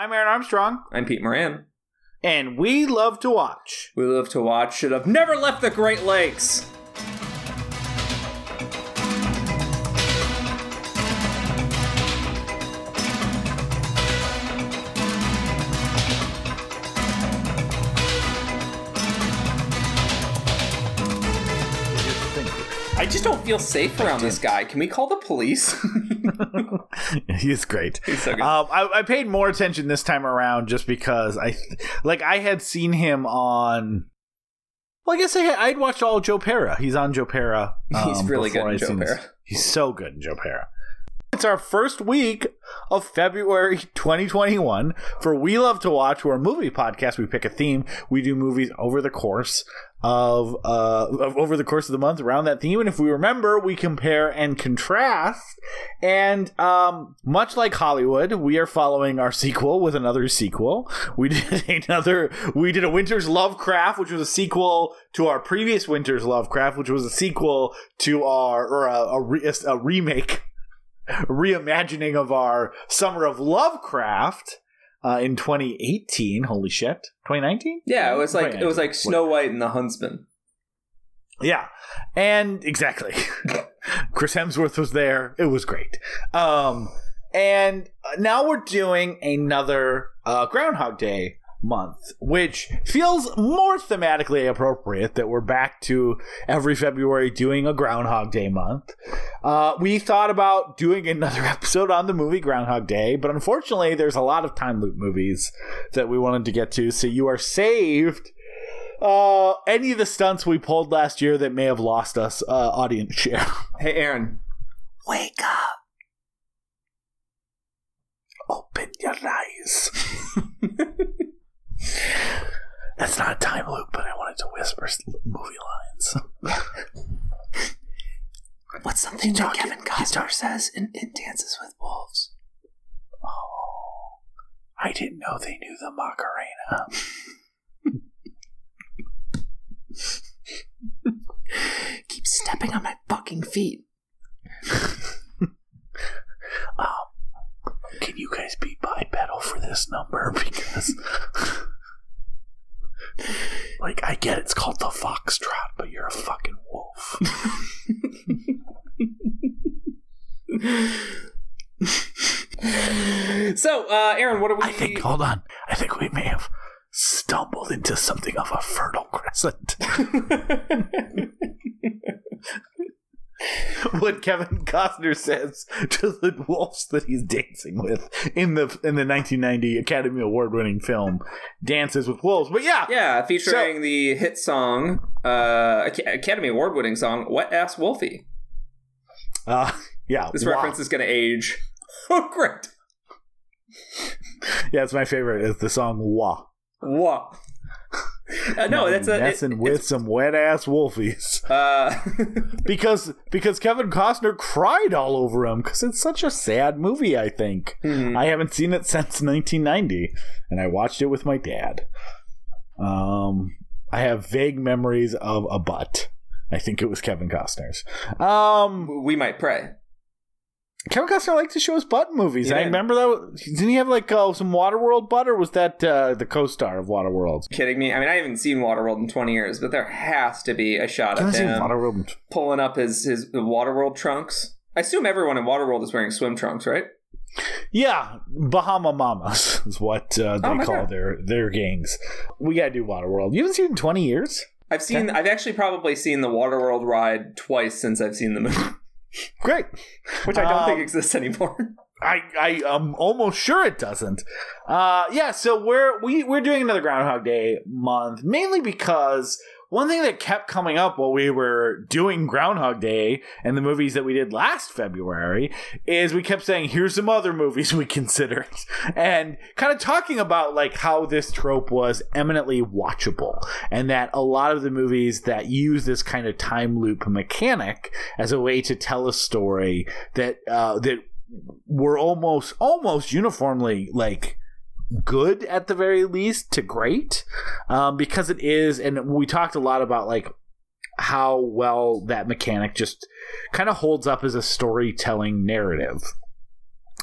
I'm Aaron Armstrong, I'm Pete Moran. and we love to watch. We love to watch should have never left the Great Lakes. Just don't feel safe around this guy. Can we call the police? He's great. He's so good. Um, I, I paid more attention this time around just because I, like, I had seen him on. Well, I guess I had, I'd watched all Joe Pera. He's on Joe Pera. He's um, really good in Joe this. Pera. He's so good in Joe Pera. It's our first week of February 2021 for We Love to Watch. We're a movie podcast. We pick a theme. We do movies over the course of uh of over the course of the month around that theme. And if we remember, we compare and contrast. And um, much like Hollywood, we are following our sequel with another sequel. We did another. We did a Winter's Lovecraft, which was a sequel to our previous Winter's Lovecraft, which was a sequel to our or a, a, re, a remake reimagining of our Summer of Lovecraft uh, in 2018. Holy shit, 2019? yeah, it was like it was like Snow White and the Huntsman. Yeah, and exactly. Chris Hemsworth was there. It was great. Um, and now we're doing another uh, Groundhog Day month, which feels more thematically appropriate that we're back to every February doing a Groundhog Day month. Uh, we thought about doing another episode on the movie Groundhog Day, but unfortunately, there's a lot of time loop movies that we wanted to get to, so you are saved uh, any of the stunts we pulled last year that may have lost us uh, audience share. Hey, Aaron. Wake up. Open your eyes. That's not a time loop, but I wanted to whisper movie lines. What's something that Kevin Costner says in, in Dances with Wolves? Oh, I didn't know they knew the Macarena. Keep stepping on my fucking feet. Um, Can you guys be bipedal for this number? Because, like, I get it's called the Foxtrot, but you're a fucking wolf. So, uh, Aaron, what are we? I think, hold on, I think we may have stumbled into something of a fertile crescent. what Kevin Costner says to the wolves that he's dancing with in the in the 1990 Academy Award winning film Dances with Wolves. But yeah, yeah, featuring the hit song, uh, Academy Award winning song, "Wet Ass Wolfie." uh, yeah, This wow. reference is going to age. Oh, great! Yeah, it's my favorite. Is the song "Wah." What? Uh, no, that's a. it- messing with some wet ass wolfies uh, because because Kevin Costner cried all over him because it's such a sad movie. I think mhm. I haven't seen it since 1990, and I watched it with my dad. Um, I have vague memories of a butt. I think it was Kevin Costner's. Um, we might pray. Kevin Costner liked to show his butt in movies. He I did. remember that. Didn't he have like uh, some Waterworld butt, or was that uh, the co-star of Waterworld? Kidding me? I mean, I haven't seen Waterworld in 20 years, but there has to be a shot of him Waterworld. pulling up his his Waterworld trunks. I assume everyone in Waterworld is wearing swim trunks, right? Yeah, Bahama Mamas is what uh, they Oh call God. their their gangs. We gotta do Waterworld. You haven't seen it in 20 years? I've seen. I've actually probably seen the Waterworld ride twice since I've seen the movie, Great. which I don't Um, think exists anymore. I I am almost sure it doesn't. Uh, yeah. So we're we we're doing another Groundhog Day month mainly because one thing that kept coming up while we were doing Groundhog Day and the movies that we did last February is we kept saying here's some other movies we considered and kind of talking about like how this trope was eminently watchable and that a lot of the movies that use this kind of time loop mechanic as a way to tell a story that uh, that were almost almost uniformly like good at the very least to great um, because it is and we talked a lot about like how well that mechanic just kind of holds up as a storytelling narrative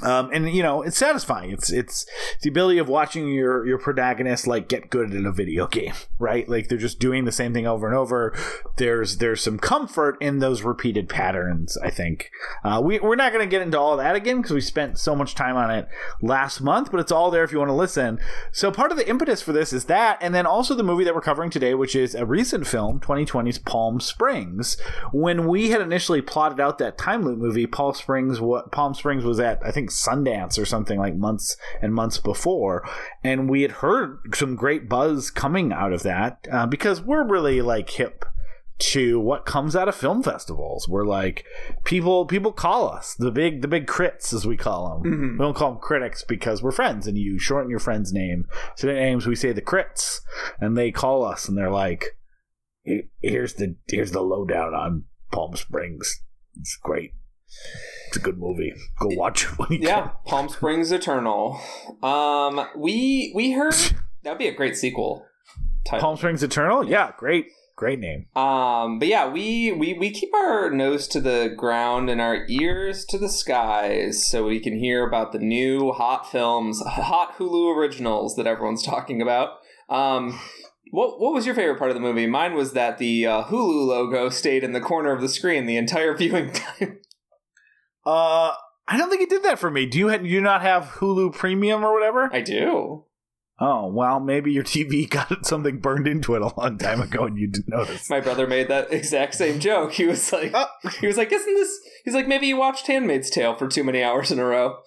Um, and you know it's satisfying. It's it's the ability of watching your your protagonist like get good at a video game, right? Like they're just doing the same thing over and over. There's there's some comfort in those repeated patterns. I think uh, we we're not going to get into all that again because we spent so much time on it last month, but it's all there if you want to listen. So part of the impetus for this is that, and then also the movie that we're covering today, which is a recent film, 2020's Palm Springs. When we had initially plotted out that time loop movie, Palm Springs what Palm Springs was at I think Sundance or something like months and months before, and we had heard some great buzz coming out of that uh, because we're really like hip to what comes out of film festivals. We're like people people call us the big the big crits as we call them. Mhm. We don't call them critics because we're friends and you shorten your friend's name to their names. We say the crits and they call us and they're like, "Here's the here's the lowdown on Palm Springs. It's great. A good movie. Go watch it when you Yeah, Palm Springs Eternal. Um, we we heard that would be a great sequel. Title. Palm Springs Eternal. Yeah, great great name. Um, but yeah, we, we we keep our nose to the ground and our ears to the skies so we can hear about the new hot films, hot Hulu originals that everyone's talking about. Um, what what was your favorite part of the movie? Mine was that the uh, Hulu logo stayed in the corner of the screen the entire viewing time. Uh, I don't think it did that for me. Do you ha- do you not have Hulu Premium or whatever? I do. Oh well, maybe your TV got something burned into it a long time ago and you didn't notice. My brother made that exact same joke. He was like, Oh. he was like, isn't this? He's like, maybe you watched *Handmaid's Tale* for too many hours in a row.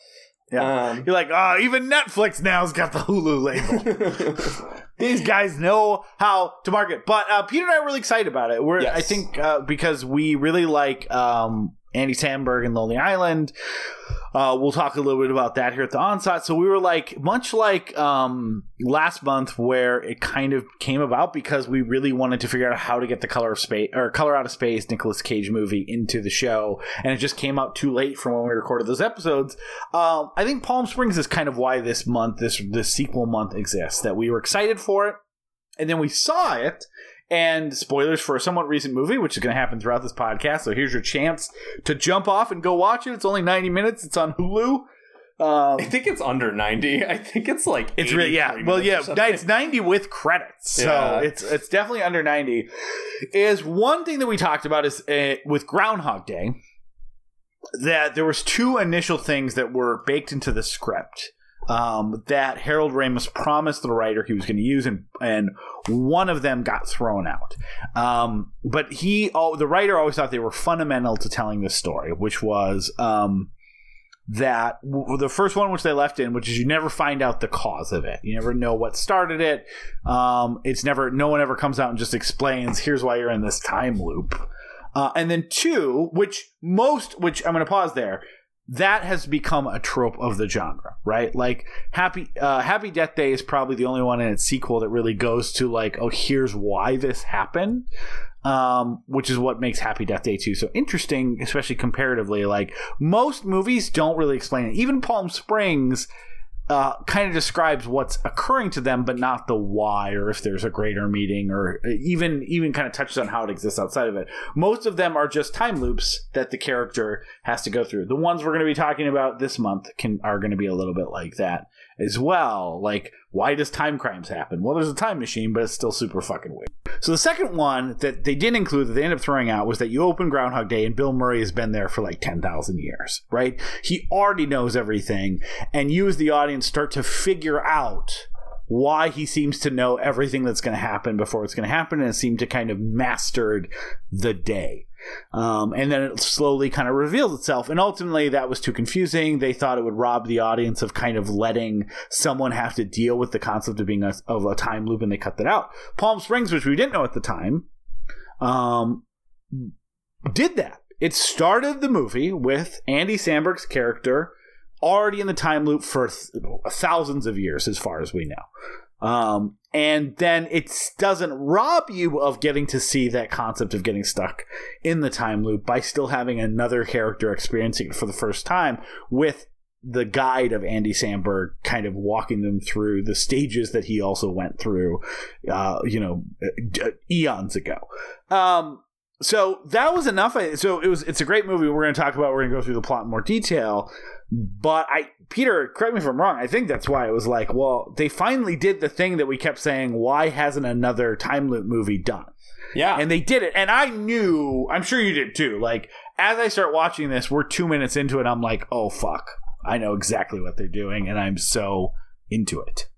Yeah. Um, You're like, oh, even Netflix now's got the Hulu label. These guys know how to market. But uh, Peter and I are really excited about it. We're, Yes. I think, uh, because we really like um, Andy Samberg and Lonely Island. Uh, we'll talk a little bit about that here at the onset. So we were like, much like um, last month, where it kind of came about because we really wanted to figure out how to get the color of space or color out of space Nicolas Cage movie into the show, and it just came out too late from when we recorded those episodes. Um, I think Palm Springs is kind of why this month, this this sequel month exists. That we were excited for it, and then we saw it. And spoilers for a somewhat recent movie, which is going to happen throughout this podcast. So here's your chance to jump off and go watch it. It's only 90 minutes. It's on Hulu. Um, I think it's under ninety. I think it's like it's really yeah. Well, yeah, it's 90 with credits. So Yeah. it's it's definitely under 90. Is one thing that we talked about is uh, with Groundhog Day that there was two initial things that were baked into the script um, that Harold Ramis promised the writer he was going to use, and and one of them got thrown out. Um, but he, oh, the writer always thought they were fundamental to telling this story, which was um, that w- the first one, which they left in, which is you never find out the cause of it. You never know what started it. Um, it's never, no one ever comes out and just explains, here's why you're in this time loop. Uh, and then two, which most, which I'm going to pause there. That has become a trope of the genre, right? Like Happy uh, Happy Death Day is probably the only one in its sequel that really goes to like, oh, here's why this happened, um, which is what makes Happy Death Day 2 so interesting, especially comparatively. Like most movies don't really explain it. Even Palm Springs uh, kind of describes what's occurring to them, but not the why, or if there's a greater meaning, or even even kind of touches on how it exists outside of it. Most of them are just time loops that the character has to go through. The ones we're going to be talking about this month can are going to be a little bit like that as well. Like, why does timecrimes happen? Well, there's a time machine, but it's still super fucking weird. So the second one that they did include that they ended up throwing out was that you open Groundhog Day and Bill Murray has been there for like 10,000 years, right? He already knows everything and you as the audience start to figure out why he seems to know everything that's going to happen before it's going to happen and seem to kind of mastered the day. Um, and then it slowly kind of reveals itself. And ultimately, that was too confusing. They thought it would rob the audience of kind of letting someone have to deal with the concept of being a, of a time loop, and they cut that out. Palm Springs, which we didn't know at the time, um, did that. It started the movie with Andy Samberg's character already in the time loop for th- thousands of years, as far as we know. Um, and then it doesn't rob you of getting to see that concept of getting stuck in the time loop by still having another character experiencing it for the first time with the guide of Andy Samberg kind of walking them through the stages that he also went through, uh, you know, eons ago. Um, so that was enough. So it was. It's a great movie. We're going to talk about. We're going to go through the plot in more detail. But I, Peter, correct me if I'm wrong. I think that's why it was like, well, they finally did the thing that we kept saying. Why hasn't another time loop movie done? Yeah, and they did it. And I knew. I'm sure you did too. Like as I start watching this, we're two minutes into it. I'm like, oh fuck, I know exactly what they're doing, and I'm so into it.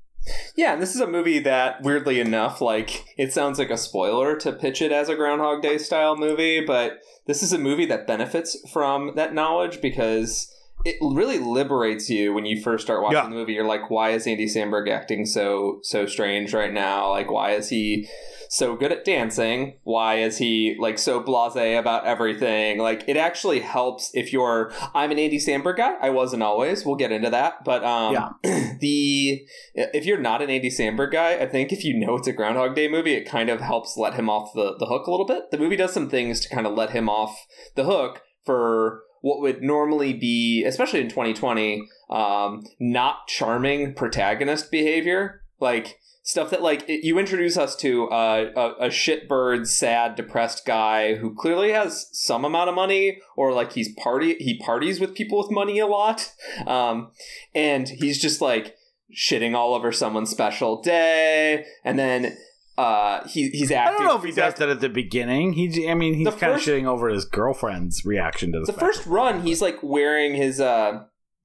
Yeah, and this is a movie that, weirdly enough, like it sounds like a spoiler to pitch it as a Groundhog Day style movie, but this is a movie that benefits from that knowledge because it really liberates you when you first start watching yeah. the movie. You're like, why is Andy Samberg acting so so strange right now? Like, why is he so good at dancing? Why is he like so blasé about everything? Like, it actually helps if you're. I'm an Andy Samberg guy. I wasn't always. We'll get into that, but um, yeah. the if you're not an Andy Samberg guy, I think if you know it's a Groundhog Day movie, it kind of helps let him off the the hook a little bit. The movie does some things to kind of let him off the hook for what would normally be, especially in 2020, um, not charming protagonist behavior. Like stuff that like it, you introduce us to uh, a, a shitbird, sad, depressed guy who clearly has some amount of money, or like he's party he parties with people with money a lot, um, and he's just like shitting all over someone's special day, and then uh he he's acting. I don't know if he does that at the beginning. He, I mean, he's kind of shitting over his girlfriend's reaction to the first run. He's like wearing his uh.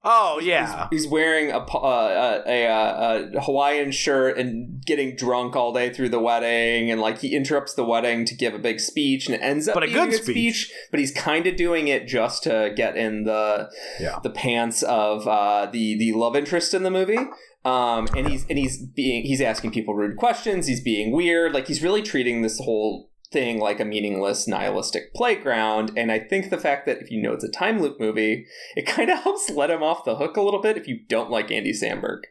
Oh yeah, he's, he's wearing a, uh, a, a, a Hawaiian shirt and getting drunk all day through the wedding, and like he interrupts the wedding to give a big speech, and it ends up but a good, speech. speech. But he's kind of doing it just to get in the yeah. the pants of uh, the the love interest in the movie. Um, and he's and he's being he's asking people rude questions. He's being weird. Like he's really treating this whole thing like a meaningless nihilistic playground and i think the fact that if you know it's a time loop movie it kind of helps let him off the hook a little bit if you don't like andy samberg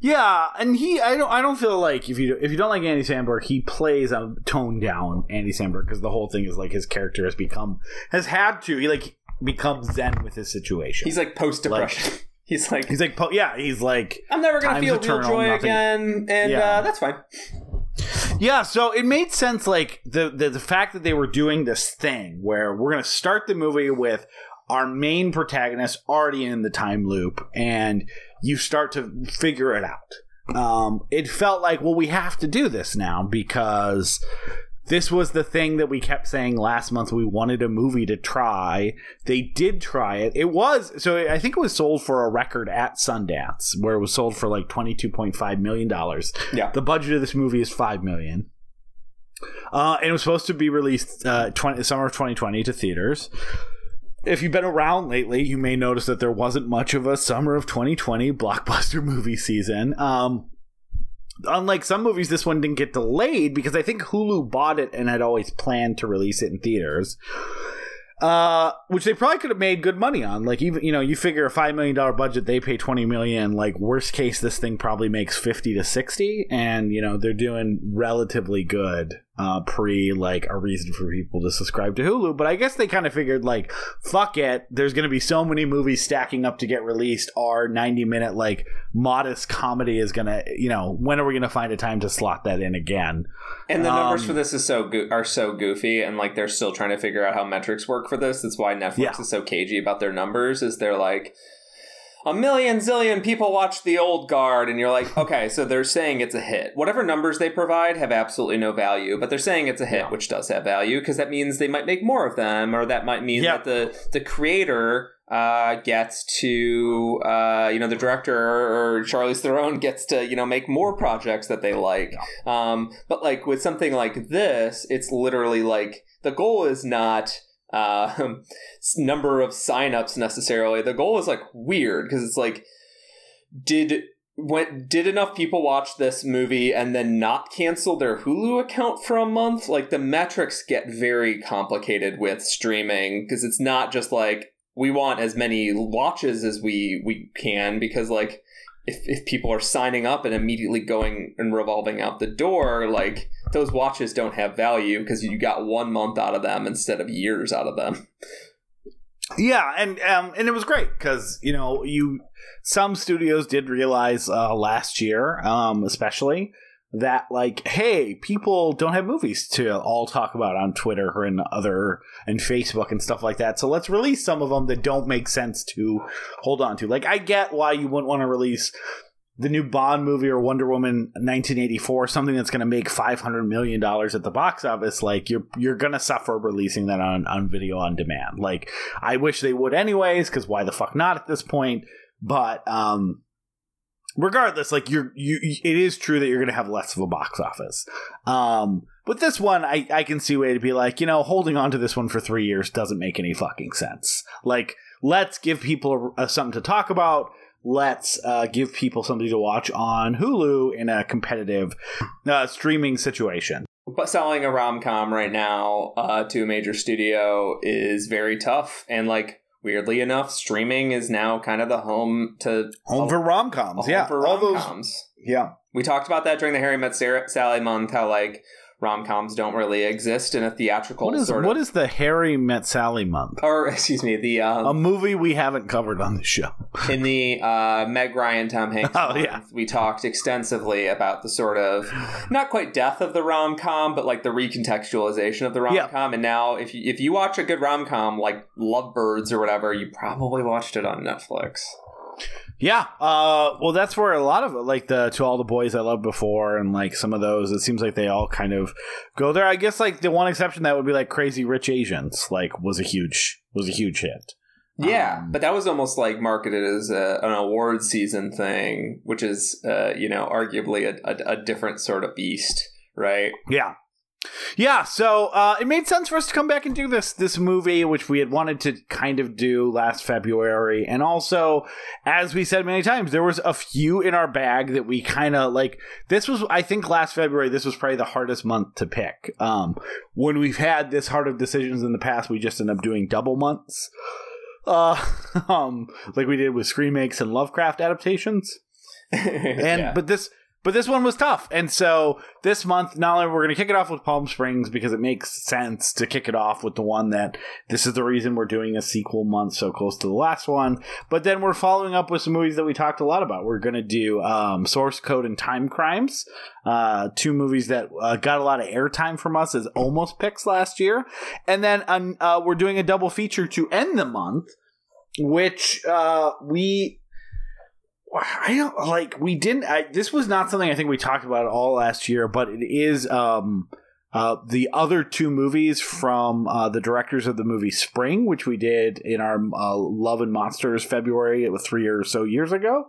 yeah and he i don't i don't feel like if you if you don't like andy samberg he plays a toned down andy samberg because the whole thing is like his character has become has had to he like becomes zen with his situation he's like post depression like, He's like, he's like, yeah, he's like, I'm never gonna feel real joy nothing. again, and yeah. uh, that's fine. Yeah, so it made sense, like the, the the fact that they were doing this thing where we're gonna start the movie with our main protagonist already in the time loop, and you start to figure it out. Um, it felt like, well, we have to do this now because this was the thing that we kept saying last month we wanted a movie to try. They did try it. It was so i think it was sold for a record at sundance where it was sold for like 22.5 million dollars. Yeah. The budget of this movie is 5 million. Uh, and it was supposed to be released uh, 20, summer of 2020 to theaters. If you've been around lately, you may notice that there wasn't much of a summer of 2020 blockbuster movie season. Um, unlike some movies, this one didn't get delayed because I think Hulu bought it and had always planned to release it in theaters. Uh, which they probably could have made good money on. Like even you know, you figure a five million dollar budget, they pay twenty million. Like worst case, this thing probably makes fifty to sixty, and you know they're doing relatively good uh, pre like a reason for people to subscribe to Hulu. But I guess they kind of figured like, fuck it, there's going to be so many movies stacking up to get released. Our 90 minute like modest comedy is going to, you know, when are we going to find a time to slot that in again? And the numbers um, for this is so go- are so goofy, and like they're still trying to figure out how metrics work for this. That's why Netflix yeah. is so cagey about their numbers. Is they're like a million zillion people watch The Old Guard, and you're like, okay, so they're saying it's a hit. Whatever numbers they provide have absolutely no value, but they're saying it's a hit, yeah. which does have value because that means they might make more of them, or that might mean yeah. that the the creator uh, gets to, uh, you know, the director or Charlize Theron gets to, you know, make more projects that they like. Um, but like with something like this, it's literally like the goal is not uh, number of signups necessarily. The goal is like weird because it's like, did when did enough people watch this movie and then not cancel their Hulu account for a month? Like the metrics get very complicated with streaming because it's not just like we want as many watches as we we can because like if if people are signing up and immediately going and revolving out the door like those watches don't have value because you got one month out of them instead of years out of them. Yeah, and um, and it was great because you know you some studios did realize uh, last year, um, especially that like hey people don't have movies to all talk about on twitter and other and facebook and stuff like that. So let's release some of them that don't make sense to hold on to. Like i get why you wouldn't want to release the new bond movie or wonder woman 1984 something that's going to make 500 million dollars at the box office. Like you're you're going to suffer releasing that on on video on demand. Like i wish they would anyways because why the fuck not at this point? But um regardless, like you're you, it is true that you're going to have less of a box office. Um, but this one, I I can see way to be like, you know, holding on to this one for three years doesn't make any fucking sense. Like, let's give people a, a, something to talk about. Let's uh, give people something to watch on Hulu in a competitive uh, streaming situation. But selling a rom com right now uh, to a major studio is very tough, and like weirdly enough, streaming is now kind of the home to home for rom coms. Yeah, for rom coms. Yeah, we talked about that during the Harry Met Sarah, Sally month. How like rom coms don't really exist in a theatrical what is, sort of. What is the Harry Met Sally month? Or excuse me, the um, a movie we haven't covered on the show. in the uh, Meg Ryan Tom Hanks oh, month, yeah. we talked extensively about the sort of not quite death of the rom com, but like the recontextualization of the rom com. And now, if you, if you watch a good rom com like Lovebirds or whatever, you probably watched it on Netflix. Yeah, uh, well, that's where a lot of like the "To All the Boys I Loved Before" and like some of those, it seems like they all kind of go there. I guess like the one exception that would be like "Crazy Rich Asians," like was a huge was a huge hit. Yeah, um, but that was almost like marketed as a, an award season thing, which is uh, you know arguably a, a, a different sort of beast, right? Yeah, yeah, so uh, it made sense for us to come back and do this this movie, which we had wanted to kind of do last February, and also, as we said many times, there was a few in our bag that we kind of like. This was, I think, last February. This was probably the hardest month to pick. Um, when we've had this hard of decisions in the past, we just end up doing double months, uh, um, like we did with screen makes and Lovecraft adaptations. and yeah. but this but this one was tough. And so this month, not only we're going to kick it off with Palm Springs because it makes sense to kick it off with the one that this is the reason we're doing a sequel month so close to the last one. But then we're following up with some movies that we talked a lot about. We're going to do um, Source Code and Timecrimes, uh, two movies that uh, got a lot of airtime from us as almost picks last year. And then uh, we're doing a double feature to end the month, which uh, we I don't like we didn't I, this was not something I think we talked about all last year, but it is um uh the other two movies from uh the directors of the movie Spring, which we did in our uh, Love and Monsters February it was 3 or so years ago.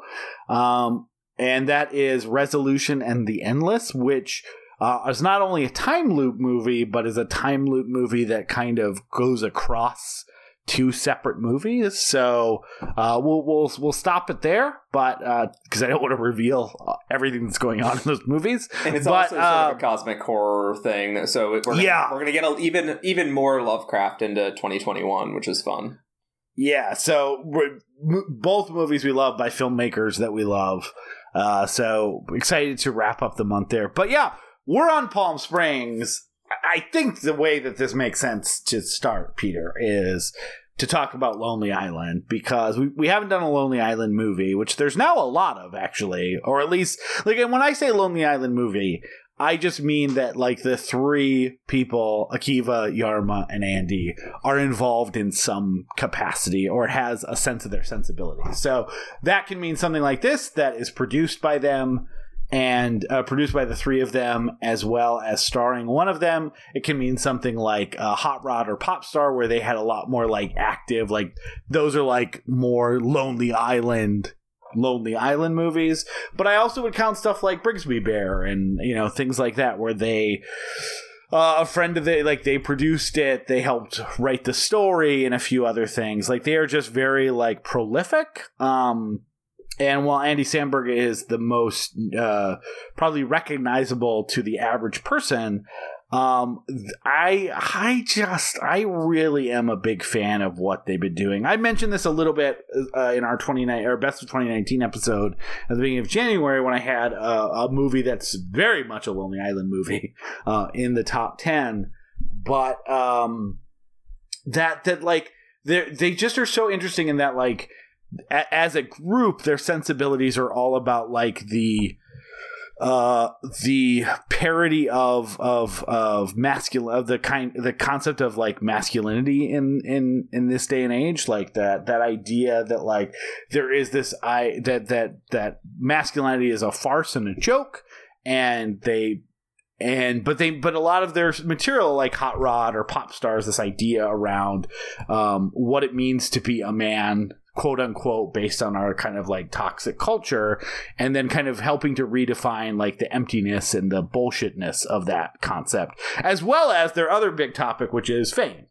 Um and that is Resolution and the Endless, which uh, is not only a time loop movie, but is a time loop movie that kind of goes across two separate movies. So uh, we'll we'll we'll stop it there, but because uh, I don't want to reveal everything that's going on in those movies. And it's but, also sort of a cosmic horror thing. So we're gonna, yeah. we're gonna get a, even even more Lovecraft into 2021, which is fun. Yeah, so m- both movies we love by filmmakers that we love. Uh, so excited to wrap up the month there. But yeah, we're on Palm Springs. I think the way that this makes sense to start, Peter, is to talk about Lonely Island because we, we haven't done a Lonely Island movie, which there's now a lot of actually, or at least like when I say Lonely Island movie, I just mean that like the three people, Akiva, Jorma, and Andy, are involved in some capacity or has a sense of their sensibility. So that can mean something like this that is produced by them and uh, produced by the three of them, as well as starring one of them. It can mean something like uh, Hot Rod or Pop Star, where they had a lot more like active, like those are like more Lonely Island. Lonely Island movies, but I also would count stuff like Brigsby Bear and you know things like that, where they uh, a friend of the like they produced it they helped write the story and a few other things like they are just very like prolific um and while Andy Samberg is the most uh, probably recognizable to the average person, um, I I just I really am a big fan of what they've been doing. I mentioned this a little bit uh, in our 29 or best of 2019 episode at the beginning of January when I had a, a movie that's very much a Lonely Island movie uh, in the top 10, but um, that that like they they just are so interesting in that like as a group, their sensibilities are all about like the uh, the parody of of of masculine of the kind the concept of like masculinity in in in this day and age. Like that that idea that like there is this i that that that masculinity is a farce and a joke and they and but they but a lot of their material like hot rod or pop stars this idea around um, what it means to be a man quote unquote based on our kind of like toxic culture and then kind of helping to redefine like the emptiness and the bullshitness of that concept as well as their other big topic which is fame.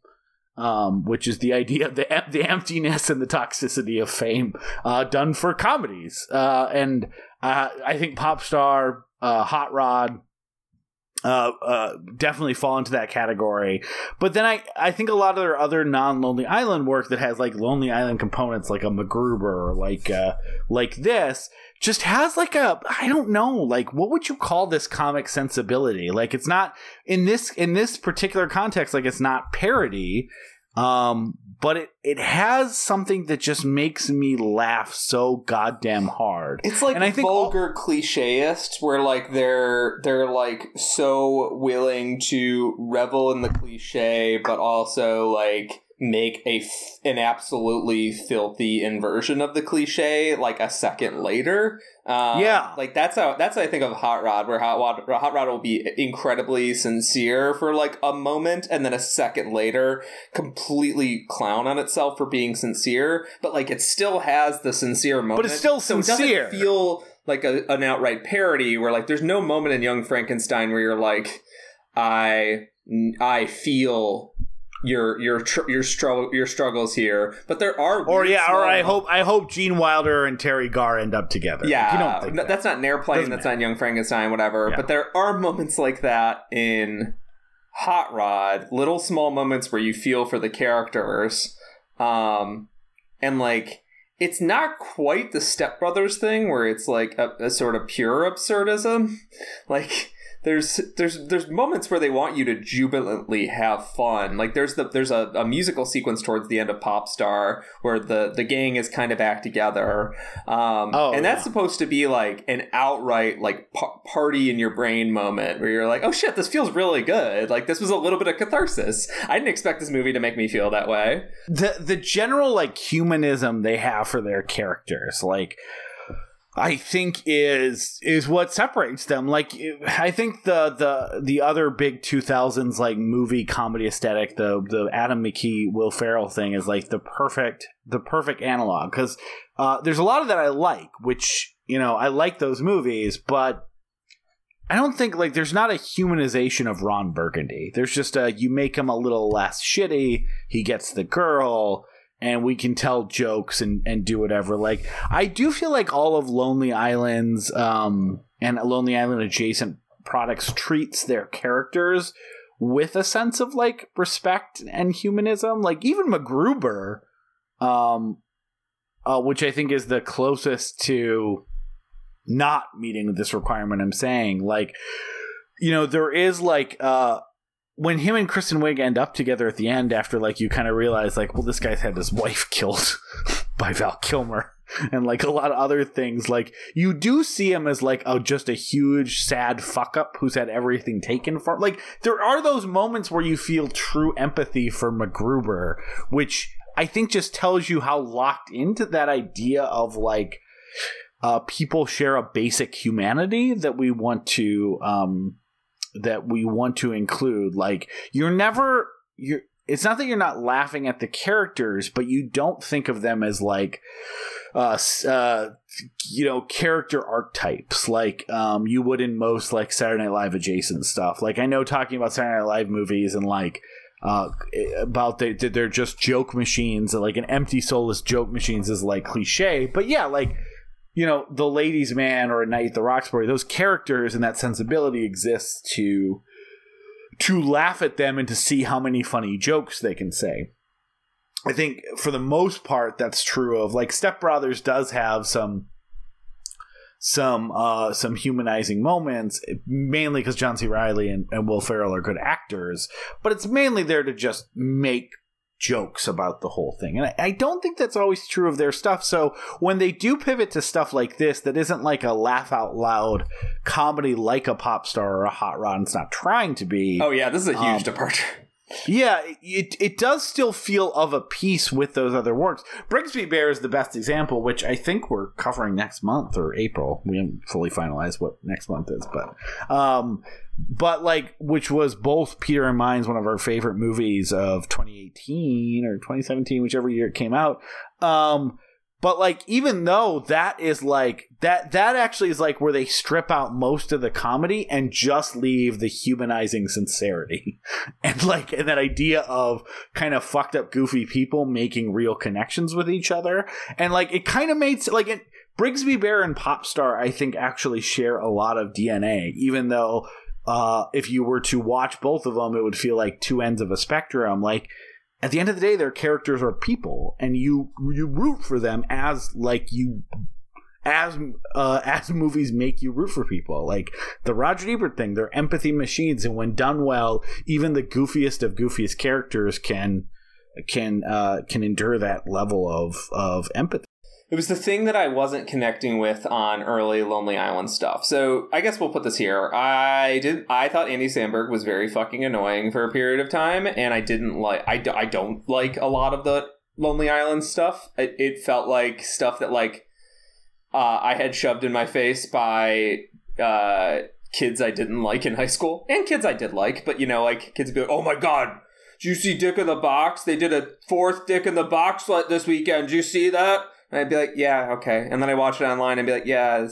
Um, which is the idea of the, the emptiness and the toxicity of fame uh, done for comedies. Uh, and uh, i think pop star uh, hot rod uh, uh, definitely fall into that category. But then I, I think a lot of their other non Lonely Island work that has like Lonely Island components, like a MacGruber or like uh, like this, just has like a I don't know, like what would you call this comic sensibility? Like it's not in this in this particular context, like it's not parody. Um, but it, it has something that just makes me laugh so goddamn hard. It's like And I think vulgar clichéist where like they're they're like so willing to revel in the cliche but also like make a f- an absolutely filthy inversion of the cliche like a second later. Um, Yeah. like that's how that's how I think of Hot Rod, where Hot Rod Hot Rod will be incredibly sincere for like a moment, and then a second later completely clown on itself for being sincere, but like it still has the sincere moment. but it's still so it sincere. doesn't feel like a, an outright parody where like there's no moment in Young Frankenstein where you're like, I I feel your your tr- your struggle your struggles here, but there are or yeah, small or I hope I hope Gene Wilder and Teri Garr end up together. Yeah, you don't think n- that. that's not an airplane. Doesn't That's not Young Frankenstein. Whatever. Yeah. But there are moments like that in Hot Rod. Little small moments where you feel for the characters, um, and like it's not quite the Step Brothers thing where it's like a, a sort of pure absurdism. Like there's there's there's moments where they want you to jubilantly have fun. Like there's the there's a, a musical sequence towards the end of Pop Star where the the gang is kind of back together. Um, Oh, and that's yeah. supposed to be like an outright like pa- party in your brain moment where you're like, oh shit, this feels really good. Like this was a little bit of catharsis. I didn't expect this movie to make me feel that way. the the general like humanism they have for their characters like I think is is what separates them. Like I think the the the other big two thousands like movie comedy aesthetic, the the Adam McKay Will Ferrell thing is like the perfect the perfect analog because uh, there's a lot of that I like, which you know I like those movies, but I don't think like there's not a humanization of Ron Burgundy. There's just a you make him a little less shitty. He gets the girl, and we can tell jokes and and do whatever. Like I do feel like all of Lonely Island's um and Lonely Island adjacent products treats their characters with a sense of like respect and humanism. Like even MacGruber, um, uh, which I think is the closest to not meeting this requirement I'm saying. Like, you know, there is like uh when him and Kristen Wiig end up together at the end after like you kind of realize like, well, this guy's had his wife killed by Val Kilmer and like a lot of other things. Like you do see him as like oh just a huge sad fuck up who's had everything taken from like there are those moments where you feel true empathy for MacGruber, which I think just tells you how locked into that idea of like uh, people share a basic humanity that we want to um, that we want to include. Like you're never you're. It's not that you're not laughing at the characters, but you don't think of them as like, uh, uh you know, character archetypes like um, you would in most like Saturday Night Live adjacent stuff. Like I know talking about Saturday Night Live movies and like uh, about they they're just joke machines, like an empty soulless joke machines is like cliche, but yeah, like you know, the ladies' man or a night at the Roxbury, those characters and that sensibility exists to to laugh at them and to see how many funny jokes they can say. I think for the most part that's true of like Step Brothers does have some some uh some humanizing moments mainly because John C. Reilly and, and Will Ferrell are good actors but it's mainly there to just make jokes about the whole thing. And I, I, don't think that's always true of their stuff. So when they do pivot to stuff like this that isn't like a laugh out loud comedy like a pop star or a hot rod, it's not trying to be. Oh yeah, this is a huge um, departure. Yeah, it it does still feel of a piece with those other works. Brigsby Bear is the best example, which I think we're covering next month or April. We haven't fully finalized what next month is, but um, but like which was both Peter and mine's one of our favorite movies of 2018 or 2017, whichever year it came out. Um, but like even though that is like that that actually is like where they strip out most of the comedy and just leave the humanizing sincerity and like and that idea of kind of fucked up goofy people making real connections with each other. And like it kind of made like it Brigsby Bear and Popstar I think actually share a lot of DNA even though uh, if you were to watch both of them it would feel like two ends of a spectrum. Like at the end of the day their characters are people and you you root for them as like you as uh, as movies make you root for people. Like the Roger Ebert thing they're empathy machines and when done well even the goofiest of goofiest characters can can uh, can endure that level of of empathy it was the thing that I wasn't connecting with on early Lonely Island stuff. So I guess we'll put this here. I did. I thought Andy Samberg was very fucking annoying for a period of time, and I didn't like. I, I don't like a lot of the Lonely Island stuff. It, it felt like stuff that like uh, I had shoved in my face by uh, kids I didn't like in high school, and kids I did like. But you know, like kids be like, "Oh my god." Did you see Dick in the Box? They did a fourth Dick in the Box this weekend. Did you see that? And I'd be like, yeah, okay. And then I watch it online and be like, yeah,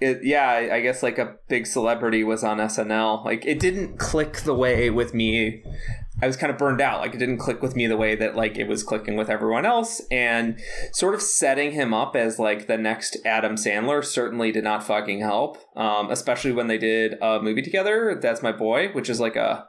it, yeah, I guess like a big celebrity was on SNL. Like it didn't click the way with me. I was kind of burned out. Like it didn't click with me the way that like it was clicking with everyone else. And sort of setting him up as like the next Adam Sandler certainly did not fucking help. Um, especially when they did a movie together. That's my boy, which is like a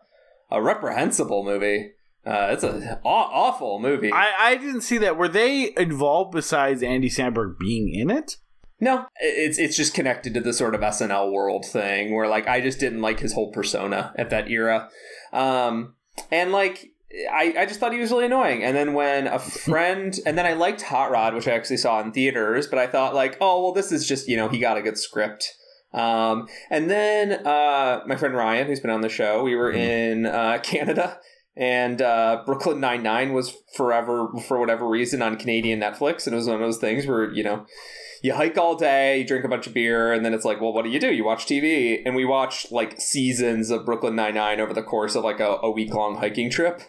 a reprehensible movie. Uh, it's an aw- awful movie. I, I didn't see that. Were they involved besides Andy Samberg being in it? No, it's it's just connected to the sort of SNL world thing where like I just didn't like his whole persona at that era, um, and like I, I just thought he was really annoying. And then when a friend, and then I liked Hot Rod, which I actually saw in theaters, but I thought like, oh well, this is just you know he got a good script. Um, and then uh, my friend Ryan, who's been on the show, we were mm-hmm. in uh, Canada and uh, Brooklyn Nine Nine was forever for whatever reason on Canadian Netflix, and it was one of those things where you know you hike all day, you drink a bunch of beer, and then it's like, well, what do you do? You watch TV, and we watched like seasons of Brooklyn Nine Nine over the course of like a, a week long hiking trip.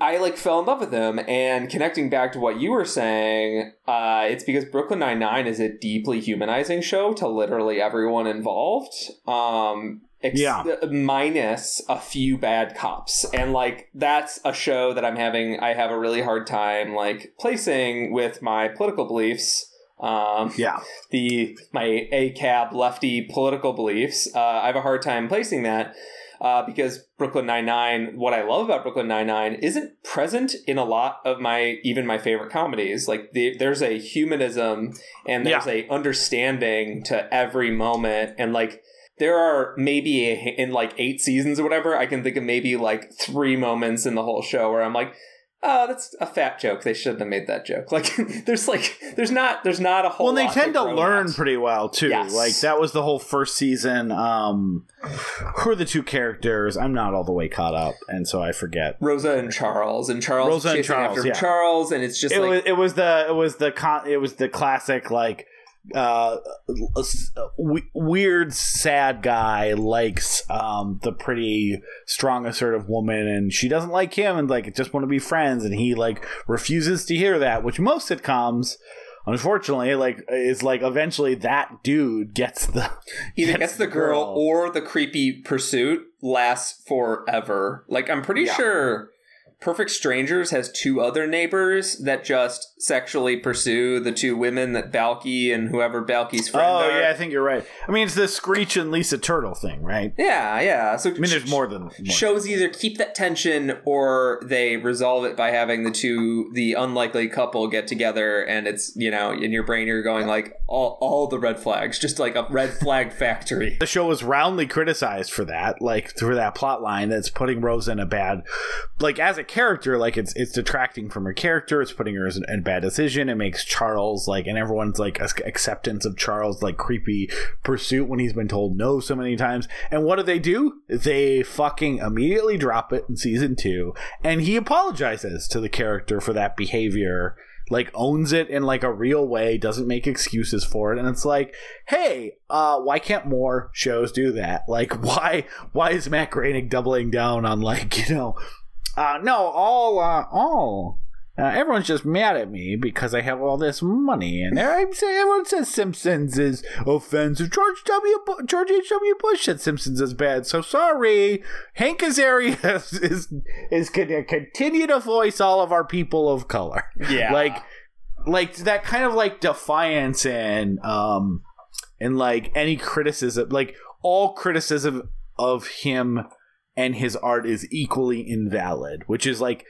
I like fell in love with them, and connecting back to what you were saying, uh, it's because Brooklyn Nine Nine is a deeply humanizing show to literally everyone involved. Um, Ex- yeah. minus a few bad cops and like that's a show that i'm having i have a really hard time like placing with my political beliefs um, yeah the my ACAB lefty political beliefs uh, i have a hard time placing that uh, because Brooklyn Nine Nine, what I love about Brooklyn Nine Nine, isn't present in a lot of my even my favorite comedies. Like the, there's a humanism and there's yeah. a understanding to every moment, and like there are maybe a, in like eight seasons or whatever, I can think of maybe like three moments in the whole show where I'm like, oh, that's a fat joke. They shouldn't have made that joke. Like, there's like, there's not, there's not a whole. Well, they tend to learn at. pretty well too. Yes. Like that was the whole first season. Um, who are the two characters? I'm not all the way caught up, and so I forget. Rosa and Charles, and Charles Rosa and Charles, yeah. Charles, and it's just it like was, it was the it was the con it was the classic like uh, weird sad guy likes um the pretty strong assertive woman and she doesn't like him and like just want to be friends and he like refuses to hear that which most sitcoms unfortunately like is like eventually that dude gets the either gets, gets the girl, girl, or the creepy pursuit lasts forever like i'm pretty yeah. sure Perfect Strangers has two other neighbors that just sexually pursue the two women that Balki and whoever Balki's friend oh, are. yeah, I think you're right. I mean, it's the Screech and Lisa Turtle thing, right? Yeah, yeah. So I mean, there's more than more. shows either keep that tension or they resolve it by having the two, the unlikely couple, get together, and it's you know in your brain you're going like all all the red flags, just like a red flag factory. The show was roundly criticized for that, like for that plot line that's putting Rose in a bad, like as a character, like it's it's detracting from her character. It's putting her in a bad decision. It makes Charles like, and everyone's like acceptance of Charles like creepy pursuit when he's been told no so many times. And what do they do? They fucking immediately drop it in season two, and he apologizes to the character for that behavior like owns it in like a real way, doesn't make excuses for it, and it's like, hey, uh, why can't more shows do that? Like, why why is Matt Groening doubling down on like you know, uh, no, all uh, all uh, everyone's just mad at me because I have all this money, and everyone says Simpsons is offensive. George W. Bu- George H. W. Bush said Simpsons is bad. So sorry, Hank Azaria is is, is going to continue to voice all of our people of color. Yeah, like like that kind of like defiance and um and like any criticism, like all criticism of him and his art is equally invalid, which is like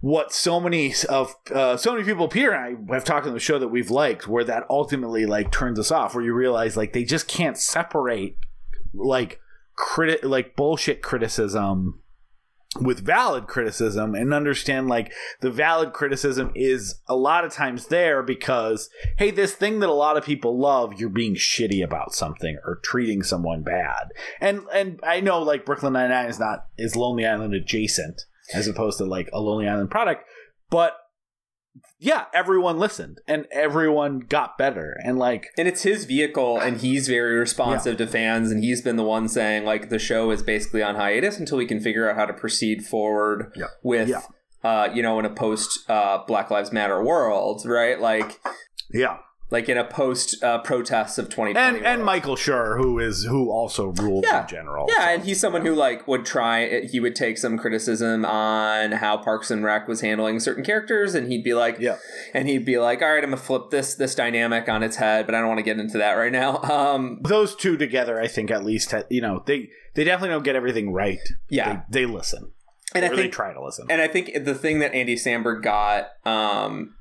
what so many of uh, so many people peter and i have talked on the show that we've liked where that ultimately like turns us off where you realize like they just can't separate like crit like bullshit criticism with valid criticism and understand like the valid criticism is a lot of times there because hey this thing that a lot of people love you're being shitty about something or treating someone bad and and i know like brooklyn 99 is not is lonely island adjacent as opposed to like a Lonely Island product. But yeah, everyone listened and everyone got better. And like, and it's his vehicle, and he's very responsive yeah. to fans. And he's been the one saying, like, the show is basically on hiatus until we can figure out how to proceed forward yeah. with, yeah. Uh, you know, in a post uh, Black Lives Matter world, right? Like, yeah like in a post uh, protests of 2020 and and michael schur who is who also ruled yeah. in general yeah so. and he's someone who like would try he would take some criticism on how parks and rec was handling certain characters and he'd be like yeah and he'd be like all right i'm gonna flip this this dynamic on its head but i don't want to get into that right now um those two together i think at least you know they they definitely don't get everything right yeah they, they listen and or I think, they try to listen. And I think the thing that Andy Samberg got um,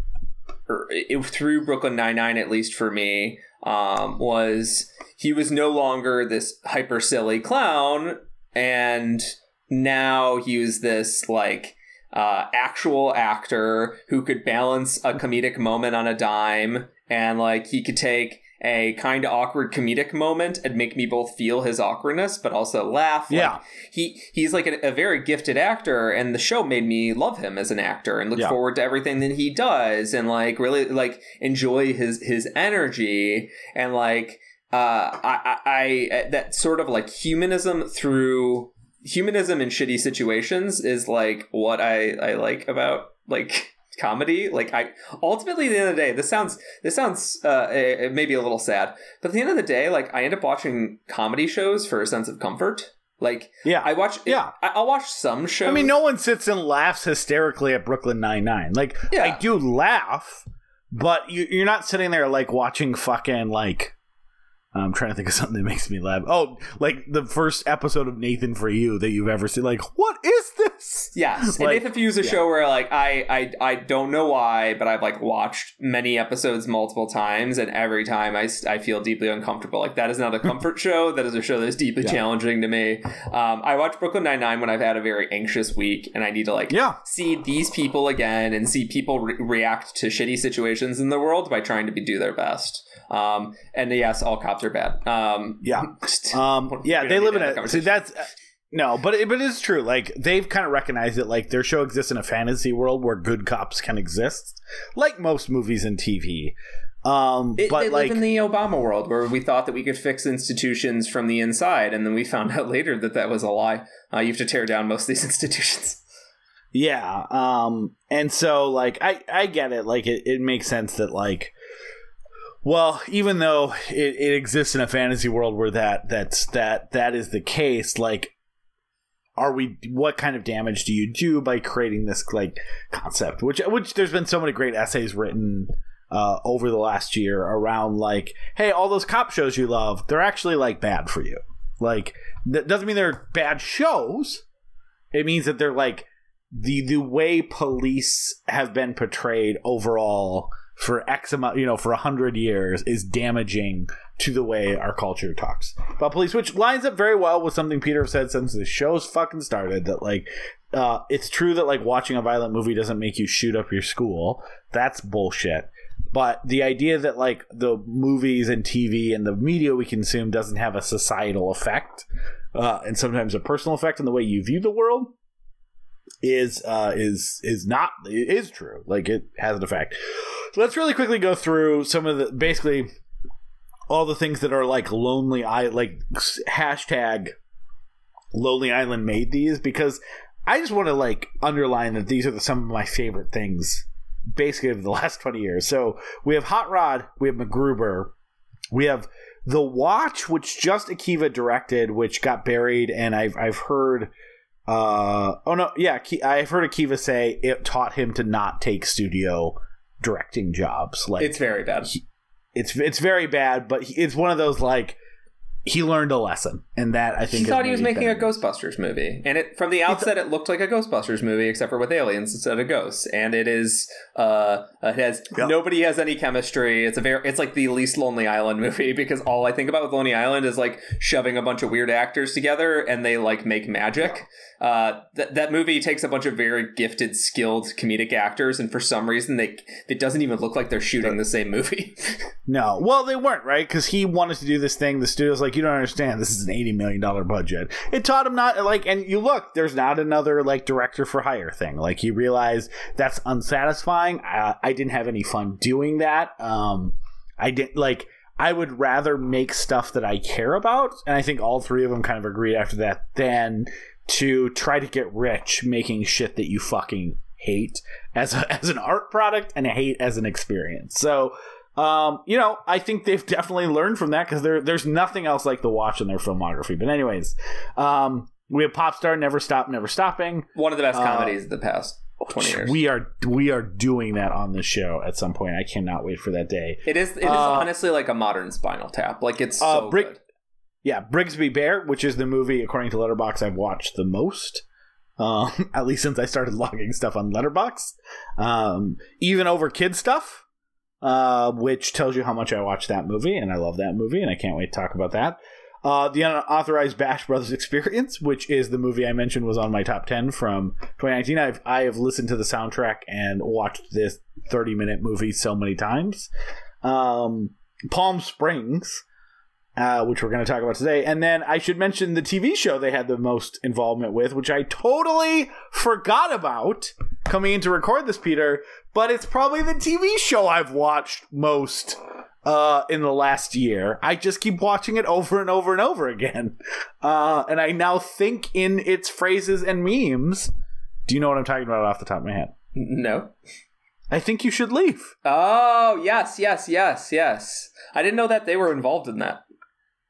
it, through Brooklyn Nine Nine, at least for me, um, was he was no longer this hyper silly clown, and now he was this like uh, actual actor who could balance a comedic moment on a dime, and like he could take a kind of awkward comedic moment and make me both feel his awkwardness but also laugh. Yeah, like, he he's like a, a, very gifted actor, and the show made me love him as an actor and look yeah. forward to everything that he does, and like really like enjoy his his energy and like uh I I, I that sort of like humanism through humanism in shitty situations is like what I I like about like comedy. Like I ultimately at the end of the day, this sounds this sounds uh, maybe a little sad, but at the end of the day, like I end up watching comedy shows for a sense of comfort. Like yeah, I watch yeah, I, will watch some shows. I mean, no one sits and laughs hysterically at Brooklyn Nine Nine. Like yeah. I do laugh, but you, you're not sitting there like watching fucking like I'm trying to think of something that makes me laugh. Oh, like the first episode of Nathan for You that you've ever seen. Like, what is this? Yes, like, and Nathan for You is a yeah. show where like I, I I don't know why, but I've like watched many episodes multiple times, and every time I, I feel deeply uncomfortable. Like that is not a comfort show. That is a show that is deeply yeah. challenging to me. Um, I watch Brooklyn Nine Nine when I've had a very anxious week, and I need to like yeah. see these people again and see people re- react to shitty situations in the world by trying to be do their best. Um, and yes, all cops are bad. Um, yeah, um, yeah, they live in a. See, that's uh, no, but it, but it's true. Like they've kind of recognized that like their show exists in a fantasy world where good cops can exist, like most movies and TV. Um, it, but they like live in the Obama world where we thought that we could fix institutions from the inside, and then we found out later that that was a lie. Uh, you have to tear down most of these institutions. Yeah. Um, and so like I I get it. Like it, it makes sense that like well, even though it, it exists in a fantasy world where that that's that that is the case, like are we what kind of damage do you do by creating this like concept? Which which there's been so many great essays written uh, over the last year around like hey all those cop shows you love they're actually like bad for you. Like that doesn't mean they're bad shows. It means that they're like the the way police have been portrayed overall for X amount, you know, for a hundred years is damaging to the way our culture talks about police, which lines up very well with something Peter said since the show's fucking started. That like uh, it's true that like watching a violent movie doesn't make you shoot up your school. That's bullshit. But the idea that like the movies and TV and the media we consume doesn't have a societal effect, uh, and sometimes a personal effect in the way you view the world, is uh, is is not is true. Like it has an effect. So let's really quickly go through some of the basically all the things that are like lonely i like hashtag lonely island made these because i just want to like underline that these are the, some of my favorite things basically of the last 20 years so we have hot rod we have macgruber we have the watch which just akiva directed which got buried and i've i've heard uh oh no yeah i've heard akiva say it taught him to not take studio directing jobs like it's very bad he, it's it's very bad, but it's one of those like he learned a lesson, and that I think he thought he was making better. a Ghostbusters movie, and it from the outset it looked like a Ghostbusters movie, except for with aliens instead of ghosts, and it is uh it has yep. nobody has any chemistry. It's a very it's like the least Lonely Island movie because all I think about with Lonely Island is like shoving a bunch of weird actors together and they like make magic. Uh, that that movie takes a bunch of very gifted, skilled comedic actors, and for some reason they it doesn't even look like they're shooting the same movie. no, well they weren't right because he wanted to do this thing. The studio's like, you don't understand. This is an eighty million dollar budget. It taught him not like, and you look, there's not another like director for hire thing. Like he realized that's unsatisfying. I, I didn't have any fun doing that. Um, I didn't like. I would rather make stuff that I care about, and I think all three of them kind of agreed after that. Than to try to get rich making shit that you fucking hate as a, as an art product and hate as an experience. So, um, you know, I think they've definitely learned from that because there there's nothing else like the watch in their filmography. But anyways, um, we have Popstar, Never Stop, Never Stopping. One of the best uh, comedies of the past. 20 years. We are we are doing that on the show at some point. I cannot wait for that day. It is it is uh, honestly like a modern Spinal Tap. Like it's uh, so Brick, good yeah, Brigsby Bear, which is the movie according to Letterbox I've watched the most. Um, at least since I started logging stuff on Letterbox, Um, even over kid stuff, uh, which tells you how much I watched that movie, and I love that movie, and I can't wait to talk about that. Uh, the unauthorized Bash Brothers Experience, which is the movie I mentioned was on my top ten from 2019. I've I have listened to the soundtrack and watched this 30 minute movie so many times. Um, Palm Springs, uh, which we're going to talk about today. And then I should mention the TV show they had the most involvement with, which I totally forgot about coming in to record this, Peter. But it's probably the TV show I've watched most uh, in the last year. I just keep watching it over and over and over again. Uh, and I now think in its phrases and memes. Do you know what I'm talking about off the top of my head? No. I think you should leave. Oh, yes, yes, yes, yes. I didn't know that they were involved in that.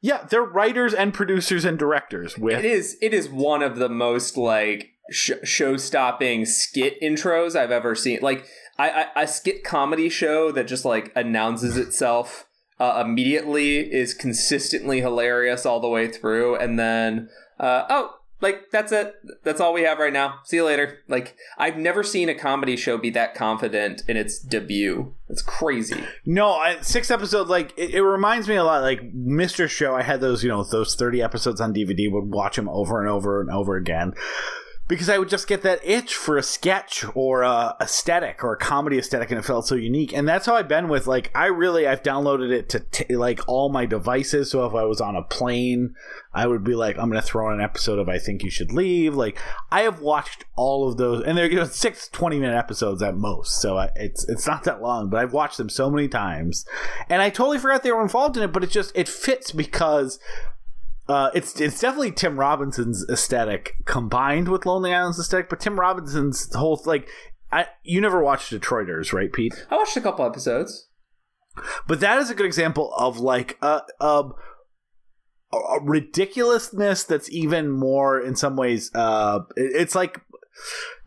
Yeah, they're writers and producers and directors. With it is it is one of the most like sh- show-stopping skit intros I've ever seen. Like I, I, a skit comedy show that just like announces itself uh, immediately is consistently hilarious all the way through, and then uh, oh like that's it that's all we have right now see you later like i've never seen a comedy show be that confident in its debut it's crazy. No I, six episodes like it, it, reminds me a lot like mr show i had those you know those 30 episodes on dvd would watch them over and over and over again because I would just get that itch for a sketch or a aesthetic or a comedy aesthetic, and it felt so unique. And that's how I've been with like I really I've downloaded it to t- like all my devices. So if I was on a plane, I would be like, I'm gonna throw in an episode of I Think You Should Leave. Like I have watched all of those, and they're you know six 20 minute episodes at most, so I, it's it's not that long. But I've watched them so many times, and I totally forgot they were involved in it. But it just it fits because uh, it's it's definitely Tim Robinson's aesthetic combined with Lonely Island's aesthetic, but Tim Robinson's whole like I you never watched Detroiters, right, Pete? I watched a couple episodes, but that is a good example of like a, a, a ridiculousness that's even more in some ways. Uh, it, it's like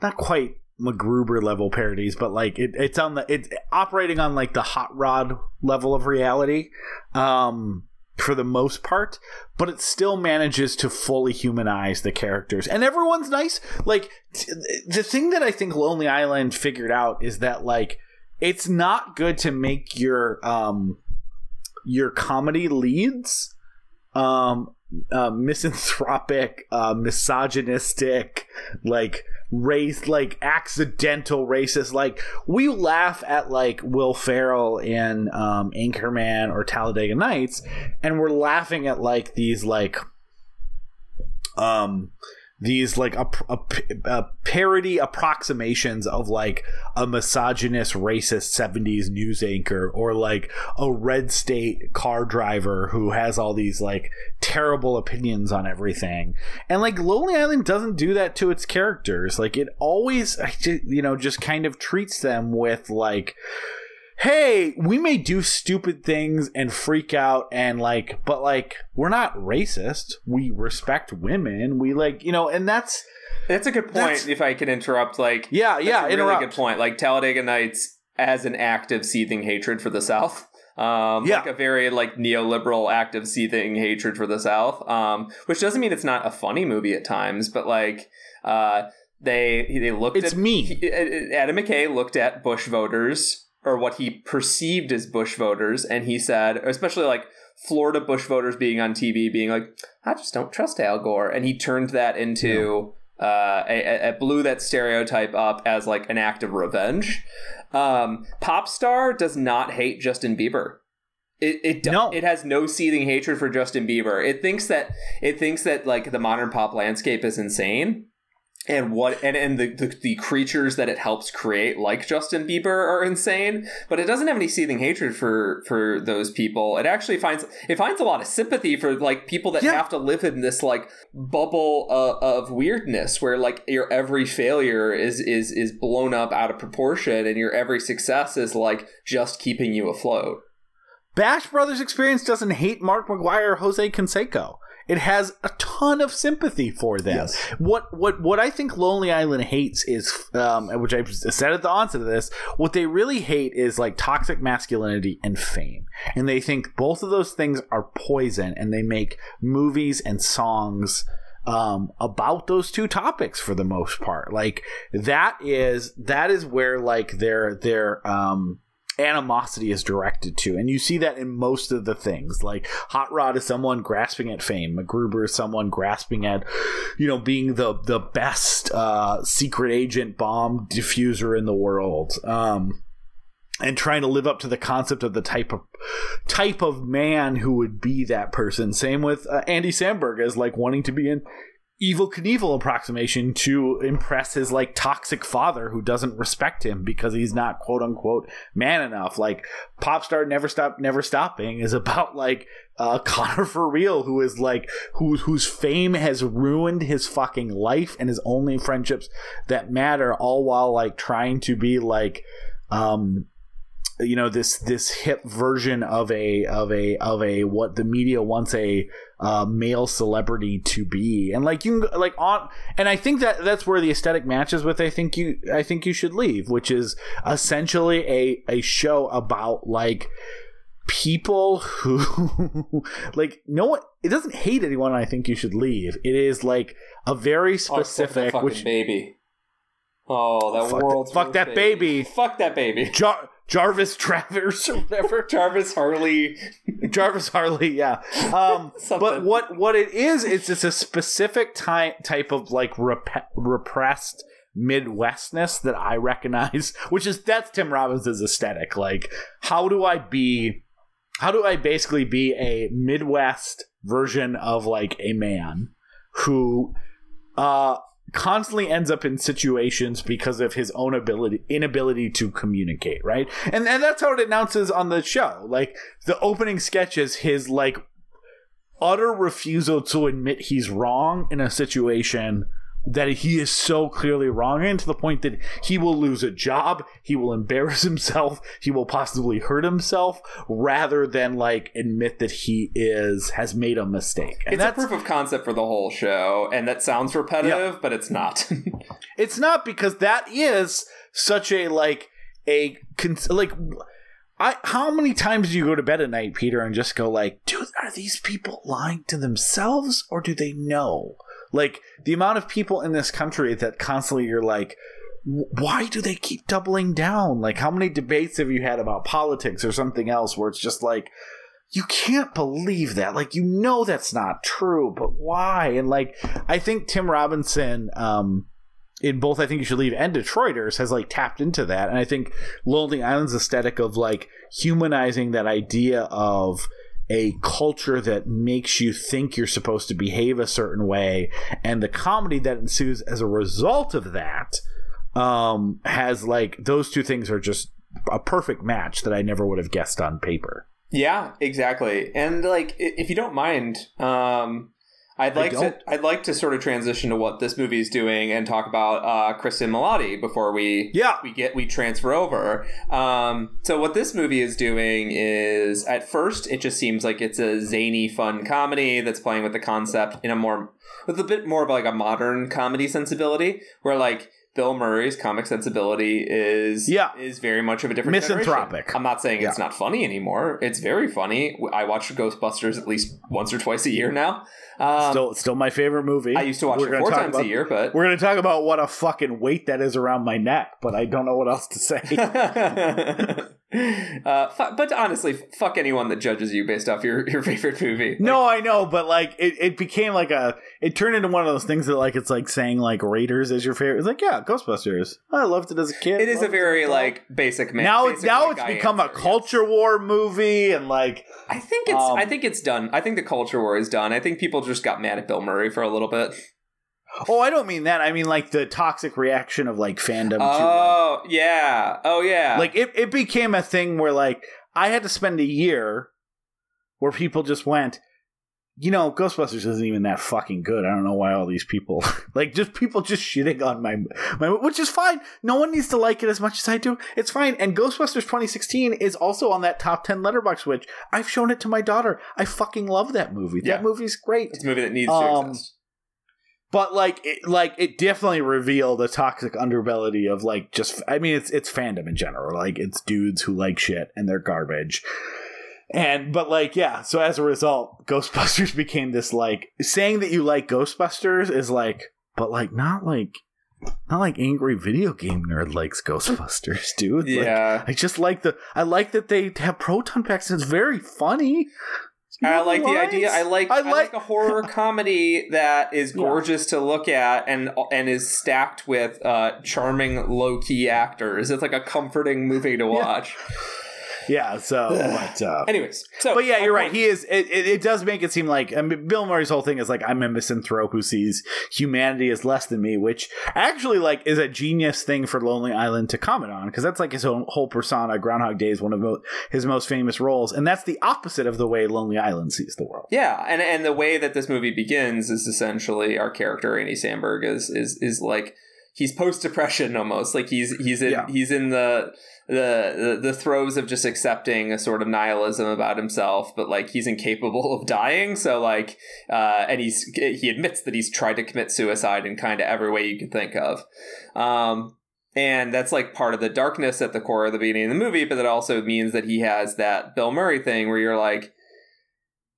not quite MacGruber level parodies, but like it, it's on the it's operating on like the hot rod level of reality. Um, for the most part, but it still manages to fully humanize the characters. And everyone's nice. Like t- the thing that I think Lonely Island figured out is that like it's not good to make your um your comedy leads um uh, misanthropic, uh, misogynistic, like race like accidental racist like we laugh at like will ferrell in um anchorman or talladega nights and we're laughing at like these like um these like a, a, a, parody approximations of like a misogynist racist 70s news anchor or like a red state car driver who has all these like terrible opinions on everything. And like lonely island doesn't do that to its characters. Like it always you know just kind of treats them with like hey, we may do stupid things and freak out and like, but like, we're not racist. We respect women. We like, you know, and that's that's a good point. If I can interrupt, like, yeah, yeah, a really good point. Like Talladega Nights as an active seething hatred for the South. Um, yeah. like a very like neoliberal active seething hatred for the South. Um, which doesn't mean it's not a funny movie at times, but like, uh, they they looked. At It's at, me. Adam McKay looked at Bush voters or what he perceived as Bush voters, and he said, especially like Florida Bush voters being on TV, being like, "I just don't trust Al Gore," and he turned that into yeah. uh, a, a, blew that stereotype up as like an act of revenge. Um, Pop star does not hate Justin Bieber. It it, no. it has no seething hatred for Justin Bieber. It thinks that it thinks that like the modern pop landscape is insane and what and, and the, the, the creatures that it helps create like justin bieber are insane. But it doesn't have any seething hatred for for those people. It actually finds it finds a lot of sympathy for like people that yeah. have to live in this like bubble uh, of weirdness where like your every failure is is is blown up out of proportion and your every success is like just keeping you afloat. Bash brothers experience doesn't hate mark mcgwire or jose canseco it has a ton of sympathy for them. Yes. What what what I think Lonely Island hates is, um, which I said at the onset of this, what they really hate is like toxic masculinity and fame, and they think both of those things are poison, and they make movies and songs um, about those two topics for the most part. Like that is that is where like their their um animosity is directed to. And you see that in most of the things. Like Hot Rod is someone grasping at fame. MacGruber is someone grasping at, you know, being the the best uh, secret agent bomb diffuser in the world. Um, and trying to live up to the concept of the type of type of man who would be that person. Same with uh, Andy Samberg as like wanting to be in Evel Knievel approximation to impress his like toxic father who doesn't respect him because he's not quote unquote man enough. Like pop star never stop never stopping is about like uh, Connor for real who is like who whose fame has ruined his fucking life and his only friendships that matter all while like trying to be like um you know this this hip version of a of a of a what the media wants a uh, male celebrity to be and like you like on and i think that that's where the aesthetic matches with i think you i think you should leave which is essentially a a show about like people who like no one it doesn't hate anyone i think you should leave it is like a very specific oh, which baby Oh, that fuck world! Fuck that baby. baby. Fuck that baby. Jar- Jarvis Travers or whatever. Jarvis Harley. Jarvis Harley, yeah. Um, but what what it is, it's just a specific type type of like rep- repressed Midwestness that I recognize, which is that's Tim Robbins' aesthetic. Like, how do I be? How do I basically be a Midwest version of like a man who uh constantly ends up in situations because of his own ability inability to communicate right? And and that's how it announces on the show. Like the opening sketch is his like utter refusal to admit he's wrong in a situation that he is so clearly wrong in to the point that he will lose a job, he will embarrass himself, he will possibly hurt himself rather than like admit that he is has made a mistake. And it's a proof of concept for the whole show, and that sounds repetitive, yeah. but it's not. it's not because that is such a like a like I, how many times do you go to bed at night, Peter, and just go like, dude, are these people lying to themselves or do they know? Like the amount of people in this country that constantly you're like, why do they keep doubling down? Like, how many debates have you had about politics or something else where it's just like, you can't believe that. Like, you know that's not true, but why? And like, I think Tim Robinson, um, in both I think you should leave and Detroiters has like tapped into that, and I think Lonely Island's aesthetic of like humanizing that idea of a culture that makes you think you're supposed to behave a certain way and the comedy that ensues as a result of that um has like those two things are just a perfect match that I never would have guessed on paper. Yeah, exactly. And like, if you don't mind, um, I'd like to I'd like to sort of transition to what this movie is doing and talk about uh, Cristin Milioti before we yeah we get we transfer over. Um, so what this movie is doing is at first it just seems like it's a zany fun comedy that's playing with the concept in a more with a bit more of like a modern comedy sensibility where like Bill Murray's comic sensibility is yeah. is very much of a different misanthropic. Generation. I'm not saying yeah. it's not funny anymore. It's very funny. I watch Ghostbusters at least once or twice a year now. Um, still, still my favorite movie. I used to watch we're it four times about, a year, but we're going to talk about what a fucking weight that is around my neck. But I don't know what else to say. uh, but honestly, fuck anyone that judges you based off your, your favorite movie. Like, no, I know, but like it, it became like a it turned into one of those things that like it's like saying like Raiders is your favorite. It's like yeah, Ghostbusters. I loved it as a kid. It is a very like basic man. Now it's now it's become answer, a culture yes. war movie and like I think it's um, I think it's done. I think the culture war is done. I think people just got mad at Bill Murray for a little bit. Oh, I don't mean that. I mean like the toxic reaction of like fandom. Oh to, like, oh, yeah. Oh yeah. Like it, it became a thing where like I had to spend a year where people just went, you know, Ghostbusters isn't even that fucking good. I don't know why all these people like just people just shitting on my my which is fine. No one needs to like it as much as I do. It's fine. And Ghostbusters 2016 is also on that top 10 letterbox which I've shown it to my daughter. I fucking love that movie. Yeah. That movie's great. It's a movie that needs um, to exist but like it, like it definitely revealed a toxic underbelly of like just i mean it's it's fandom in general like it's dudes who like shit and they're garbage and but like yeah so as a result ghostbusters became this like saying that you like ghostbusters is like but like not like not like angry video game nerd likes Ghostbusters, dude. Yeah, like, I just like the. I like that they have proton packs. It's very funny. I like the idea. I like I like, I like a horror comedy that is gorgeous yeah. to look at and and is stacked with uh, charming low key actors. It's like a comforting movie to watch. Yeah yeah. So, but, uh, anyways, so but yeah, you're right. He is. It, it, it, does make it seem like I mean, Bill Murray's whole thing is like I'm a misanthrope who sees humanity as less than me, which actually like is a genius thing for Lonely Island to comment on because that's like his own whole persona. Groundhog Day is one of mo- his most famous roles, and that's the opposite of the way Lonely Island sees the world. Yeah, and and the way that this movie begins is essentially our character Andy Samberg is is is like he's post depression almost like he's he's in yeah. he's in the the, the throes of just accepting a sort of nihilism about himself, but like he's incapable of dying. So like, uh, and he's he admits that he's tried to commit suicide in kind of every way you can think of. Um, and that's like part of the darkness at the core of the beginning of the movie, but that also means that he has that Bill Murray thing where you're like,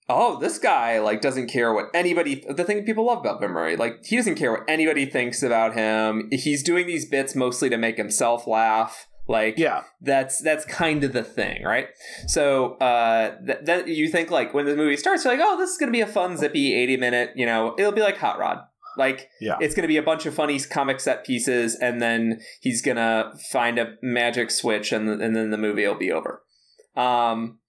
oh, this guy like doesn't care what anybody. The thing people love about Bill Murray, like he doesn't care what anybody thinks about him. He's doing these bits mostly to make himself laugh. Like, yeah, that's that's kind of the thing, right? So, uh, that, that you think like when the movie starts, you're like, oh, this is gonna be a fun, zippy, eighty minute. You know, it'll be like Hot Rod. Like, yeah. it's gonna be a bunch of funny comic set pieces, and then he's gonna find a magic switch, and and then the movie will be over. Um,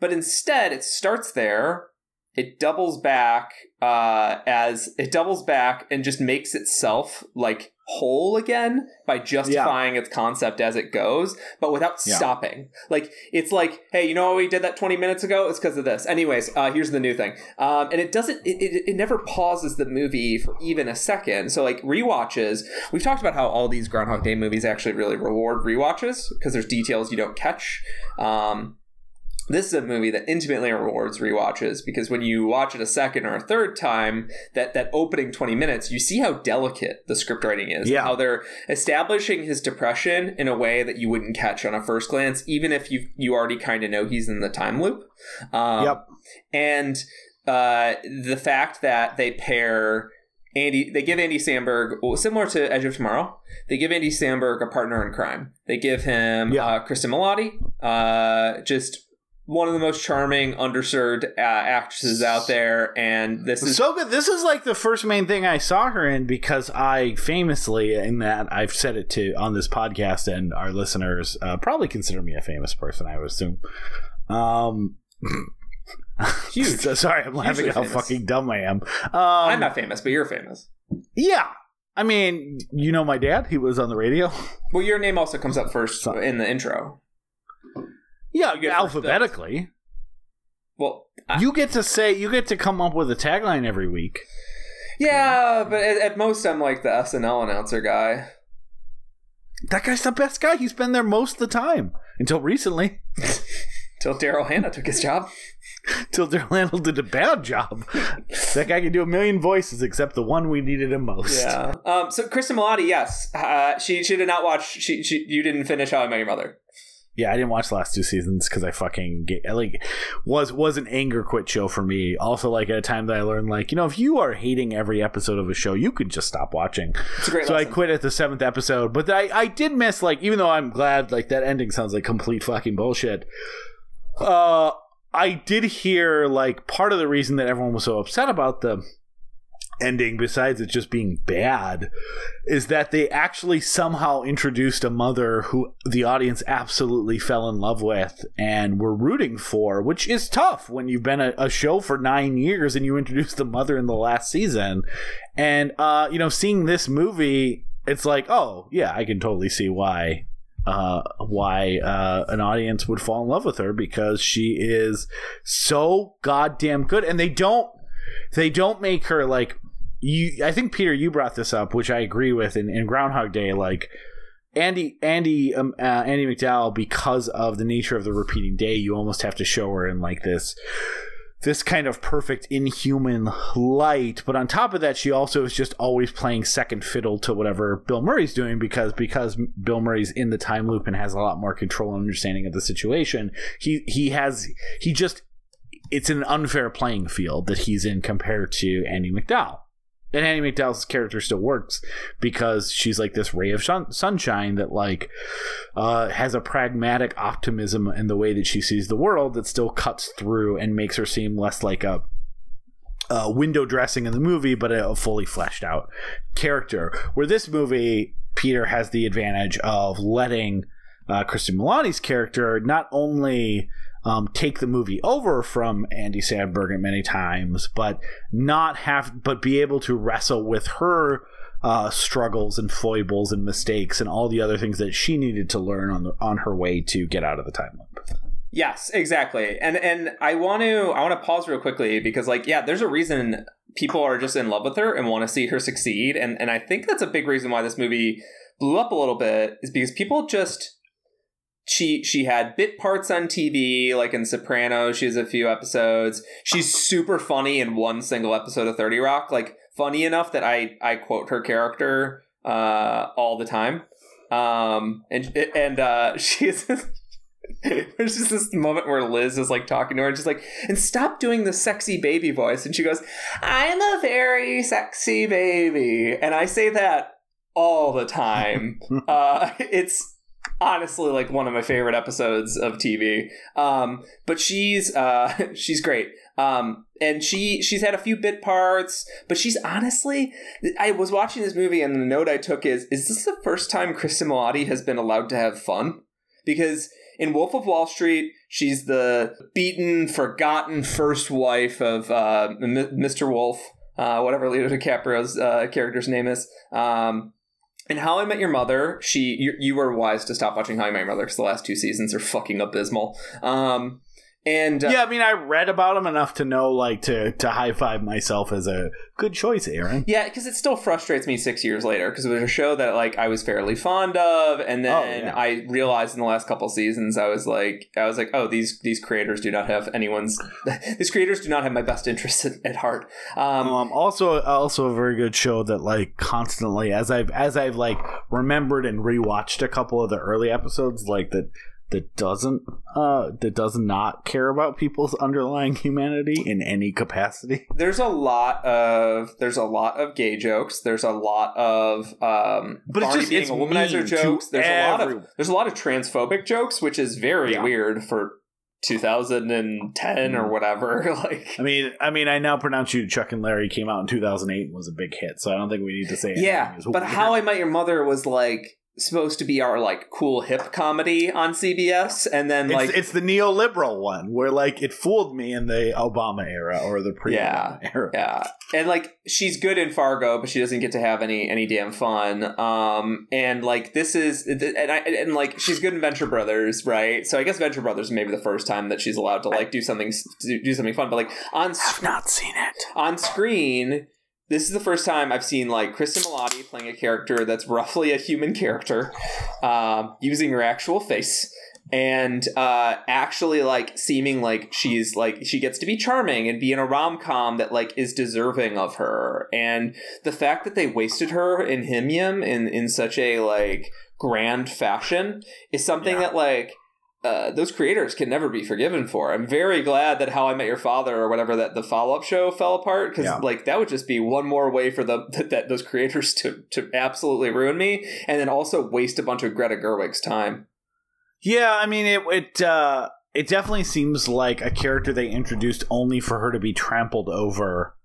but instead, it starts there. It doubles back uh, as it doubles back and just makes itself like whole again by justifying yeah. its concept as it goes, but without yeah. stopping. Like it's like, hey, you know what we did that twenty minutes ago? It's because of this. Anyways, uh, here's the new thing, um, and it doesn't. It, it, it never pauses the movie for even a second. So like re-watches, we've talked about how all these Groundhog Day movies actually really reward re-watches because there's details you don't catch. Um, this is a movie that intimately rewards rewatches because when you watch it a second or a third time, that that opening twenty minutes, you see how delicate the script writing is. Yeah. How they're establishing his depression in a way that you wouldn't catch on a first glance, even if you you already kind of know he's in the time loop. Um, yep. And uh, the fact that they pair Andy, they give Andy Samberg, well, similar to Edge of Tomorrow, they give Andy Samberg a partner in crime. They give him yeah. uh, Cristin Milioti, uh, just one of the most charming, underserved uh, actresses out there, and this is so good. This is like the first main thing I saw her in because I famously, in that I've said it to on this podcast, and our listeners uh, probably consider me a famous person. I would assume. Um, Huge. so, sorry, I'm laughing Hugely at how famous. fucking dumb I am. Um, I'm not famous, but you're famous. Yeah, I mean, you know my dad. He was on the radio. Well, your name also comes up first in the intro. Yeah, alphabetically. Well, I- You get to say you get to come up with a tagline every week. yeah, but at, at most, I'm like the SNL announcer guy. That guy's the best guy. He's been there most of the time until recently. Till Darrell Hammond took his job. Till Darrell Hammond did a bad job. that guy can do a million voices except the one we needed him most. Yeah. Um. So Cristin Milioti, yes, uh, she she did not watch. She she you didn't finish How I Met Your Mother. Yeah, I didn't watch the last two seasons because I fucking get, like was was an anger quit show for me. Also, like at a time that I learned, like you know, if you are hating every episode of a show, you could just stop watching. It's a great. So I quit at the seventh episode, but I I did miss like even though I'm glad like that ending sounds like complete fucking bullshit. Uh, I did hear like part of the reason that everyone was so upset about the ending, besides it just being bad, is that they actually somehow introduced a mother who the audience absolutely fell in love with and were rooting for, which is tough when you've been a, a show for nine years and you introduce the mother in the last season. And uh, you know, seeing this movie, it's like, oh yeah, I can totally see why uh, why uh, an audience would fall in love with her because she is so goddamn good, and they don't they don't make her like you. I think Peter, you brought this up, which I agree with in, in Groundhog Day, like. Andy, Andy, um, uh, Andie MacDowell, because of the nature of the repeating day, you almost have to show her in like this this kind of perfect inhuman light but on top of that she also is just always playing second fiddle to whatever bill murray's doing because because bill murray's in the time loop and has a lot more control and understanding of the situation he he has he just it's an unfair playing field that he's in compared to andie macdowell and Annie McDowell's character still works because she's like this ray of shun- sunshine that like uh, has a pragmatic optimism in the way that she sees the world that still cuts through and makes her seem less like a, a window dressing in the movie, but a, fully fleshed out character. Where this movie, Peter has the advantage of letting uh, Kristen Milani's character not only um, take the movie over from Andy Samberg at many times, but not have, but be able to wrestle with her uh, struggles and foibles and mistakes and all the other things that she needed to learn on the, on her way to get out of the time loop. Yes, exactly. And and I want to I want to pause real quickly because like yeah, there's a reason people are just in love with her and want to see her succeed and and I think that's a big reason why this movie blew up a little bit is because people just she she had bit parts on TV like in Sopranos, she has a few episodes. She's super funny in one single episode of 30 Rock, like funny enough that I I quote her character uh all the time. Um and and uh she is There's just this moment where Liz is like talking to her and she's like, and stop doing the sexy baby voice. And she goes, I'm a very sexy baby. And I say that all the time. uh, it's honestly like one of my favorite episodes of TV. Um, but she's uh, she's great. Um, and she she's had a few bit parts, but she's honestly I was watching this movie and the note I took is is this the first time Cristin Milioti has been allowed to have fun? Because in Wolf of Wall Street, she's the beaten, forgotten first wife of uh, M- Mr. Wolf, uh, whatever Leo DiCaprio's uh, character's name is. Um, in How I Met Your Mother, she you, you were wise to stop watching How I Met Your Mother because the last two seasons are fucking abysmal. Um, and uh, yeah, I mean, I read about him enough to know, like, to to high five myself as a good choice, Aaron. Yeah, because it still frustrates me six years later because it was a show that like I was fairly fond of, and then Oh, yeah. I realized in the last couple seasons I was like, I was like, oh, these these creators do not have anyone's, these creators do not have my best interests at, at heart. Um, Um, also, also a very good show that like constantly, as I've as I've like remembered and rewatched a couple of the early episodes, like that that doesn't uh that does not care about people's underlying humanity in any capacity. there's a lot of there's a lot of gay jokes. There's a lot of um, But it's just- being it's a womanizer jokes. There's a lot of there's a lot of transphobic jokes, which is very Yeah. weird for 2010 or whatever. like, I mean, I mean, I now pronounce you Chuck and Larry came out in 2008 and was a big hit, so I don't think we need to say. yeah. But weird. How I Met Your Mother was like supposed to be our like cool hip comedy on CBS, and then like it's the neoliberal one where like it fooled me in the Obama era or the pre-Obama era. Yeah, and like she's good in Fargo, but she doesn't get to have any any damn fun. Um, and like this is, and I and like she's good in Venture Brothers, right? So I guess Venture Brothers maybe the first time that she's allowed to like do something do, do something fun. But like on I've not seen it. on screen, this is the first time I've seen like Cristin Milioti playing a character that's roughly a human character, um, using her actual face. And uh, actually, like seeming like she's like she gets to be charming and be in a rom com that like is deserving of her. And the fact that they wasted her in HIMYM in in such a like grand fashion is something Yeah. that like uh, those creators can never be forgiven for. I'm very glad that How I Met Your Father or whatever that the follow up show fell apart because Yeah. like that would just be one more way for the that, that those creators to to absolutely ruin me and then also waste a bunch of Greta Gerwig's time. Yeah, I mean it. It uh, it definitely seems like a character they introduced only for her to be trampled over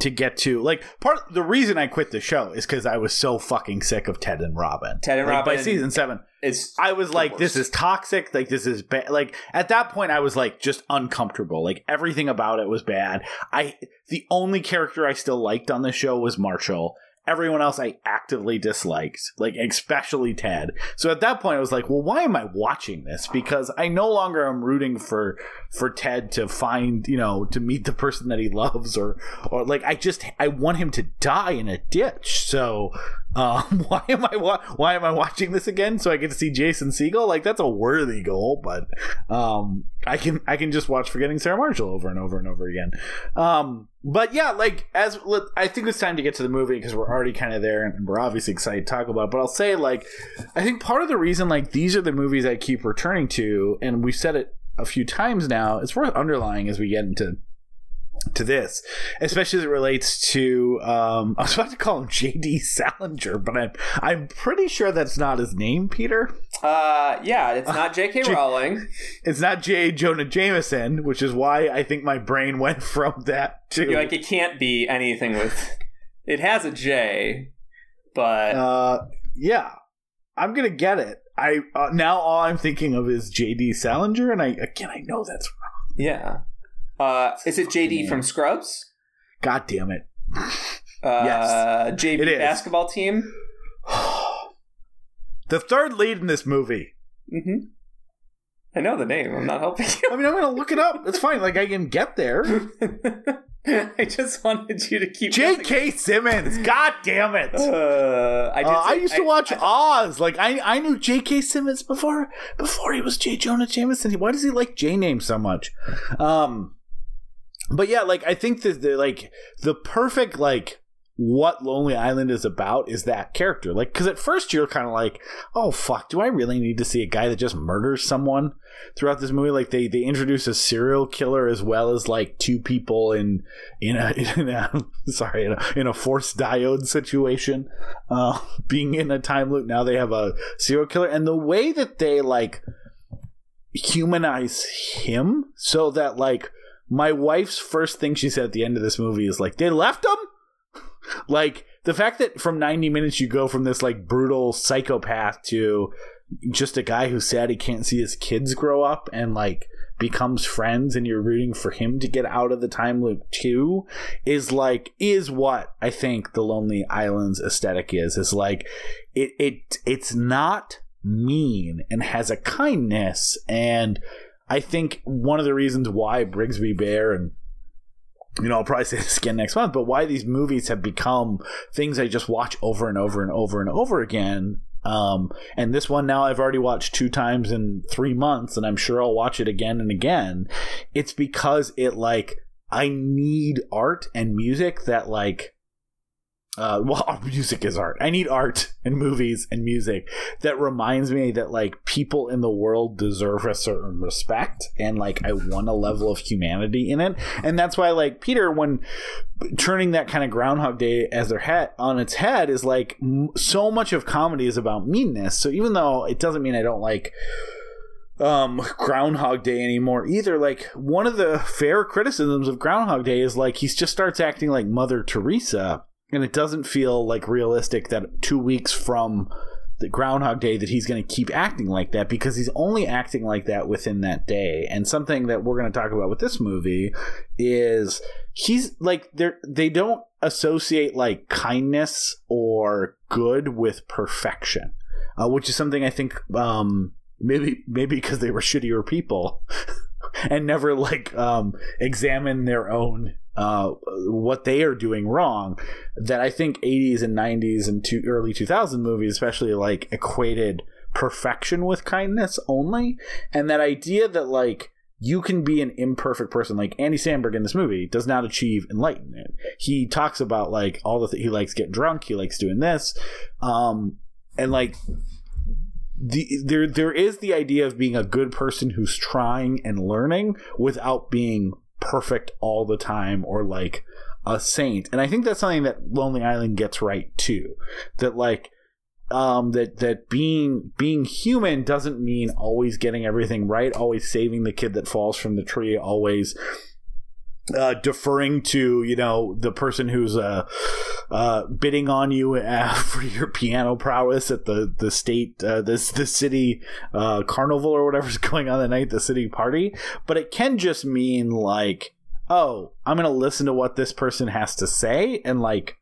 to get to like part. The reason I quit the show is because I was so fucking sick of Ted and Robin. Ted and Like, by season seven. It's I was like, this is toxic. Like, this is bad. Like, at that point, I was like, just uncomfortable. Like, everything about it was bad. I, the only character I still liked on the show was Marshall. Everyone else I actively disliked, like, especially Ted. So at that point, I was like, well, why am I watching this? Because I no longer am rooting for, for Ted to find, you know, to meet the person that he loves or, or like, I just, I want him to die in a ditch. So, um, why am I wa- why am I watching this again? So I get to see Jason Segel. Like that's a worthy goal, but um, I can I can just watch Forgetting Sarah Marshall over and over and over again. Um, but yeah, like as I think it's time to get to the movie because we're already kind of there and we're obviously excited to talk about. It. But I'll say like I think part of the reason like these are the movies I keep returning to, and we've said it a few times now. It's worth underlying as we get into to this, especially as it relates to. Um, I was about to call him J.D. Salinger, but I'm I'm pretty sure that's not his name, Peter. Uh yeah, it's not J.K. J- Rowling. It's not J. Jonah Jameson, which is why I think my brain went from that to You're like it can't be anything with. It has a J, but uh, yeah. I'm gonna get it. I uh, now all I'm thinking of is J.D. Salinger, and I again I know that's wrong. yeah. Uh, is it JD name. from Scrubs? God damn it. Uh, JV it basketball team. the third lead in this movie. Mm-hmm. I know the name. I'm not helping you. I mean, I'm gonna look it up. It's fine. Like I can get there. I just wanted you to keep. J.K. Simmons. God damn it. Uh, I, Uh, I say- used to watch Oz. Like I, I knew J.K. Simmons before before he was J. Jonah Jameson. Why does he like J name so much? Um, but yeah, like I think that the like the perfect like what Lonely Island is about is that character. Like, because at first you're kind of like, oh fuck, do I really need to see a guy that just murders someone throughout this movie? Like they they introduce a serial killer as well as like two people in in a, in a sorry in a, in a forced diode situation, uh, being in a time loop. Now they have a serial killer, and the way that they like humanize him so that like my wife's first thing she said at the end of this movie is like they left him like the fact that from 90 minutes you go from this like brutal psychopath to just a guy who's sad he can't see his kids grow up and like becomes friends and you're rooting for him to get out of the time loop too is like is what i think the lonely islands aesthetic is is like it it it's not mean and has a kindness and i think one of the reasons why brigsby bear and you know, I'll probably say this again next month, but why these movies have become things I just watch over and over and over and over again. Um, and this one now I've already watched two times in three months, and I'm sure I'll watch it again and again. It's because it like I need art and music that like uh, well, music is art. I need art and movies and music that reminds me that like people in the world deserve a certain respect and like I want a level of humanity in it. And that's why like Peter, when turning that kind of Groundhog Day as their head on its head is like m- so much of comedy is about meanness. So even though it doesn't mean I don't like um groundhog day anymore either like one of the fair criticisms of groundhog day is like he just starts acting like mother teresa and it doesn't feel like realistic that two weeks from the groundhog day that he's going to keep acting like that because he's only acting like that within that day. And something that we're going to talk about with this movie is he's like they they don't associate like kindness or good with perfection uh, which is something i think um maybe maybe because they were shittier people and never like um examine their own uh what they are doing wrong that i think 80s and 90s and two, early 2000 movies especially like equated perfection with kindness only. And that idea that like you can be an imperfect person like andy samberg in this movie does not achieve enlightenment. He talks about like all the th- he likes getting drunk he likes doing this um and like the there there is the idea of being a good person who's trying and learning without being perfect all the time or like a saint. And i think that's something that lonely island gets right too. That like um that that being being human doesn't mean always getting everything right always saving the kid that falls from the tree always uh, deferring to you know the person who's uh, uh, bidding on you uh, for your piano prowess at the the state uh, this the city uh, carnival or whatever's going on the night the city party. But it can just mean like oh i'm gonna listen to what this person has to say and like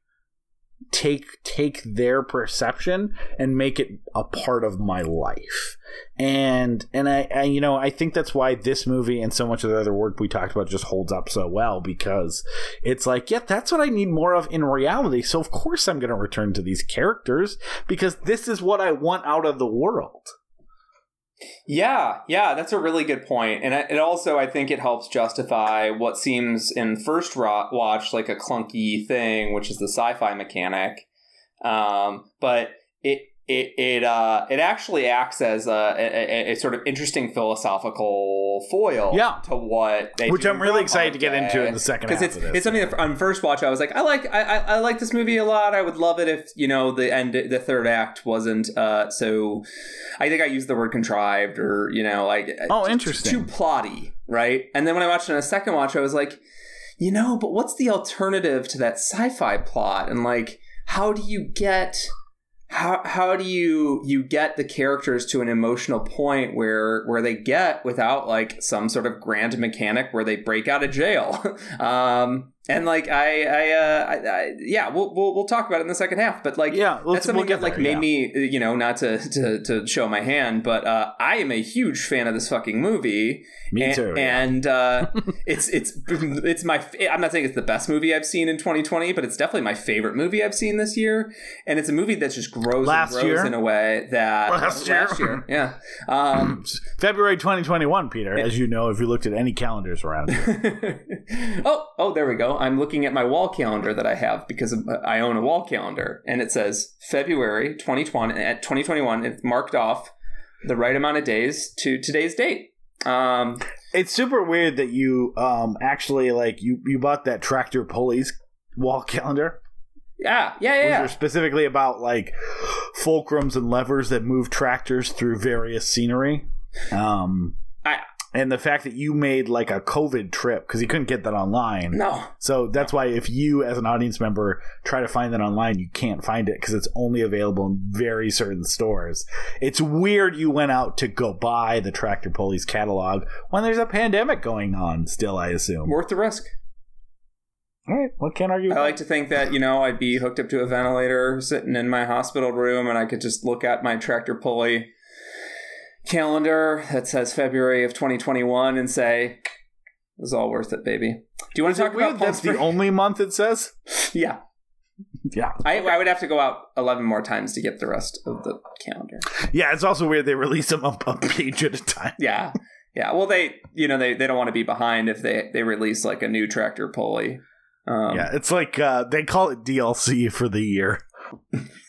take take their perception and make it a part of my life. And and I, I, you know i think that's why this movie and so much of the other work we talked about just holds up so well because it's like yeah that's what i need more of in reality. So of course i'm going to return to these characters because this is what i want out of the world yeah, yeah, that's a really good point, and it also I think it helps justify what seems in first watch like a clunky thing, which is the sci-fi mechanic. Um, but it it it uh it actually acts as a, a, a, sort of interesting philosophical foil yeah. to what they which I'm really excited to get into in the second because it's it's something that on first watch I was like I like I, I, I like this movie a lot. I would love it if you know the end the third act wasn't uh so I think I used the word contrived or you know like oh interesting. too plotty right? And then when I watched it on a second watch I was like you know but what's the alternative to that sci-fi plot? And like how do you get how how do you you get the characters to an emotional point where where they get without like some sort of grand mechanic where they break out of jail? Um and like I, I, uh, I, I, yeah, we'll, we'll we'll talk about it in the second half. But like, yeah, that's something we'll that like there, made yeah. me, you know, not to, to to show my hand, but uh, I am a huge fan of this fucking movie. Me and, too. And uh, it's it's it's my. I'm not saying it's the best movie I've seen in 2020, but it's definitely my favorite movie I've seen this year. And it's a movie that just grows last and grows year? in a way that Last year? last year, yeah. Um, February 2021, Peter. As you know, if you looked at any calendars around here. oh, oh, there we go. I'm looking at my wall calendar that I have because uh, I own a wall calendar, and it says February 2020 at 2021. It's marked off the right amount of days to today's date. Um, it's super weird that you um actually like you you bought that tractor pulleys wall calendar. yeah, yeah, yeah. are specifically about like fulcrums and levers that move tractors through various scenery. Um, I- and the fact that you made like a COVID trip because you couldn't get that online. No, So that's why if you, as an audience member, try to find that online, you can't find it because it's only available in very certain stores. It's weird you went out to go buy the Tractor Pulleys catalog when there's a pandemic going on. Still, I assume. worth the risk. All right, what can't argue? I like to think that you know I'd be hooked up to a ventilator, sitting in my hospital room, and I could just look at my tractor pulley calendar that says February of 2021 and say, "It was all worth it, baby." Do you want to talk about that's the only month it says? Yeah, Yeah. I, I would have to go out 11 more times to get the rest of the calendar. Yeah, it's also weird they release them up a page at a time. Yeah, yeah. Well, they you know they, they don't want to be behind if they they release like a new tractor pulley. Um, yeah, it's like uh, they call it DLC for the year.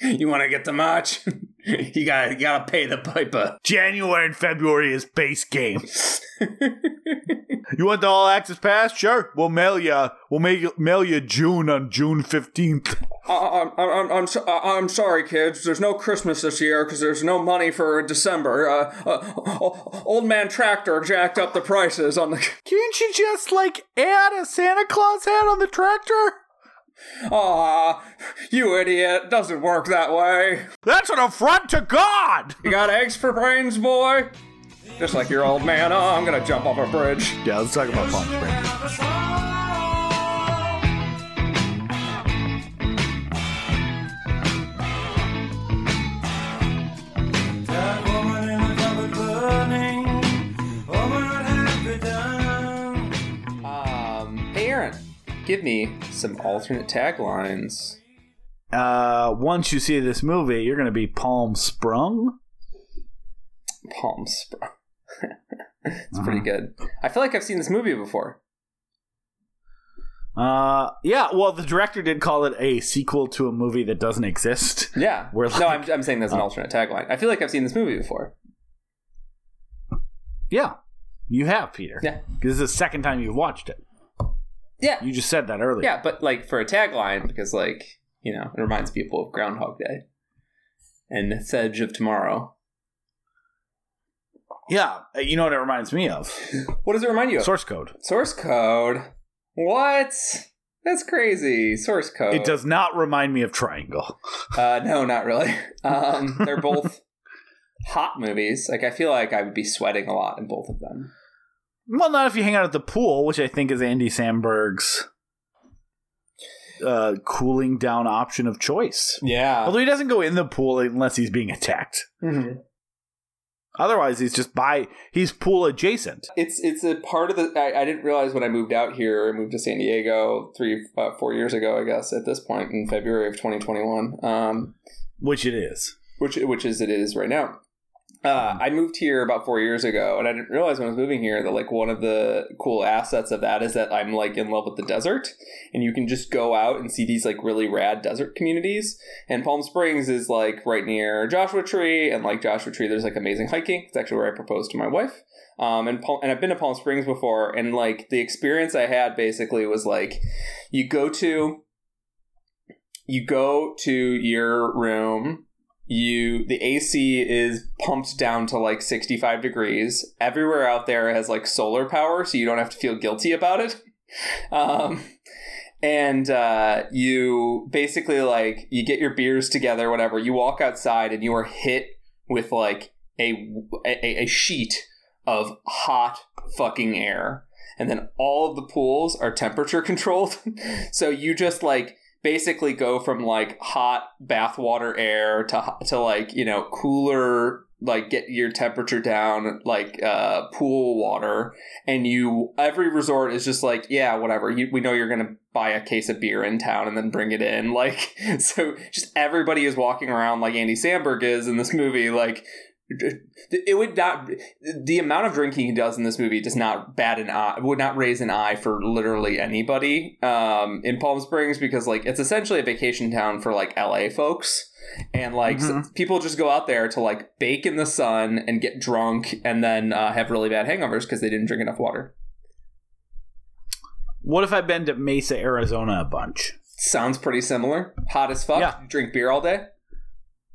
You want to get the march? you got you got to pay the piper. January and February is base game. You want the all access pass? Sure, we'll mail you. We'll mail you, mail you June on June fifteenth. I'm, I'm, I'm, so- I'm sorry, kids. There's no Christmas this year because there's no money for December. Uh, uh, old man Tractor jacked up the prices on the. Can't you just like add a Santa Claus hat on the tractor? Aw, you idiot. Doesn't work that way. That's an affront to God. You got eggs for brains, boy? Just like your old man. Oh, I'm gonna jump off a bridge. Yeah, let's talk about Palm Springs. Give me some alternate taglines. Uh, once you see this movie, you're gonna be palm sprung. Palm Sprung. it's pretty good. I feel like I've seen this movie before. Uh, yeah. Well, the director did call it a sequel to a movie that doesn't exist. Yeah. We're no, I'm, I'm saying that's an alternate tagline. I feel like I've seen this movie before. Yeah, you have, Peter. Yeah. because This is the second time you've watched it. Yeah. You just said that earlier. Yeah, but like for a tagline, because like, you know, it reminds people of Groundhog Day and Edge of Tomorrow. Yeah. uh, You know what it reminds me of? What does it remind you of? Source code. Source code. What? That's crazy. Source code. It does not remind me of Triangle. Uh, no, not really. Um, they're both hot movies. Like I feel like I would be sweating a lot in both of them. Well, not if you hang out at the pool, which I think is Andy Samberg's uh, cooling down option of choice. Yeah. Although he doesn't go in the pool unless he's being attacked. Mhm. Otherwise, he's just by he's pool adjacent. It's it's a part of the. I, I didn't realize when I moved out here. I moved to San Diego three uh, four years ago. I guess at this point in February of 2021. Um, Which it is. which which is it is right now. Uh, I moved here about four years ago, and I didn't realize when I was moving here that like one of the cool assets of that is that I'm like in love with the desert, and you can just go out and see these like really rad desert communities. And Palm Springs is like right near Joshua Tree, and like Joshua Tree, there's like amazing hiking. It's actually where I proposed to my wife. Um, and Pal- and I've been to Palm Springs before, and like the experience I had basically was like, you go to, you go to your room you the AC is pumped down to like 65 degrees. Everywhere out there has like solar power, so you don't have to feel guilty about it. Um, and uh, you basically like you get your beers together, whatever. You walk outside and you are hit with like a a, a sheet of hot fucking air. And then all of the pools are temperature controlled. so you just like basically go from like hot bathwater air to to like you know cooler like get your temperature down like uh pool water and you every resort is just like yeah whatever you, we know you're gonna buy a case of beer in town and then bring it in like so just everybody is walking around like andy samberg is in this movie like it would not the amount of drinking he does in this movie does not bat an eye would not raise an eye for literally anybody um in palm springs because like it's essentially a vacation town for like la folks and like Mhm. s- people just go out there to like bake in the sun and get drunk and then uh, have really bad hangovers because they didn't drink enough water What if I've been to Mesa, Arizona a bunch? sounds pretty similar hot as fuck Yeah. drink beer all day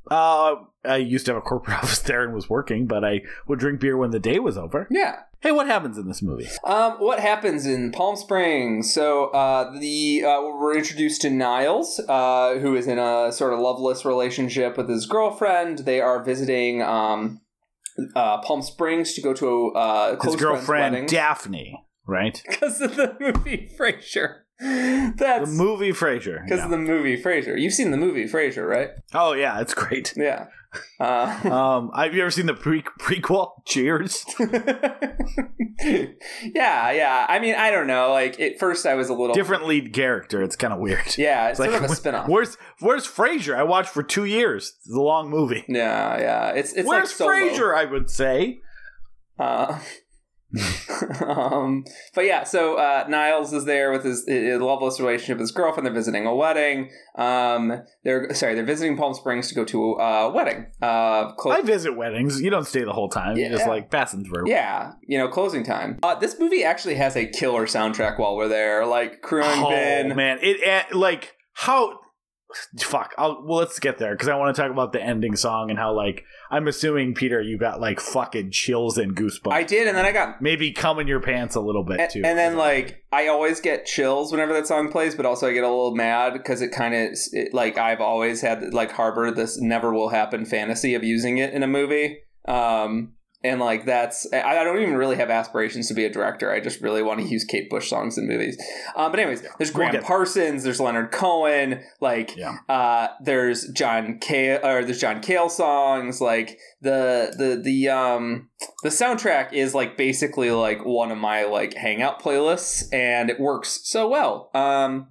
Uh, I used to have a corporate office there and was working, but I would drink beer when the day was over. yeah Hey, what happens in this movie? Um, what happens in Palm Springs? So, uh, the uh, we're introduced to Niles, uh, who is in a sort of loveless relationship with his girlfriend. They are visiting um, uh, Palm Springs to go to a uh, His girlfriend Daphne, right? because of the movie Frasier. That's The movie Frasier. because yeah. of the movie Frasier. You've seen the movie Frasier, right? Oh yeah, it's great. Yeah. Uh, Um, have you ever seen the pre- prequel? Cheers. yeah, yeah. I mean, I don't know. Like at first, I was a little Different lead character. It's kind of weird. Yeah, it's, It's sort of a spin-off. Where's Where's Frasier? I watched for two years. It's a long movie. Yeah, yeah. It's it's Where's like. Frasier? I would say. Uh, um, but yeah, so uh, Niles is there with his, his loveless relationship with his girlfriend. They're visiting a wedding. Um, they're sorry, they're visiting Palm Springs to go to a wedding. Uh, clo- I visit weddings. You don't stay the whole time. You just like passing through. yeah, you know, closing time. Uh, this movie actually has a killer soundtrack while we're there. Like crewing Oh Bin. man, it eh, like how fuck. I'll, well, let's get there because I want to talk about the ending song and how like I'm assuming Peter, you got like fucking chills and goosebumps. I did, and then I got maybe cum in your pants a little bit and, too. and then like I always get chills whenever that song plays, but also I get a little mad because it kind of like I've always had like harbor this never will happen fantasy of using it in a movie. Um, and like that's I, I don't even really have aspirations to be a director. I just really want to use Kate Bush songs in movies. Um, but anyways, there's We'll Gram Parsons, there's Leonard Cohen, like Yeah. uh, there's John Cale or there's John Cale songs. Like the the the um the soundtrack is like basically like one of my like hangout playlists, and it works so well. Um,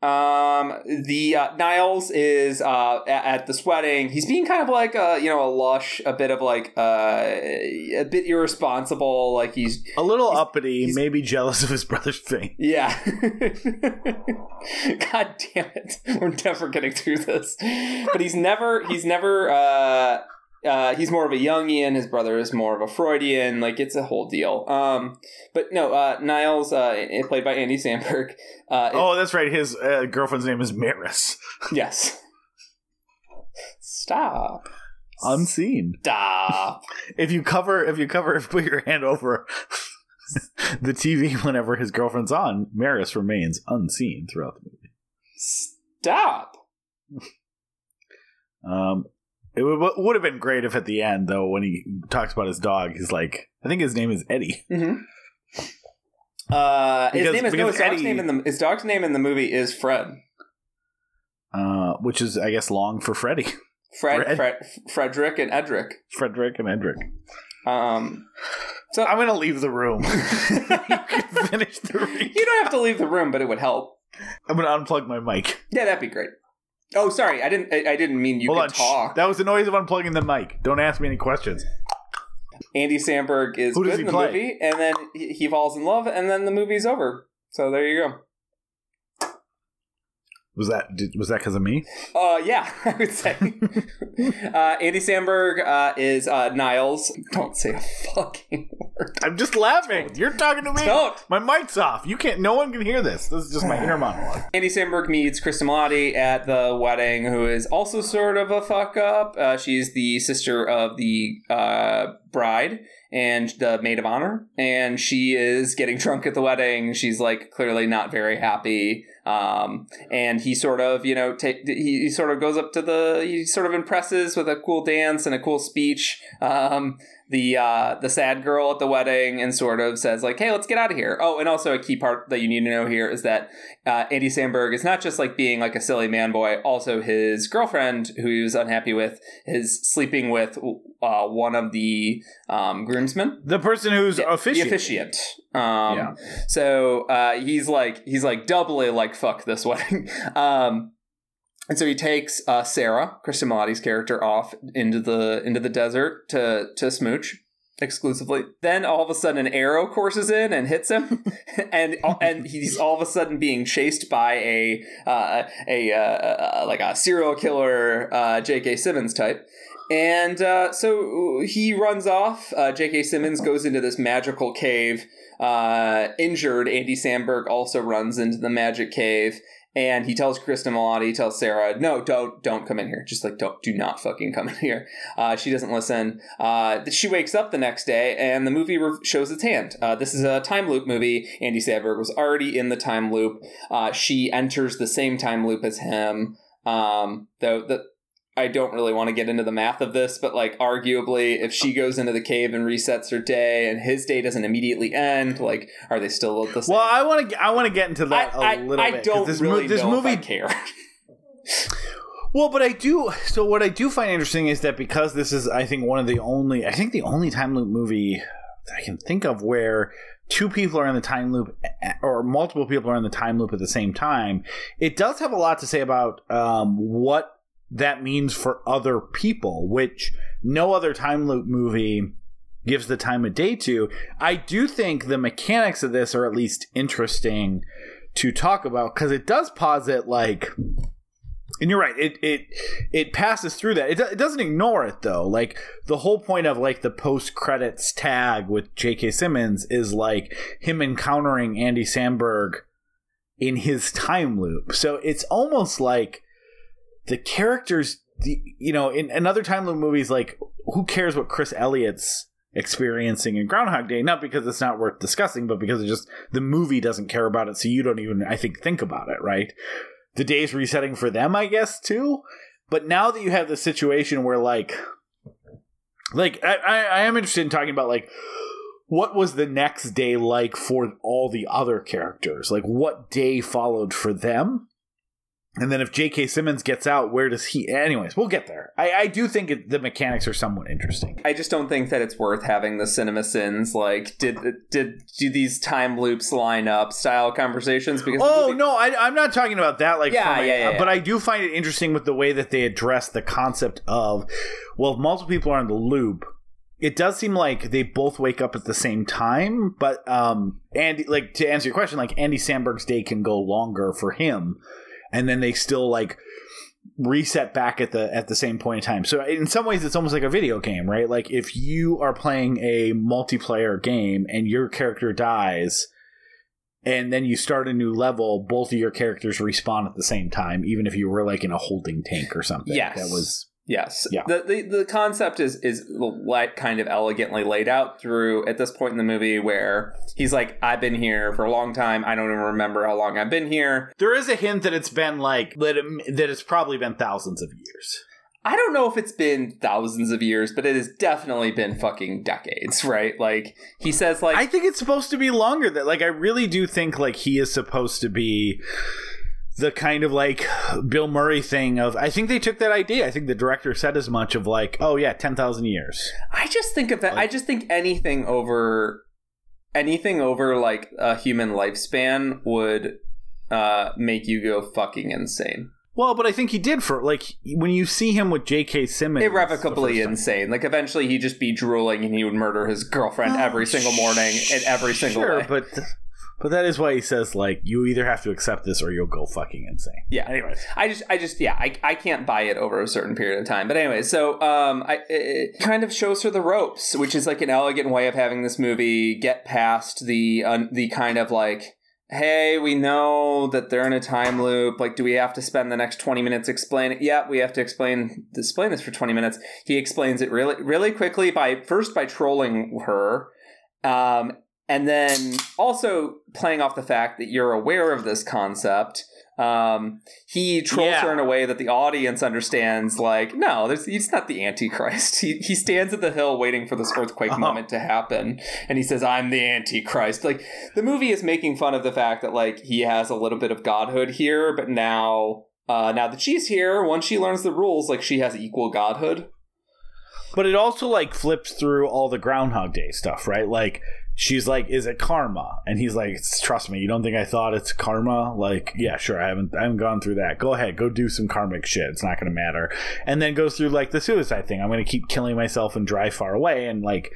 um the uh, niles is uh at, at this wedding. He's being kind of like a you know a lush a bit of like uh a bit irresponsible like he's a little he's- uppity, he's- maybe jealous of his brother's thing. yeah. God damn it. We're never getting through this. But he's never he's never uh uh, he's more of a Jungian. His brother is more of a Freudian. Like it's a whole deal. Um, but no, uh, Niles, uh, played by Andy Samberg. Uh, Oh, that's right. His uh, girlfriend's name is Maris. Yes. Stop. Unseen. Stop. If you cover, if you cover, if you put your hand over the TV whenever his girlfriend's on, Maris remains unseen throughout the movie. Stop. Um, it would, would have been great if at the end, though, when he talks about his dog, he's like, I think his name is Eddie. Mm-hmm. Uh, his name is no, because his dog's Eddie- name in the his dog's name in the movie is Fred. Uh, which is, I guess, long for Freddy. Fred, Fred? Fred, Frederick, and Edric. Frederick and Edric. Um, so I'm going to leave the room. you can finish the read. you don't have to leave the room, but it would help. I'm going to unplug my mic. Yeah, that'd be great. Oh, sorry, I didn't. I, I didn't mean you Hold could on. talk. shh. That was the noise of unplugging the mic. Don't ask me any questions. Andy Samberg is Who does good he in the play? movie, and then he he falls in love, and then the movie's over. So there you go. Was that did, was that because of me? Uh, yeah, I would say. uh, Andy Samberg uh, is uh, Niles. Don't say a fucking word. I'm just laughing. You're talking to me. Don't. My mic's off. You can't. No one can hear this. This is just my inner monologue. Andy Samberg meets Cristin Milioti at the wedding, who is also sort of a fuck up. Uh, she's the sister of the uh, bride and the maid of honor, and she is getting drunk at the wedding. She's like clearly not very happy. Um, and he sort of, you know, take he, he sort of goes up to the he sort of impresses with a cool dance and a cool speech. Um, the uh, the sad girl at the wedding and sort of says like, "Hey, let's get out of here." Oh, and also a key part that you need to know here is that uh, Andy Samberg is not just like being like a silly man boy. Also, his girlfriend, who he was unhappy with, is sleeping with uh, one of the um, groomsmen, The person who's the officiating. officiant. Um, Yeah. So uh, he's like he's like doubly like fuck this wedding. um, and so he takes uh, Sarah, Cristin Milioti's character, off into the into the desert to to smooch exclusively. Then all of a sudden, an arrow courses in and hits him, and and he's all of a sudden being chased by a uh, a uh, like a serial killer uh, J.K. Simmons type. And uh, so he runs off. Uh, J.K. Simmons goes into this magical cave. Uh, injured Andy Samberg also runs into the magic cave, and he tells Cristin Milioti, he tells Sarah, "No, don't, don't come in here. Just like don't, do not fucking come in here." Uh, she doesn't listen. Uh, she wakes up the next day, and the movie re- shows its hand. Uh, this is a time loop movie. Andy Samberg was already in the time loop. Uh, she enters the same time loop as him. Um, though the I don't really want to get into the math of this, but like arguably, if she goes into the cave and resets her day, and his day doesn't immediately end, like are they still the same? Well, I want to. I want to get into that a I, I, little I bit. 'cause don't this, really mo- this movie I care. Well, but I do. So what I do find interesting is that because this is, I think, one of the only, I think, the only time loop movie that I can think of where two people are in the time loop or multiple people are in the time loop at the same time. It does have a lot to say about um, what that means for other people, which no other time loop movie gives the time of day to. I do think the mechanics of this are at least interesting to talk about because it does posit like and you're right it it it passes through that it, it doesn't ignore it though like the whole point of like the post credits tag with jk simmons is like him encountering andy samberg in his time loop. So it's almost like the characters, you know, in, in other time loop movies, like who cares what Chris Elliott's experiencing in Groundhog Day? Not because it's not worth discussing, but because it just the movie doesn't care about it, so you don't even, I think, think about it, right? The day's resetting for them, I guess, too. But now that you have the situation where, like, like I, I, I am interested in talking about like what was the next day like for all the other characters? Like what day followed for them? And then if J.K. Simmons gets out, where does he? Anyways, we'll get there. I, I do think it, the mechanics are somewhat interesting. I just don't think that it's worth having the cinema sins. Like, did did do these time loops line up style conversations? Because oh movie- no, I, am not talking about that. Like, yeah, yeah, yeah, yeah, But I do find it interesting with the way that they address the concept of, well, if multiple people are in the loop, it does seem like they both wake up at the same time. But um, Andy, like to answer your question, like Andy Samberg's day can go longer for him and then they still like reset back at the at the same point in time. So in some ways it's almost like a video game, right? Like if you are playing a multiplayer game and your character dies and then you start a new level, both of your characters respawn at the same time even if you were like in a holding tank or something. Yes. That was Yes. Yeah. The, the the concept is is like kind of elegantly laid out through at this point in the movie where he's like, I've been here for a long time. I don't even remember how long I've been here. There is a hint that it's been like that. It, that it's probably been thousands of years. I don't know if it's been thousands of years, but it has definitely been fucking decades, right? Like he says, like I think it's supposed to be longer. That like I really do think like he is supposed to be the kind of like Bill Murray thing of I think they took that idea. I think the director said as much of like, oh yeah, ten thousand years. I just think of that. Like, I just think anything over anything over like a human lifespan would uh, make you go fucking insane. Well, but I think he did for like when you see him with J.K. Simmons, irrevocably insane. Like eventually, he'd just be drooling and he would murder his girlfriend oh, every single morning and every single sure, way. But but that is why he says like you either have to accept this or you'll go fucking insane. Yeah. Anyways, I just I just yeah I, I can't buy it over a certain period of time. But anyway, so um I it kind of shows her the ropes, which is like an elegant way of having this movie get past the uh, the kind of like hey, we know that they're in a time loop. Like, do we have to spend the next 20 minutes explaining it? Yeah, we have to explain explain this for 20 minutes. He explains it really really quickly by first by trolling her. Um, and then also playing off the fact that you're aware of this concept um, he trolls yeah. her in a way that the audience understands like no he's not the antichrist he, he stands at the hill waiting for this earthquake uh-huh. moment to happen and he says i'm the antichrist like the movie is making fun of the fact that like he has a little bit of godhood here but now uh, now that she's here once she learns the rules like she has equal godhood but it also like flips through all the groundhog day stuff right like she's like, "Is it karma?" And he's like, "Trust me, you don't think I thought it's karma? Like, yeah, sure, I haven't, I haven't gone through that. Go ahead, go do some karmic shit. It's not going to matter." And then goes through like the suicide thing. I'm going to keep killing myself and drive far away, and like,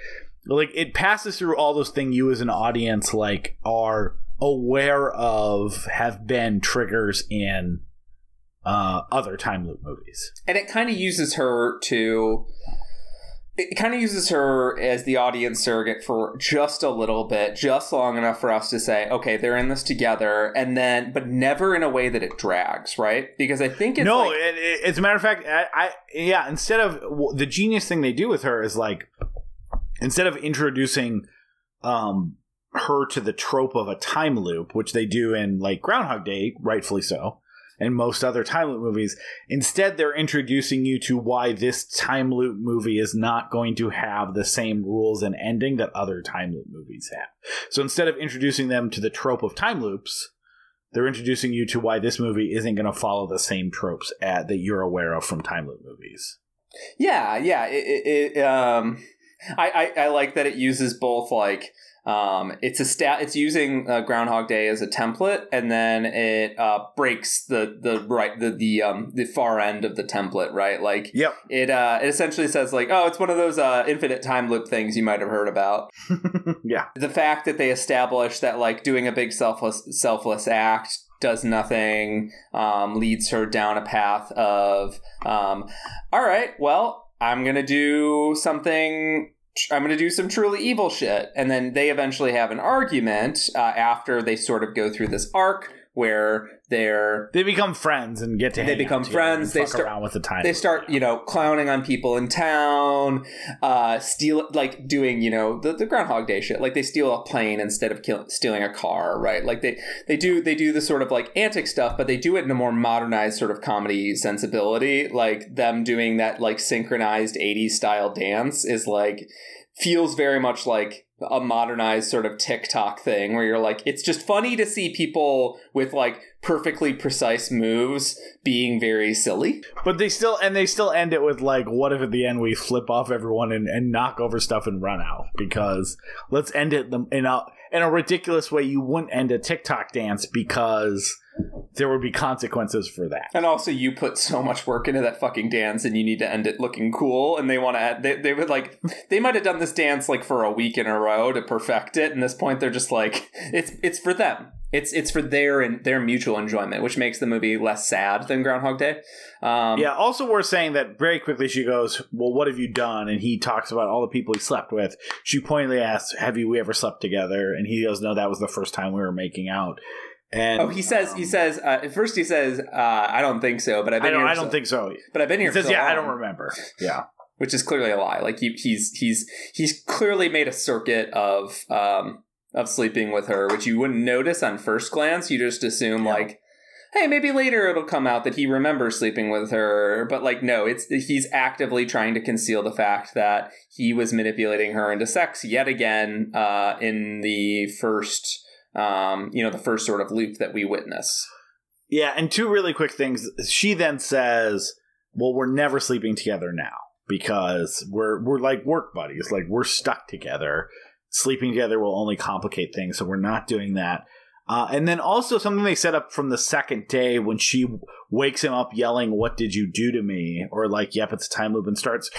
like it passes through all those things you as an audience like are aware of have been triggers in uh, other time loop movies, and it kind of uses her to it kind of uses her as the audience surrogate for just a little bit, just long enough for us to say, okay, they're in this together, and then, but never in a way that it drags, right? Because I think it's no. Like, it, it, as a matter of fact, I, I yeah. Instead of the genius thing they do with her is like, instead of introducing um her to the trope of a time loop, which they do in like Groundhog Day, rightfully so and most other time loop movies. Instead, they're introducing you to why this time loop movie is not going to have the same rules and ending that other time loop movies have. So instead of introducing them to the trope of time loops, they're introducing you to why this movie isn't going to follow the same tropes at, that you're aware of from time loop movies. Yeah, yeah. It, it, it um, I, I, I like that it uses both like um, it's a stat. It's using uh, Groundhog Day as a template, and then it uh, breaks the the right the the um the far end of the template. Right, like yep. It uh it essentially says like oh it's one of those uh infinite time loop things you might have heard about. yeah. The fact that they establish that like doing a big selfless selfless act does nothing um, leads her down a path of um, all right well i'm gonna do something I'm going to do some truly evil shit. And then they eventually have an argument uh, after they sort of go through this arc where they're They become friends and get to. They hang become friends, they start- around with the time. they start you know clowning on people in town uh steal like doing you know the, the groundhog day shit like they steal a plane instead of kill, stealing a car right like they they do they do the sort of like antic stuff but they do it in a more modernized sort of comedy sensibility like them doing that like synchronized 80s style dance is like feels very much like a modernized sort of TikTok thing where you're like, it's just funny to see people with like perfectly precise moves being very silly. But they still and they still end it with like, what if at the end we flip off everyone and, and knock over stuff and run out? Because let's end it in a in a ridiculous way. You wouldn't end a TikTok dance because there would be consequences for that. And also, you put so much work into that fucking dance, and you need to end it looking cool. And they want to, they, they would like, they might have done this dance like for a week in a row to perfect it. And this point, they're just like, it's it's for them. It's it's for their and their mutual enjoyment, which makes the movie less sad than Groundhog Day. Um, Yeah. Also, worth saying that very quickly she goes, "Well, what have you done?" And he talks about all the people he slept with. She pointedly asks, "Have you we ever slept together?" And he goes, "No, that was the first time we were making out." And Oh, he says. he um, says. Uh, at first, he says, uh, "I don't think so," but I've "I been don't. here. I don't think so." But I've been here. He says, for so "Yeah, I don't remember." Yeah. Which is clearly a lie. Like he, he's he's he's clearly made a circuit of um of sleeping with her, which you wouldn't notice on first glance. You just assume Yeah. like. Hey, maybe later it'll come out that he remembers sleeping with her, but like no, it's he's actively trying to conceal the fact that he was manipulating her into sex yet again uh, in the first, um, you know, the first sort of loop that we witness. Yeah, and two really quick things. She then says, "Well, we're never sleeping together now because we're we're like work buddies. Like we're stuck together. Sleeping together will only complicate things, so we're not doing that." Uh, and then also something they set up from the second day when she wakes him up yelling, "What did you do to me?" or like, "Yep, it's a time loop," and starts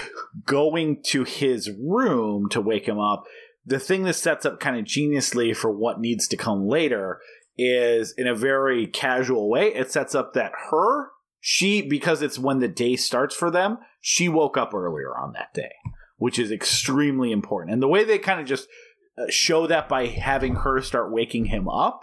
going to his room to wake him up. The thing that sets up kind of geniusly for what needs to come later is in a very casual way. It sets up that her, she, because it's when the day starts for them, she woke up earlier on that day, which is extremely important. And the way they kind of just uh, show that by having her start waking him up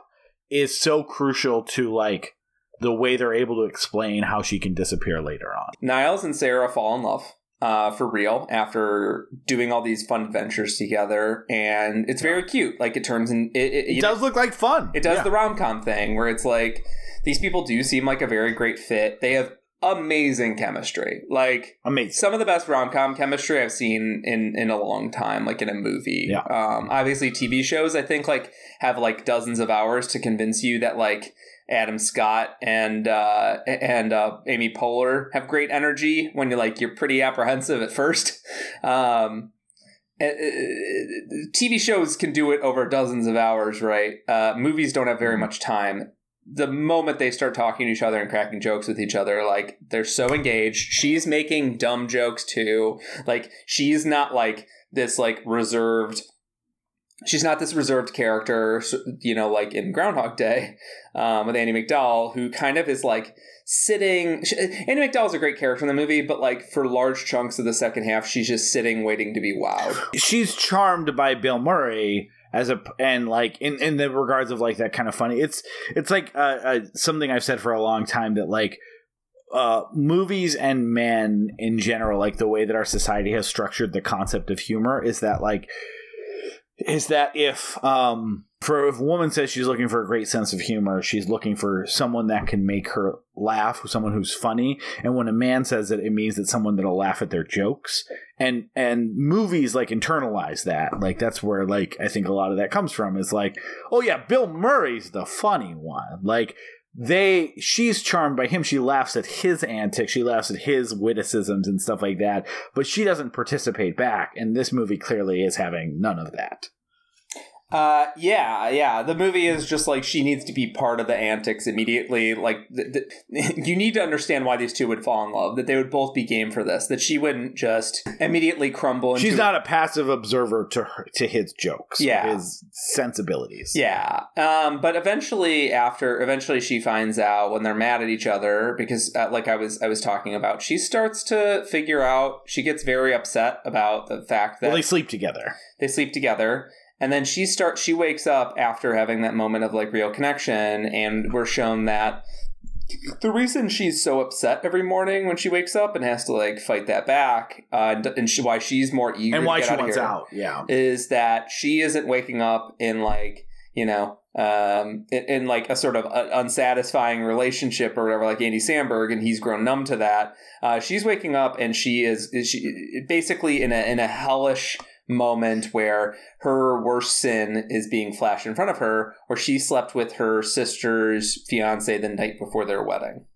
is so crucial to like the way they're able to explain how she can disappear later on. Niles and Sarah fall in love uh, for real after doing all these fun adventures together, and it's very cute. Like it turns in it. It, It does know, look like fun. it does Yeah. the rom com thing where it's like these people do seem like a very great fit. They have amazing chemistry. Like amazing. some of the best rom com chemistry I've seen in in a long time, like in a movie. Yeah. Um, obviously, TV shows I think like have like dozens of hours to convince you that like Adam Scott and uh, and uh, Amy Poehler have great energy when you're like you're pretty apprehensive at first. Um, TV shows can do it over dozens of hours, right? Uh, movies don't have very much time. The moment they start talking to each other and cracking jokes with each other, like they're so engaged. She's making dumb jokes too. Like she's not like this like reserved. She's not this reserved character, you know, like in Groundhog Day um, with Andie MacDowell, who kind of is like sitting. She, Andie MacDowell's a great character in the movie, but like for large chunks of the second half, she's just sitting waiting to be wowed. she's charmed by Bill Murray as a and like in in the regards of like that kind of funny. It's it's like uh, uh, something I've said for a long time that like uh movies and men in general like the way that our society has structured the concept of humor is that like is that if um for if a woman says she's looking for a great sense of humor she's looking for someone that can make her laugh someone who's funny. And when a man says it it means that someone that'll laugh at their jokes. And and movies like internalize that. Like that's where like i think a lot of that comes from is like oh yeah bill murray's the funny one. Like they she's charmed by him. She laughs at his antics. She laughs at his witticisms and stuff like that. But she doesn't participate back. And this movie clearly is having none of that Uh, yeah, yeah. The movie is just like she needs to be part of the antics immediately. Like, th- th- you need to understand why these two would fall in love. That they would both be game for this. That she wouldn't just immediately crumble. Into she's not a passive observer to her, to his jokes Yeah. his sensibilities Yeah. Um, but eventually, after eventually, she finds out when they're mad at each other because, uh, like I was I was talking about, she starts to figure out. She gets very upset about the fact that well they sleep together they sleep together and then she starts she wakes up after having that moment of like real connection and we're shown that the reason she's so upset every morning when she wakes up and has to like fight that back uh, and, and she, why she's more eager and why to get she out wants out. Yeah. is that she isn't waking up in like you know um in, in like a sort of uh unsatisfying relationship or whatever like andy samberg and he's grown numb to that uh she's waking up and she is, is she basically in a in a hellish moment where her worst sin is being flashed in front of her where she slept with her sister's fiance the night before their wedding.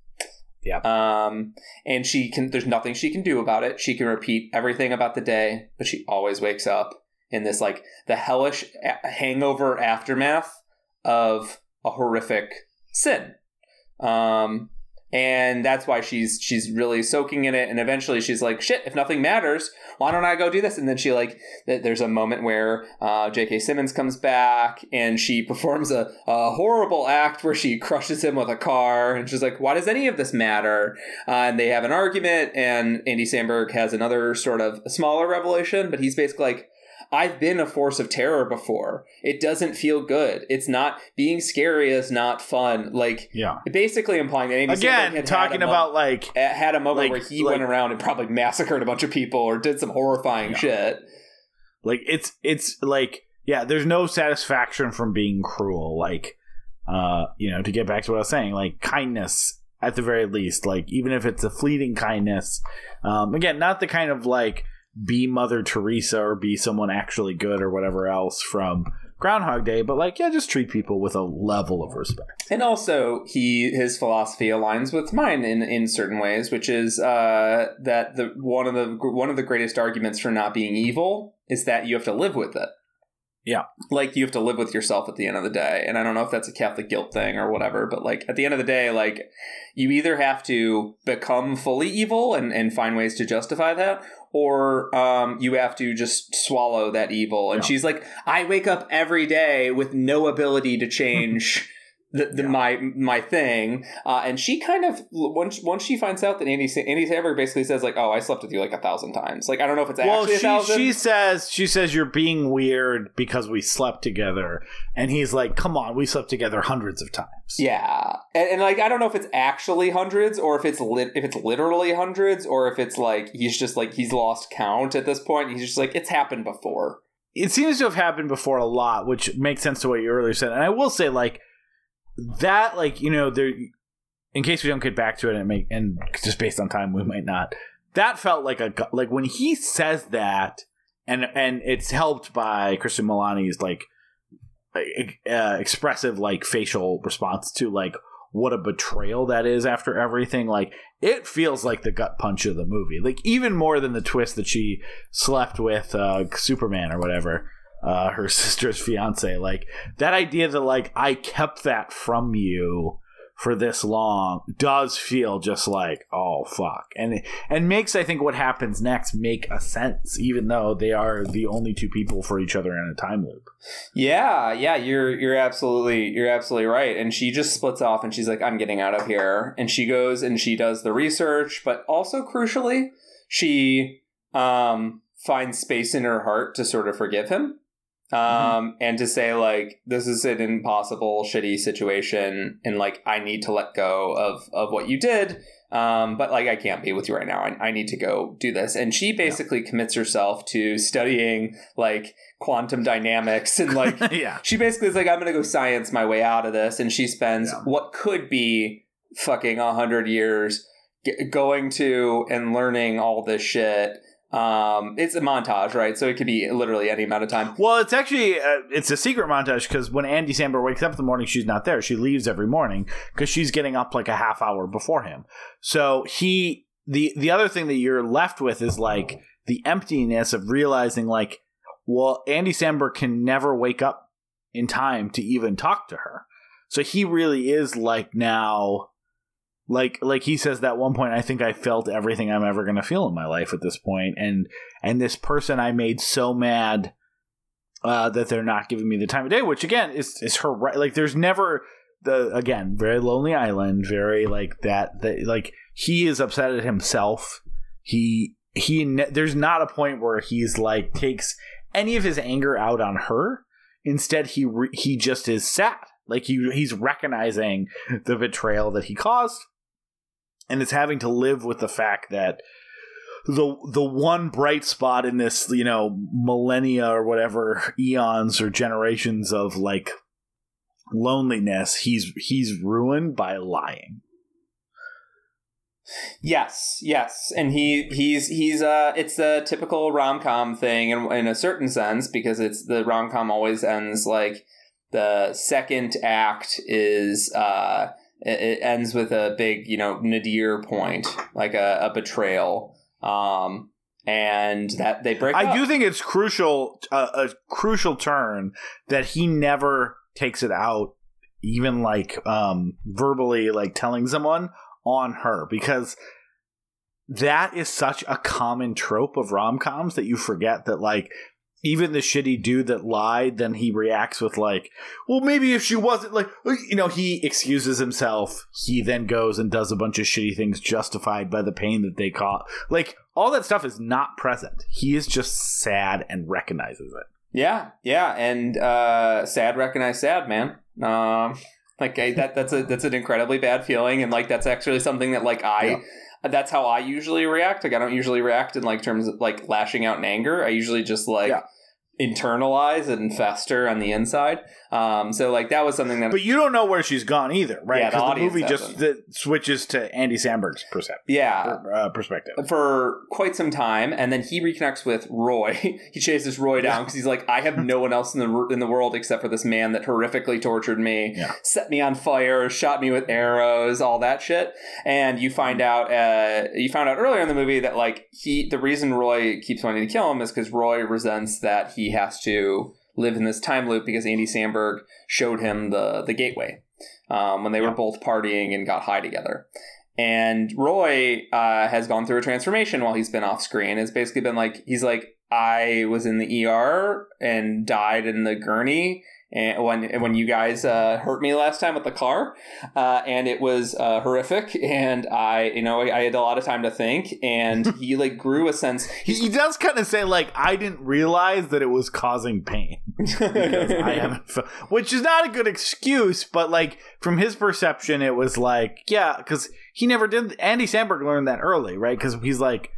Yeah. um and she can there's nothing she can do about it. She can repeat everything about the day but she always wakes up in this like the hellish hangover aftermath of a horrific sin. Um and that's why she's she's really soaking in it. And eventually she's like shit if nothing matters why don't i go do this? And then she like th- there's a moment where uh, j.k simmons comes back and she performs a, a horrible act where she crushes him with a car. And she's like why does any of this matter? Uh, and they have an argument and andy samberg has another sort of smaller revelation but he's basically like I've been a force of terror before. It doesn't feel good. It's not being scary is not fun. Like Yeah. basically implying that Andy Again, talking had a mo- about like had a moment like- where he like- went around and probably massacred a bunch of people or did some horrifying Yeah. shit. like it's it's like yeah there's no satisfaction from being cruel like uh you know to get back to what i was saying like kindness at the very least like even if it's a fleeting kindness um again not the kind of like be mother teresa or be someone actually good or whatever else from groundhog day but like yeah just treat people with a level of respect And also, he his philosophy aligns with mine in, in certain ways, which is uh, that the one of the one of the greatest arguments for not being evil is that you have to live with it. Yeah. like you have to live with yourself at the end of the day. And I don't know if that's a Catholic guilt thing or whatever, but like at the end of the day, like you either have to become fully evil and and find ways to justify that, or um, you have to just swallow that evil. And Yeah. she's like, I wake up every day with no ability to change. The, the, Yeah. my my thing, uh, and she kind of once once she finds out that Andy Andy Samberg basically says like, oh, I slept with you like a thousand times. Like I don't know if it's well actually a she, thousand. she says she says you're being weird because we slept together and he's like come on we slept together hundreds of times Yeah, and, and like I don't know if it's actually hundreds or if it's lit if it's literally hundreds or if it's like he's just like he's lost count at this point. He's just like it's happened before. it seems to have happened before a lot, which makes sense to what you earlier said. And I will say, like that, like you know, there. In case we don't get back to it, and make and just based on time, we might not. That felt like a like when he says that, and and it's helped by Cristin Milioti's like uh, expressive like facial response to like what a betrayal that is after everything. Like it feels like the gut punch of the movie, like even more than the twist that she slept with uh, Superman or whatever, uh, her sister's fiance. Like that idea that like I kept that from you for this long does feel just like oh fuck and and makes i think what happens next make a sense even though they are the only two people for each other in a time loop Yeah, yeah, you're you're absolutely you're absolutely right. And she just splits off and she's like, I'm getting out of here. And she goes and she does the research, but also crucially, she um finds space in her heart to sort of forgive him. Um and to say like this is an impossible shitty situation and like I need to let go of of what you did. Um, but like I can't be with you right now. I, I need to go do this. And she basically commits herself to studying like quantum dynamics and like yeah she basically is like, I'm gonna go science my way out of this, and she spends Yeah. what could be fucking a hundred years g- going to and learning all this shit. Um, it's a montage, right? So it could be literally any amount of time. Well, it's actually uh, it's a secret montage because when Andy Samberg wakes up in the morning, she's not there. She leaves every morning because she's getting up like a half hour before him. So he the the other thing that you're left with is like the emptiness of realizing like, well, Andy Samberg can never wake up in time to even talk to her. So he really is like now like like he says that one point i think i felt everything i'm ever going to feel in my life at this point and and this person i made so mad uh that they're not giving me the time of day which again is is her right like there's never the again very lonely island very like that that like he is upset at himself. He he ne- there's not a point where he's like takes any of his anger out on her. Instead, he re- he just is sad. Like he he's recognizing the betrayal that he caused, and it's having to live with the fact that the the one bright spot in this you know millennia or whatever eons or generations of like loneliness he's he's ruined by lying. Yes, yes, and he he's he's uh it's the typical rom com thing in, in a certain sense because it's the rom com always ends like the second act is uh it, it ends with a big you know nadir point like a, a betrayal um and that they break. I up. do think it's crucial uh, a crucial turn that he never takes it out even like um verbally like telling someone on her because that is such a common trope of rom-coms that you forget that like even the shitty dude that lied then he reacts with like well maybe if she wasn't like you know he excuses himself he then goes and does a bunch of shitty things justified by the pain that they caught like all that stuff is not present he is just sad and recognizes it Yeah, yeah, and uh, sad recognize sad, man. Um, like I, that that's a that's an incredibly bad feeling, and like that's actually something that like I. That's how I usually react. Like I don't usually react in like terms of like lashing out in anger. I usually just like Yeah. internalize and fester on the inside. Um, so like that was something that but you don't know where she's gone either right Yeah, the the, movie just doesn't. switches to andy samberg's percep- yeah uh, perspective for quite some time, and then he reconnects with Roy. he chases Roy down because he's like, I have no one else in the in the world except for this man that horrifically tortured me, Yeah. set me on fire, shot me with arrows, all that shit. And you find out, uh, you found out earlier in the movie that like he, the reason Roy keeps wanting to kill him is because Roy resents that he has to live in this time loop because Andy Samberg showed him the the gateway um, when they were both partying and got high together. And Roy uh, has gone through a transformation while he's been off screen. It's basically been like he's like I was in the ER and died in the gurney. And when when you guys uh, hurt me last time with the car, uh, and it was uh, horrific, and I you know I had a lot of time to think, and he like grew a sense. he, he does kind of say like i didn't realize that it was causing pain because I haven't, which is not a good excuse, but like from his perception, it was like, yeah, because he never did. Andy Samberg learned that early, right? Because he's like,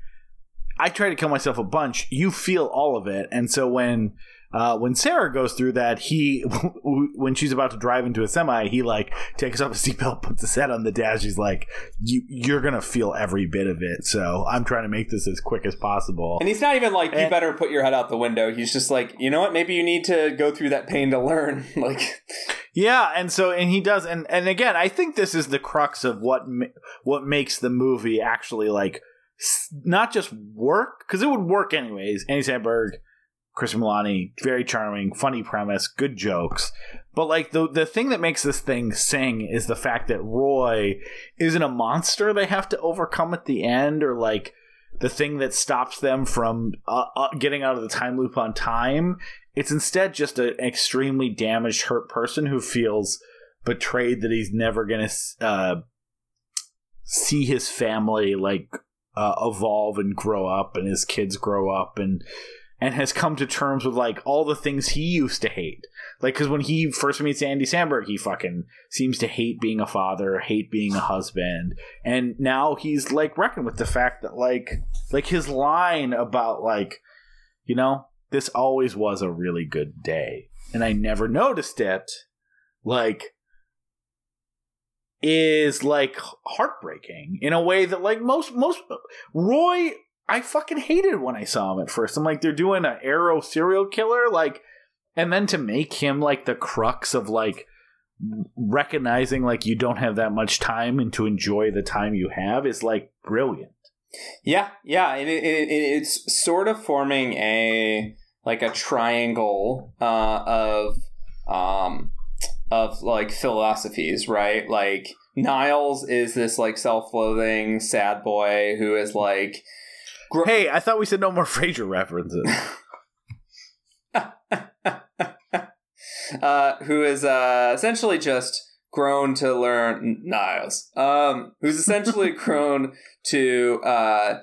I try to kill myself a bunch. You feel all of it, and so when uh, when Sarah goes through that, he when she's about to drive into a semi, he like takes off his seatbelt, puts his head on the dash. He's like, you you're gonna feel every bit of it. So I'm trying to make this as quick as possible. And he's not even like, you And- better put your head out the window. He's just like, you know what? Maybe you need to go through that pain to learn. like, Yeah, and so and he does, and and again, I think this is the crux of what what makes the movie actually like not just work because it would work anyways. Andy Samberg, Cristin Milioti, very charming, funny premise, good jokes, but like the the thing that makes this thing sing is the fact that Roy isn't a monster they have to overcome at the end, or like the thing that stops them from uh, uh, getting out of the time loop on time. It's instead just an extremely damaged, hurt person who feels betrayed that he's never going to uh, see his family like uh, evolve and grow up, and his kids grow up, and and has come to terms with like all the things he used to hate. Like, because when he first meets Andy Samberg, he fucking seems to hate being a father, hate being a husband, and now he's like reckoned with the fact that like like his line about like you know this always was a really good day and i never noticed it like is like heartbreaking in a way that like most most roy i fucking hated when i saw him at first i'm like they're doing an arrow serial killer like and then to make him like the crux of like recognizing like you don't have that much time and to enjoy the time you have is like brilliant yeah, yeah. It, it- it's sort of forming a, like a triangle uh, of, um, of like philosophies, right? Like, Niles is this like self-loathing sad boy who is like hey i thought we said no more frasier references uh, who is uh, essentially just grown to learn Niles, um, who's essentially grown to uh,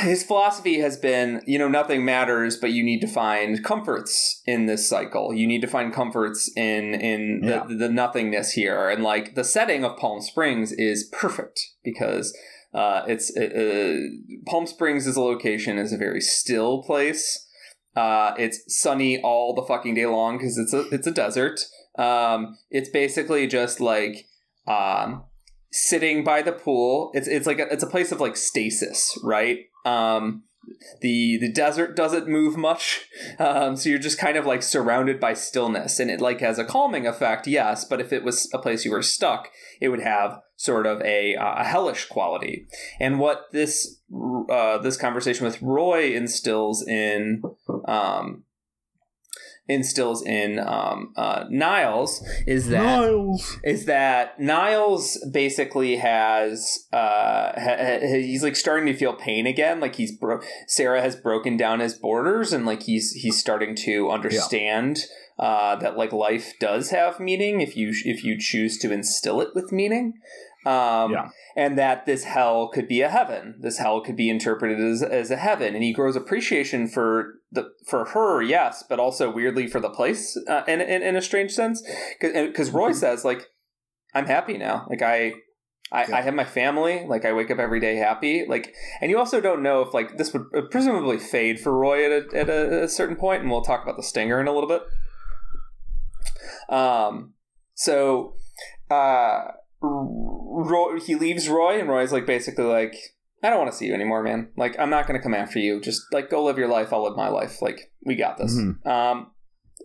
his philosophy has been, you know, nothing matters, but you need to find comforts in this cycle. You need to find comforts in in the, Yeah. the nothingness here, and like the setting of Palm Springs is perfect because uh, it's uh, Palm Springs as a location is a very still place. Uh, it's sunny all the fucking day long because it's a it's a desert. Um, it's basically just like um, sitting by the pool. It's it's like a, it's a place of like stasis, right? Um, the the desert doesn't move much, um, so you're just kind of like surrounded by stillness, and it like has a calming effect, yes. But if it was a place you were stuck, it would have sort of a uh, a hellish quality. And what this uh, this conversation with Roy instills in um, instills in um, uh, Niles is that Niles. is that Niles basically has uh ha- he's like starting to feel pain again like he's bro- Sarah has broken down his borders and like he's he's starting to understand uh that like life does have meaning if you if you choose to instill it with meaning um Yeah. and that this hell could be a heaven. This hell could be interpreted as, as a heaven. And he grows appreciation for the for her yes but also weirdly for the place uh, in, in in a strange sense. Because Roy says like I'm happy now. Like I I, Yeah. I have my family. Like I wake up every day happy. Like and you also don't know if like this would uh, presumably fade for Roy at a, at a, a certain point and we'll talk about the stinger in a little bit. Um so uh Roy, he leaves Roy and Roy's like basically like I don't want to see you anymore man like I'm not going to come after you just like go live your life I'll live my life like we got this Mhm. um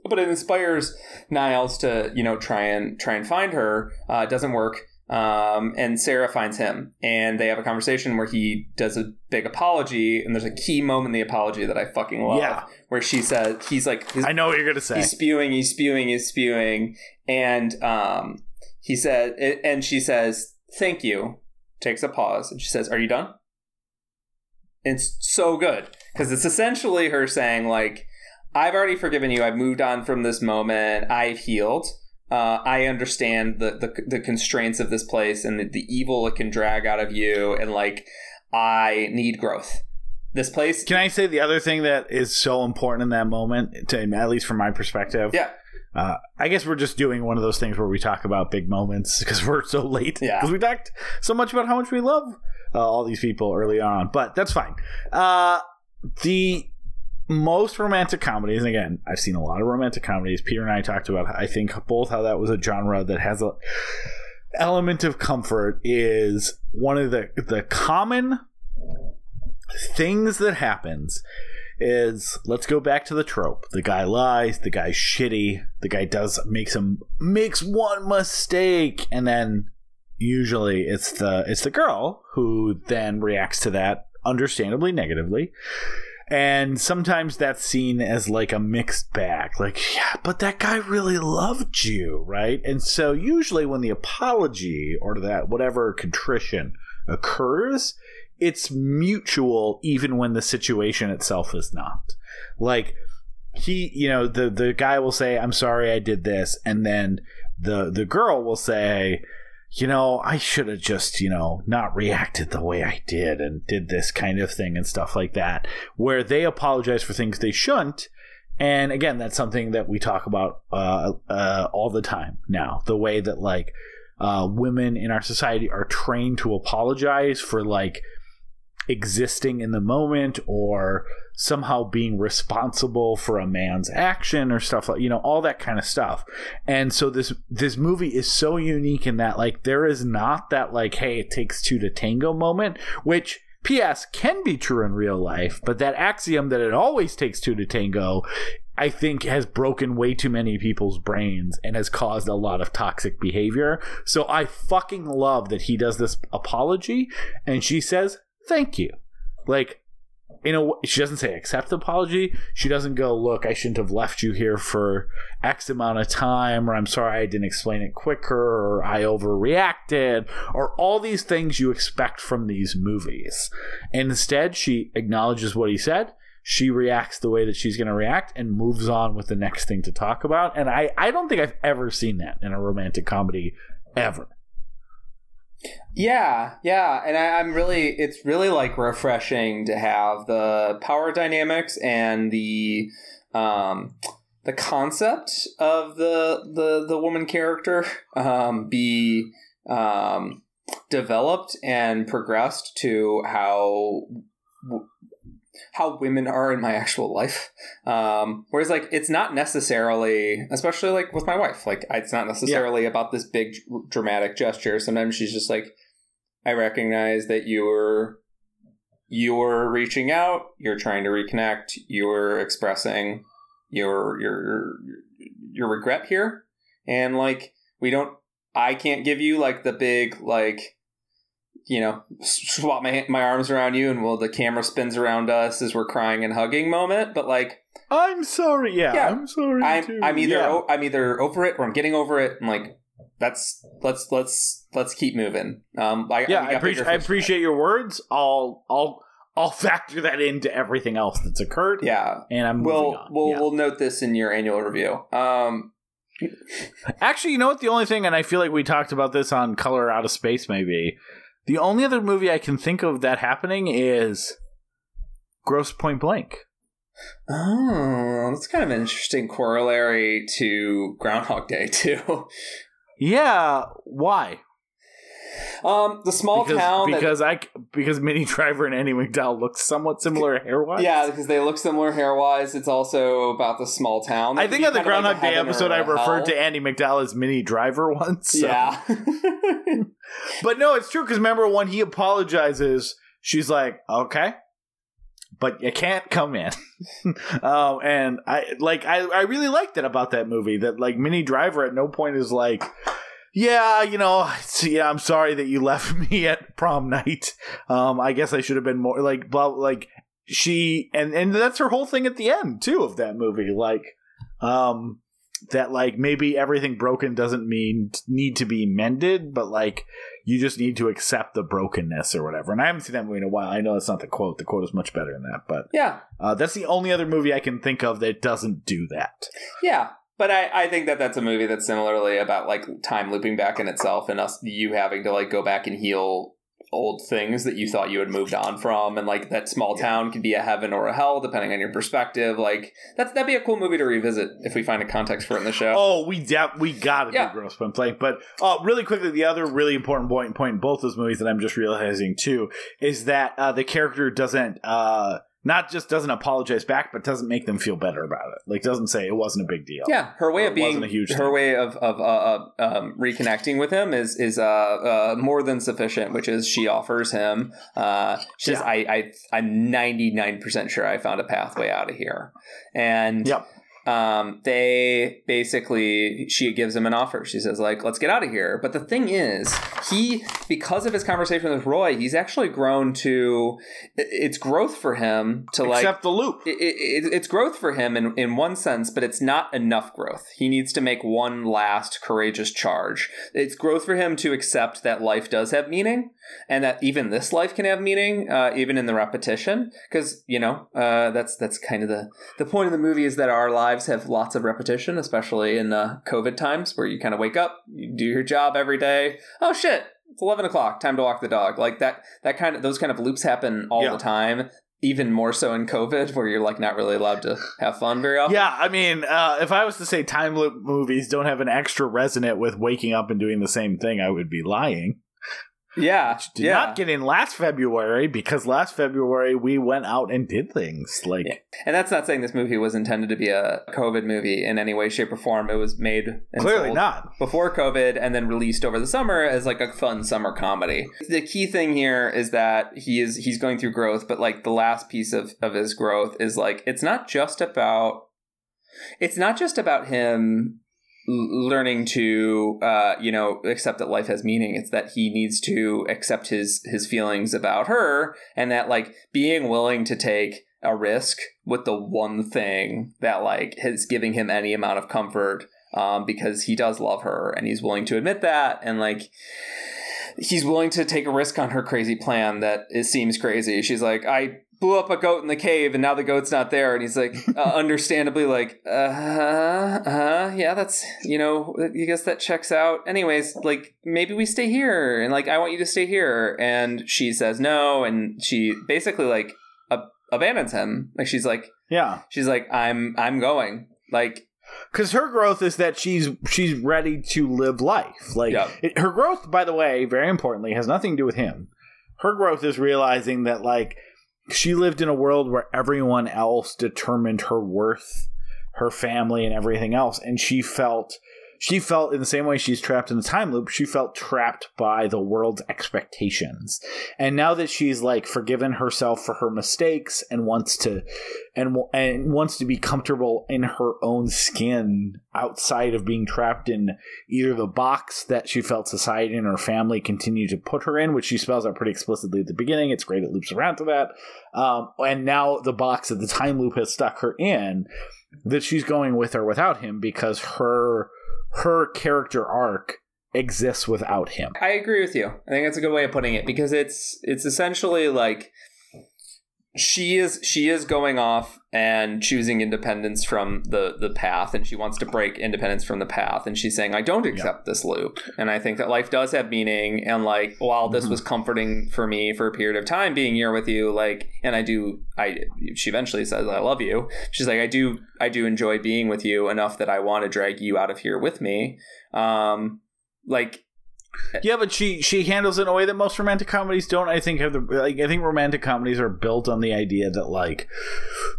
but it inspires Niles to you know try and try and find her. Uh, it doesn't work, um, and Sarah finds him, and they have a conversation where he does a big apology, and there's a key moment in the apology that I fucking love, Yeah. where she says he's like his, I know what you're gonna say. he's spewing, he's spewing, he's spewing, and um, he said, and she says, "Thank you." Takes a pause, and she says, "Are you done?" It's so good because it's essentially her saying like, "I've already forgiven you. I've moved on from this moment. I've healed." Uh, I understand the, the the constraints of this place and the, the evil it can drag out of you, and like I need growth. This place, Can I say the other thing that is so important in that moment, to, at least from my perspective? yeah, Uh, I guess we're just doing one of those things where we talk about big moments because we're so late. Yeah. Because we talked so much about how much we love uh, all these people early on, but that's fine. Uh, the most romantic comedies, and again, I've seen a lot of romantic comedies. Peter and I talked about, I think, both how that was a genre that has a element of comfort. Is one of the the common things that happens is let's go back to the trope. The guy lies, the guy's shitty, the guy does makes him makes one mistake, and then usually it's the it's the girl who then reacts to that understandably negatively. And sometimes that's seen as like a mixed bag. Like, yeah, but that guy really loved you, right? And so usually when the apology or that whatever contrition occurs, it's mutual even when the situation itself is not. Like he, you know, the the guy will say, "I'm sorry I did this." And then the the girl will say, you know, I should have just, you know, not reacted the way I did and did this kind of thing and stuff like that, where they apologize for things they shouldn't. And again, that's something that we talk about uh, uh, all the time now. The way that like uh, women in our society are trained to apologize for like existing in the moment or somehow being responsible for a man's action or stuff like you know all that kind of stuff and so this this movie is so unique in that like there is not that like hey it takes two to tango moment which ps can be true in real life but that axiom that it always takes two to tango I think has broken way too many people's brains and has caused a lot of toxic behavior. So I fucking love that he does this apology and she says, "Thank you." Like you know, she doesn't say accept the apology. She doesn't go, "Look, I shouldn't have left you here for X amount of time," or "I'm sorry I didn't explain it quicker," or "I overreacted," or all these things you expect from these movies. And instead, she acknowledges what he said she reacts the way that she's going to react and moves on with the next thing to talk about. And I, I don't think I've ever seen that in a romantic comedy ever. Yeah, yeah, and I, I'm really, it's really like refreshing to have the power dynamics and the, um, the concept of the the the woman character um, be um, developed and progressed to how how women are in my actual life. Um, whereas like it's not necessarily, especially like with my wife, like it's not necessarily yeah. about this big dramatic gesture. Sometimes she's just like, I recognize that you're you're reaching out, you're trying to reconnect, you're expressing your your your regret here, and like we don't, I can't give you like the big like you know, swap my my arms around you, and well, the camera spins around us as we're crying and hugging moment. But like, I'm sorry. Yeah, yeah I'm sorry. I'm, too. I'm either yeah. o- I'm either over it or I'm getting over it. I'm like, that's let's let's let's keep moving. Um, I, yeah, I, I appreciate I appreciate your words. I'll I'll I'll factor that into everything else that's occurred. Yeah, and I'm we'll we'll yeah. we'll note this in your annual review. Um, actually, you know what? The only thing, and I feel like we talked about this on Color Out of Space, maybe the only other movie I can think of that happening is Grosse Pointe Blank. Oh, that's kind of an interesting corollary to Groundhog Day too. yeah, why? Um, the small because, town because that, I because Minnie Driver and Andie MacDowell look somewhat similar hair wise. Yeah, because they look similar hair wise. It's also about the small town. I think on the Groundhog like Day episode, I referred to Andie MacDowell as Minnie Driver once. So. Yeah, but no, it's true because remember when he apologizes, she's like, "Okay." But you can't come in, um, and I like I, I really liked it about that movie that like Minnie Driver at no point is like, yeah, you know, yeah, I'm sorry that you left me at prom night. Um, I guess I should have been more like, blah, like she, and and that's her whole thing at the end too of that movie, like, um, that like maybe everything broken doesn't mean need to be mended, but like you just need to accept the brokenness or whatever. And I haven't seen that movie in a while. I know that's not the quote. The quote is much better than that, but yeah, uh, that's the only other movie I can think of that doesn't do that. Yeah, but I, I think that that's a movie that's similarly about like time looping back in itself and us you having to like go back and heal old things that you thought you had moved on from. And like that small town can be a heaven or a hell depending on your perspective. Like that's that'd be a cool movie to revisit if we find a context for it in the show. Oh we de- we gotta yeah. do gross fun play. But uh, really quickly the other really important point point in both those movies that i'm just realizing too is that uh, the character doesn't uh, not just doesn't apologize back, but doesn't make them feel better about it. Like doesn't say it wasn't a big deal. Yeah, her way of being a huge her thing. way of of uh, uh, um, reconnecting with him is is uh, uh, more than sufficient. Which is she offers him. Uh, she says, yeah. "I I I'm ninety nine percent sure I found a pathway out of here." And yep um, they basically she gives him an offer. She says like, "Let's get out of here." But the thing is, he because of his conversation with Roy, he's actually grown to it's growth for him to like accept the loop. It, it, it's growth for him in in one sense, but it's not enough growth. He needs to make one last courageous charge. It's growth for him to accept that life does have meaning and that even this life can have meaning, uh, even in the repetition. Because you know uh, that's that's kind of the the point of the movie is that our lives lives have lots of repetition, especially in uh, COVID times where you kind of wake up, you do your job every day. Oh shit, it's 11 o'clock, time to walk the dog. Like that, that kind of, those kind of loops happen all yeah. the time. Even more so in COVID, where you're like not really allowed to have fun very often. Yeah, I mean, uh, if I was to say time loop movies don't have an extra resonant with waking up and doing the same thing, I would be lying. Yeah, did yeah. not get in last February because last February we went out and did things like. Yeah. And that's not saying this movie was intended to be a COVID movie in any way, shape, or form. It was made clearly not before COVID and then released over the summer as like a fun summer comedy. The key thing here is that he is he's going through growth, but like the last piece of of his growth is like it's not just about it's not just about him learning to uh, you know accept that life has meaning. It's that he needs to accept his his feelings about her and that like being willing to take a risk with the one thing that like is giving him any amount of comfort um, because he does love her and he's willing to admit that and like he's willing to take a risk on her crazy plan that it seems crazy. She's like i blew up a goat in the cave and now the goat's not there. And he's like uh, understandably like uh uh yeah that's you know i guess that checks out. Anyways like maybe we stay here and like i want you to stay here. And she says no and she basically like ab- abandons him. Like she's like Yeah. she's like i'm i'm going. Like because her growth is that she's she's ready to live life. Like Yeah. it, her growth by the way very importantly has nothing to do with him. Her growth is realizing that like she lived in a world where everyone else determined her worth her family and everything else. And she felt she felt in the same way she's trapped in the time loop she felt trapped by the world's expectations. And now that she's like forgiven herself for her mistakes and wants to and and wants to be comfortable in her own skin outside of being trapped in either the box that she felt society and her family continue to put her in which she spells out pretty explicitly at the beginning it's great it loops around to that um, and now the box that the time loop has stuck her in that she's going with or without him because her her character arc exists without him I agree with you. I think that's a good way of putting it because it's it's essentially like she is she is going off and choosing independence from the the path and she wants to break independence from the path and she's saying I don't accept this loop. And I think that life does have meaning and like while this Mhm. was comforting for me for a period of time being here with you like and I do I she eventually says I love you. She's like I do I do enjoy being with you enough that I want to drag you out of here with me. Um like Yeah, but she she handles it in a way that most romantic comedies don't. I think have the like I think romantic comedies are built on the idea that like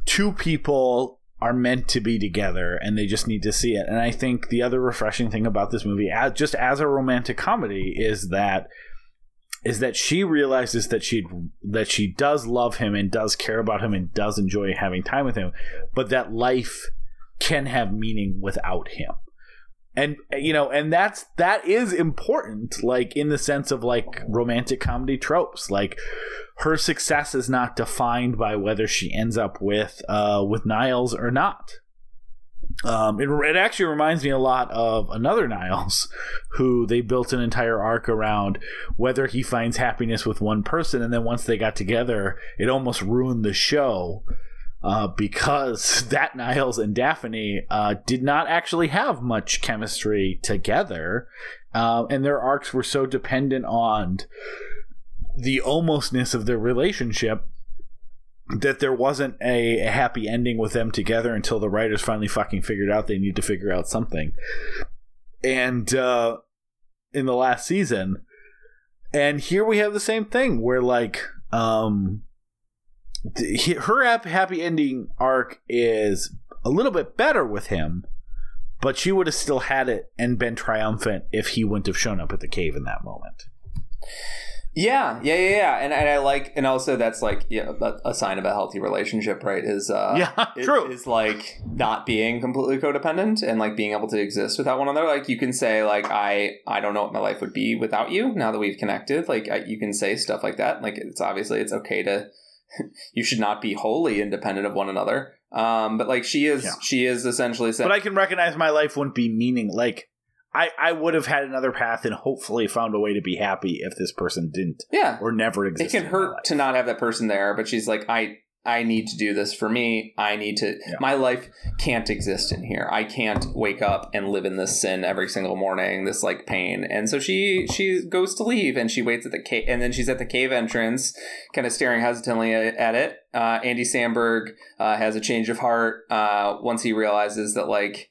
two people are meant to be together and they just need to see it. And I think the other refreshing thing about this movie, as, just as a romantic comedy, is that is that she realizes that she that she does love him and does care about him and does enjoy having time with him, but that life can have meaning without him and you know and that's that is important like in the sense of like romantic comedy tropes. Like her success is not defined by whether she ends up with uh with niles or not. Um it, it actually reminds me a lot of another niles who they built an entire arc around whether he finds happiness with one person and then once they got together it almost ruined the show uh, because that Niles and Daphne uh, did not actually have much chemistry together, uh, and their arcs were so dependent on the almostness of their relationship that there wasn't a, a happy ending with them together until the writers finally fucking figured out they need to figure out something. And uh, in the last season, and here we have the same thing where like um her happy ending arc is a little bit better with him, but she would have still had it and been triumphant if he wouldn't have shown up at the cave in that moment. Yeah, yeah, yeah, yeah. And, and I like, and also that's like yeah, a, sign of a healthy relationship, right? Is uh, yeah, true. Is like not being completely codependent and like being able to exist without one another. Like you can say like I I don't know what my life would be without you. Now that we've connected, like I, you can say stuff like that. Like it's obviously it's okay to. you should not be wholly independent of one another. Um, but like she is, Yeah. she is essentially saying, but I can recognize my life wouldn't be meaning like I, I would have had another path and hopefully found a way to be happy if this person didn't yeah, or never existed. it can hurt to not have that person there but she's like i i need to do this for me. I need to Yeah. my life can't exist in here. I can't wake up and live in this sin every single morning this like pain. And so she she goes to leave and she waits at the cave and then she's at the cave entrance kind of staring hesitantly at, it. Uh, andy samberg uh, has a change of heart uh, once he realizes that like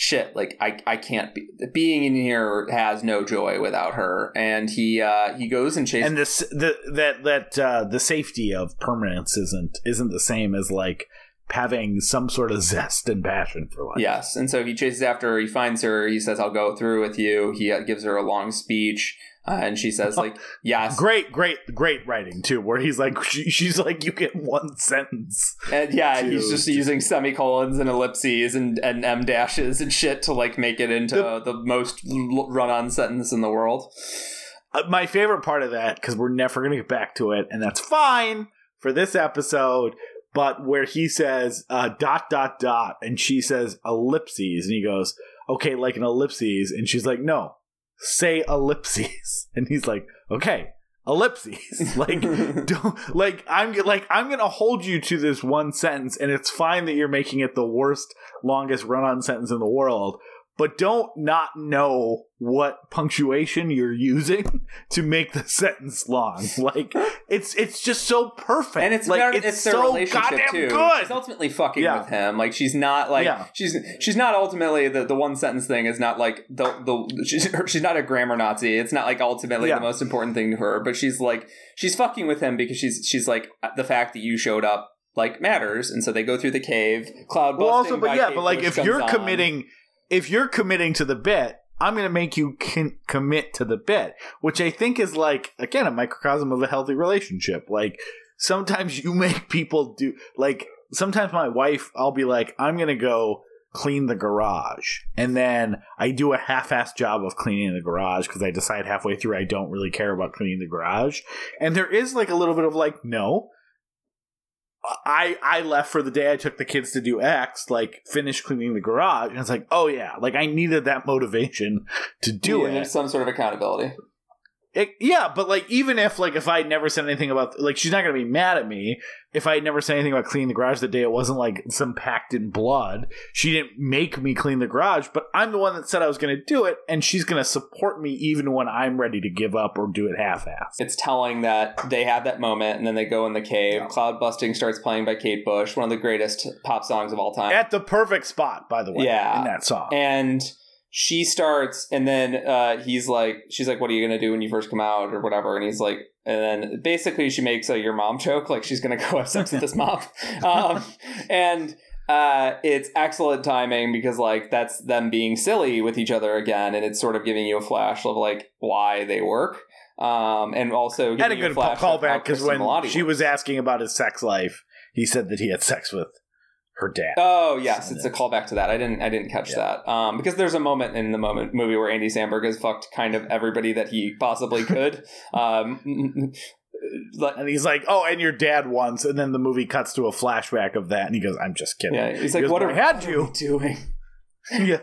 shit like i i can't be being in here has no joy without her and he uh he goes and chases and this the that that uh, the safety of permanence isn't isn't the same as like having some sort of zest and passion for life. Yes, and so he chases after her. He finds her. He says, "I'll go through with you." He uh, gives her a long speech, uh, and she says, "Like, yes." Great, great, great writing too. Where he's like, she, she's like, you get one sentence. And yeah, to- he's just to- using semicolons and ellipses and, and m dashes and shit to like make it into The- the, most run-on sentence in the world. Uh, my favorite part of that because we're never going to get back to it, and that's fine for this episode. But where he says uh, dot dot dot, and she says ellipses, and he goes, "Okay, like an ellipses," and she's like, "No, say ellipses," and he's like, "Okay, ellipses. Like don't like i'm like i'm gonna hold you to this one sentence and it's fine that you're making it the worst longest run-on sentence in the world but don't not know what punctuation you're using to make the sentence long. Like it's it's just so perfect, and it's like about, it's, their so relationship goddamn too. good. She's ultimately fucking Yeah. with him. Like she's not like Yeah. she's she's not ultimately the, the one sentence thing is not like the the she's she's not a grammar Nazi. It's not like ultimately Yeah. the most important thing to her. But she's like she's fucking with him because she's she's like the fact that you showed up like matters, and so they go through the cave. Cloud. well, also, but yeah, but like if you're on. committing, if you're committing to the bit, I'm going to make you commit to the bit, which I think is like again a microcosm of a healthy relationship. Like sometimes you make people do like sometimes my wife, I'll be like, I'm going to go clean the garage, and then I do a half-assed job of cleaning the garage because I decide halfway through I don't really care about cleaning the garage, and there is like a little bit of like no. I I left for the day I took the kids to do X, like finish cleaning the garage, and it's like, oh yeah, like I needed that motivation to do Yeah, it. There's some sort of accountability. It- Yeah, but like even if like if I had never said anything about like she's not gonna be mad at me if I had never said anything about cleaning the garage that day. It wasn't like some pact in blood. She didn't make me clean the garage, but I'm the one that said I was gonna do it, and she's gonna support me even when I'm ready to give up or do it half-assed. It's telling that they have that moment and then they go in the cave. Cloudbusting starts playing by Kate Bush, one of the greatest pop songs of all time. At the perfect spot, by the way, Yeah. in that song. and she starts and then uh, he's like she's like what are you gonna do when you first come out or whatever? And he's like and then basically she makes a your mom joke like she's gonna go have sex with this mom. Um, and uh, it's excellent timing because like that's them being silly with each other again and it's sort of giving you a flash of like why they work. Um, and also had a good callback because when she was asking about his sex life, he said that he had sex with her dad. Oh yes, it's a callback to that. I didn't I didn't catch that. Um, because there's a moment in the moment movie where Andy Samberg has fucked kind of everybody that he possibly could. um, and he's like, "Oh, and your dad once," and then the movie cuts to a flashback of that, and he goes, "I'm just kidding." yeah, he's He like, goes, "What are had you?" doing?" yeah,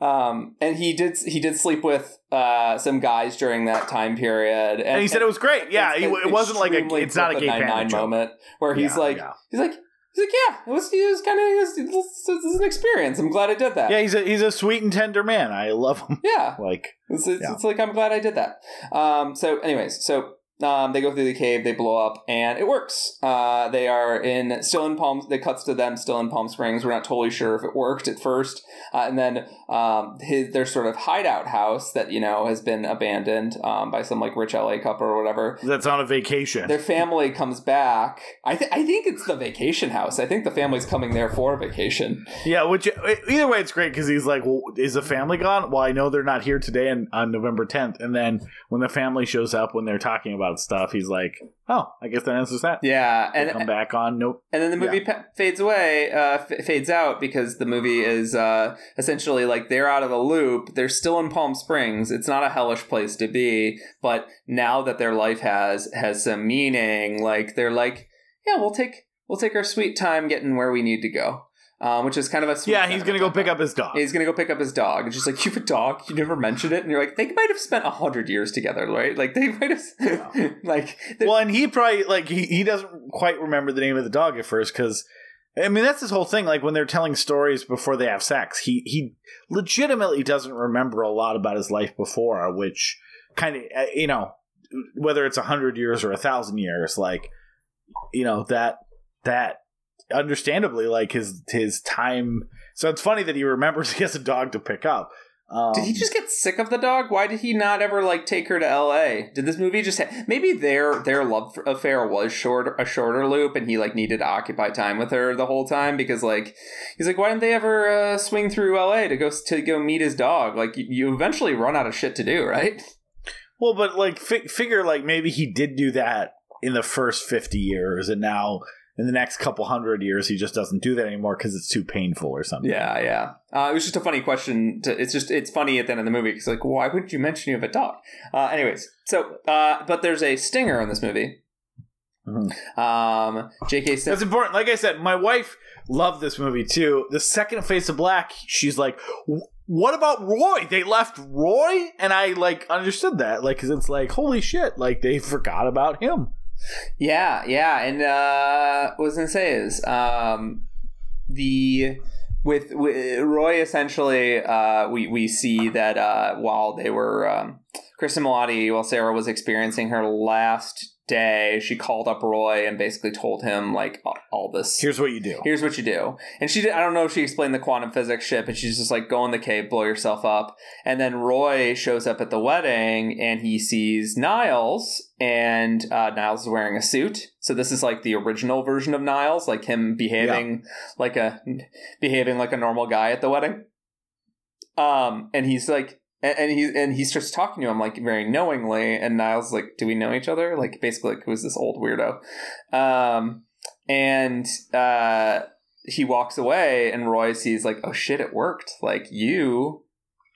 Um, and he did he did sleep with uh, some guys during that time period, and, and he said it was great. Yeah, he, it wasn't like a. It's not a gay Nine-Nine moment where he's Yeah, like yeah. he's like he's like yeah, it was it was kind of it was, it was, it was an experience. I'm glad I did that. Yeah, he's a he's a sweet and tender man. I love him. yeah. Like, It's, it's, Yeah. it's like I'm glad I did that. Um, so, anyways, so um, they go through the cave, they blow up, and it works. Uh, they are in still in Palm. It cuts to them still in Palm Springs. We're not totally sure if it worked at first, uh, and then um, his their sort of hideout house that you know has been abandoned um, by some like rich LA couple or whatever. that's on a vacation. Their family comes back. I th- I think it's the vacation house. I think the family's coming there for a vacation. Yeah, which either way, it's great because he's like, "Well, is the family gone?" Well, I know they're not here today and on November 10th. And then when the family shows up when they're talking about stuff, he's like, "Oh, I guess that answers that." Yeah, They and come back on. Nope. And then the movie pa- fades away, uh, f- fades out because the movie is uh, essentially like they're out of the loop. They're still in Palm Springs. It's not a hellish place to be, but now that their life has has some meaning, like they're like, yeah, we'll take we'll take our sweet time getting where we need to go, um, which is kind of a sweet Yeah, he's gonna go pick up his dog. He's gonna go pick up his dog. It's just like you have a dog. You never mentioned it, and you're like, they might have spent a hundred years together, right? Like they might have, like, they're- Well, and he probably like he, he doesn't quite remember the name of the dog at first because I mean that's his whole thing. Like when they're telling stories before they have sex, he he legitimately doesn't remember a lot about his life before, which kind of you know whether it's a hundred years or a thousand years, like you know that that understandably like his his time. So it's funny that he remembers he has a dog to pick up. Um, Did he just get sick of the dog? Why did he not ever like take her to L.A.? Did this movie just ha- maybe their their love affair was short a shorter loop, and he like needed to occupy time with her the whole time because like he's like why didn't they ever uh, swing through L.A. to go to go meet his dog? Like you, you eventually run out of shit to do, right? Well, but like fi- figure like maybe he did do that in the first 50 years and now in the next couple hundred years he just doesn't do that anymore because it's too painful or something. Yeah, yeah. Uh, it was just a funny question. To, it's just it's funny at the end of the movie because like why wouldn't you mention you have a dog? Uh, anyways, so uh, but there's a stinger in this movie. Mhm. Um, J.K. Sim- That's important. Like I said, my wife loved this movie too. The second Face of Black, she's like, what about Roy? They left Roy, and I like understood that, like, because it's like, holy shit, like they forgot about him. Yeah, yeah, and uh, what I was gonna say is um, the with, with Roy essentially, uh, we we see that uh, while they were um, Cristin Milioti, while Sarah was experiencing her last day, she called up Roy and basically told him like all this. Here's what you do. Here's what you do. And she did. I don't know if she explained the quantum physics shit, but she's just like go in the cave, blow yourself up. And then Roy shows up at the wedding and he sees Niles, and uh, Niles is wearing a suit. So this is like the original version of Niles, like him behaving yeah. like a behaving like a normal guy at the wedding. Um, and he's like and, and he and he starts talking to him like very knowingly, and Niles like, "Do we know each other?" Like basically, like, who's this old weirdo? Um, and uh, he walks away, and Roy sees like, "Oh shit, it worked! Like you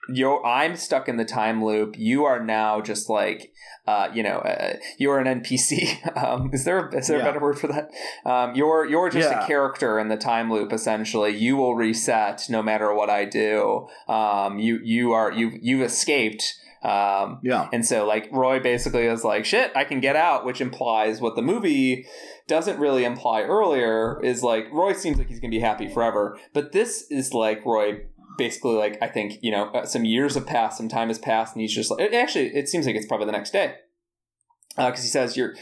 you're I'm stuck in the time loop. You are now just like, uh, you know, uh, you're an NPC. Um, is there is there yeah. a better word for that? Um, you're you're just yeah. a character in the time loop. Essentially, you will reset no matter what I do. Um, you you are you you've escaped. Um, yeah. And so like Roy basically is like, shit, I can get out, which implies what the movie doesn't really imply earlier is like Roy seems like he's gonna be happy forever, but this is like Roy basically like I think you know uh, some years have passed, some time has passed, and he's just like actually it seems like it's probably the next day because uh, he says you're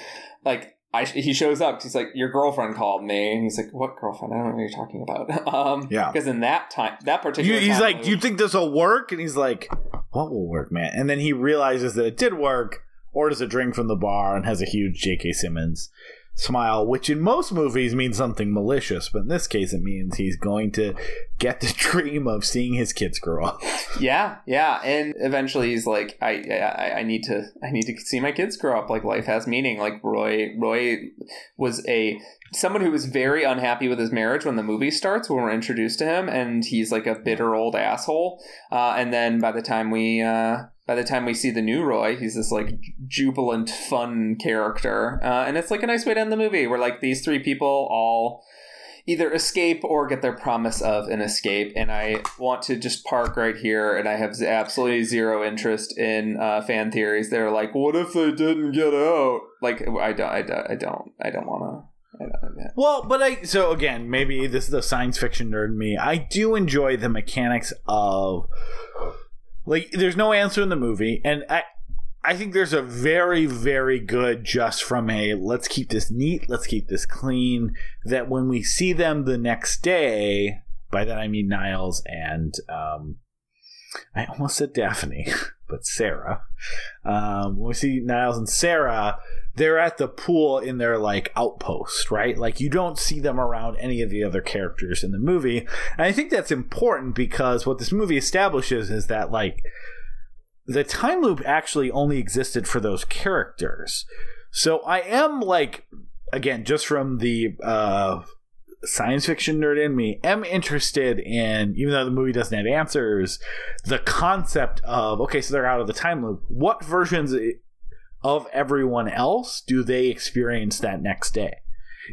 like I, he shows up. He's like, "Your girlfriend called me," and he's like, "What girlfriend? I don't know what you're talking about." um, yeah, because in that time, that particular, you, he's like, "Do you think this will work?" And he's like, "What will work, man?" And then he realizes that it did work, orders a drink from the bar, and has a huge J.K. Simmons smile, which in most movies means something malicious, but in this case it means he's going to get the dream of seeing his kids grow up. Yeah, yeah, and eventually he's like, I, I, I need to, I need to see my kids grow up. Like life has meaning. Like Roy, Roy was a someone who was very unhappy with his marriage when the movie starts when we're introduced to him, and he's like a bitter old asshole. Uh, and then by the time we. Uh, by the time we see the new Roy, he's this like jubilant, fun character, uh, and it's like a nice way to end the movie, where like these three people all either escape or get their promise of an escape. And I want to just park right here, and I have absolutely zero interest in uh, fan theories. They're like, "What if they didn't get out?" Like, I don't, I don't, I don't, I don't want to. Well, but I so again maybe this is the science fiction nerd me. I do enjoy the mechanics of like, there's no answer in the movie, and I, I think there's a very, very good just from a let's keep this neat, let's keep this clean. That when we see them the next day, by that I mean Niles and um, I almost said Daphne, but Sarah. Um, when we see Niles and Sarah, they're at the pool in their like outpost, right? Like you don't see them around any of the other characters in the movie. And I think that's important because what this movie establishes is that like the time loop actually only existed for those characters. So I am like again just from the uh science fiction nerd in me am interested in even though the movie doesn't have answers the concept of okay so they're out of the time loop what versions of everyone else do they experience that next day?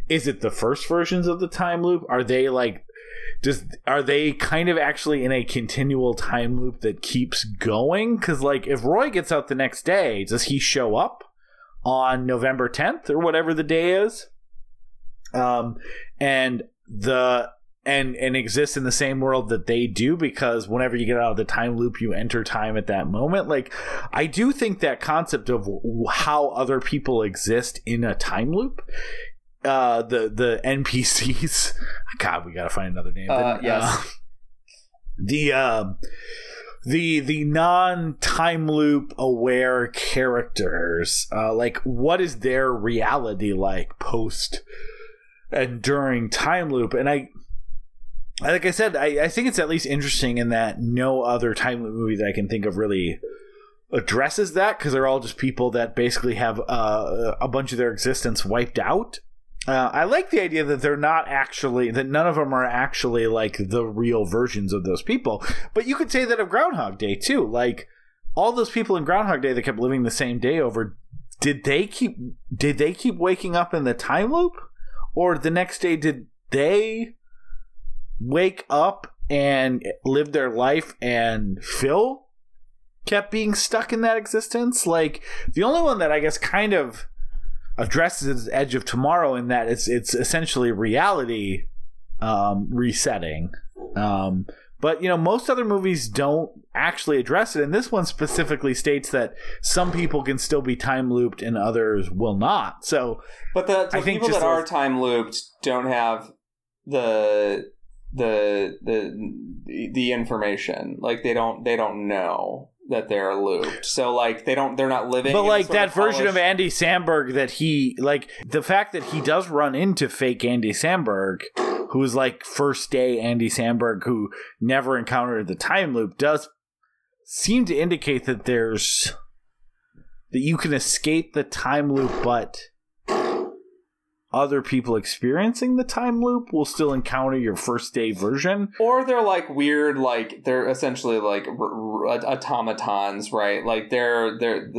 Is it the first versions of the time loop? Are they like does are they kind of actually in a continual time loop that keeps going? Because like if Roy gets out the next day, does he show up on November 10th or whatever the day is? Um, and the and and exists in the same world that they do because whenever you get out of the time loop you enter time at that moment. Like i do think that concept of how other people exist in a time loop uh the the npcs god we gotta find another name uh, yes. uh, the um the the non time loop aware characters uh like what is their reality like post and during time loop? And i like I said, I, I think it's at least interesting in that no other time loop movie that I can think of really addresses that because they're all just people that basically have uh, a bunch of their existence wiped out. Uh, I like the idea that they're not actually that none of them are actually like the real versions of those people. But you could say that of Groundhog Day too. Like all those people in Groundhog Day that kept living the same day over, did they keep did they keep waking up in the time loop, or the next day did they wake up and live their life, and Phil kept being stuck in that existence. Like the only one that I guess kind of addresses the Edge of Tomorrow in that it's it's essentially reality um, resetting. Um, but you know, most other movies don't actually address it, and this one specifically states that some people can still be time looped and others will not. So, but the, the people that are time looped don't have the the the the information. Like they don't they don't know that they're looped. So like they don't they're not living. but like that version of Andy Samberg that he like the fact that he does run into fake Andy Samberg, who's like first day Andy Samberg who never encountered the time loop, does seem to indicate that there's that you can escape the time loop, but other people experiencing the time loop will still encounter your first day version. or they're like weird like they're essentially like r- r- automatons right like they're they're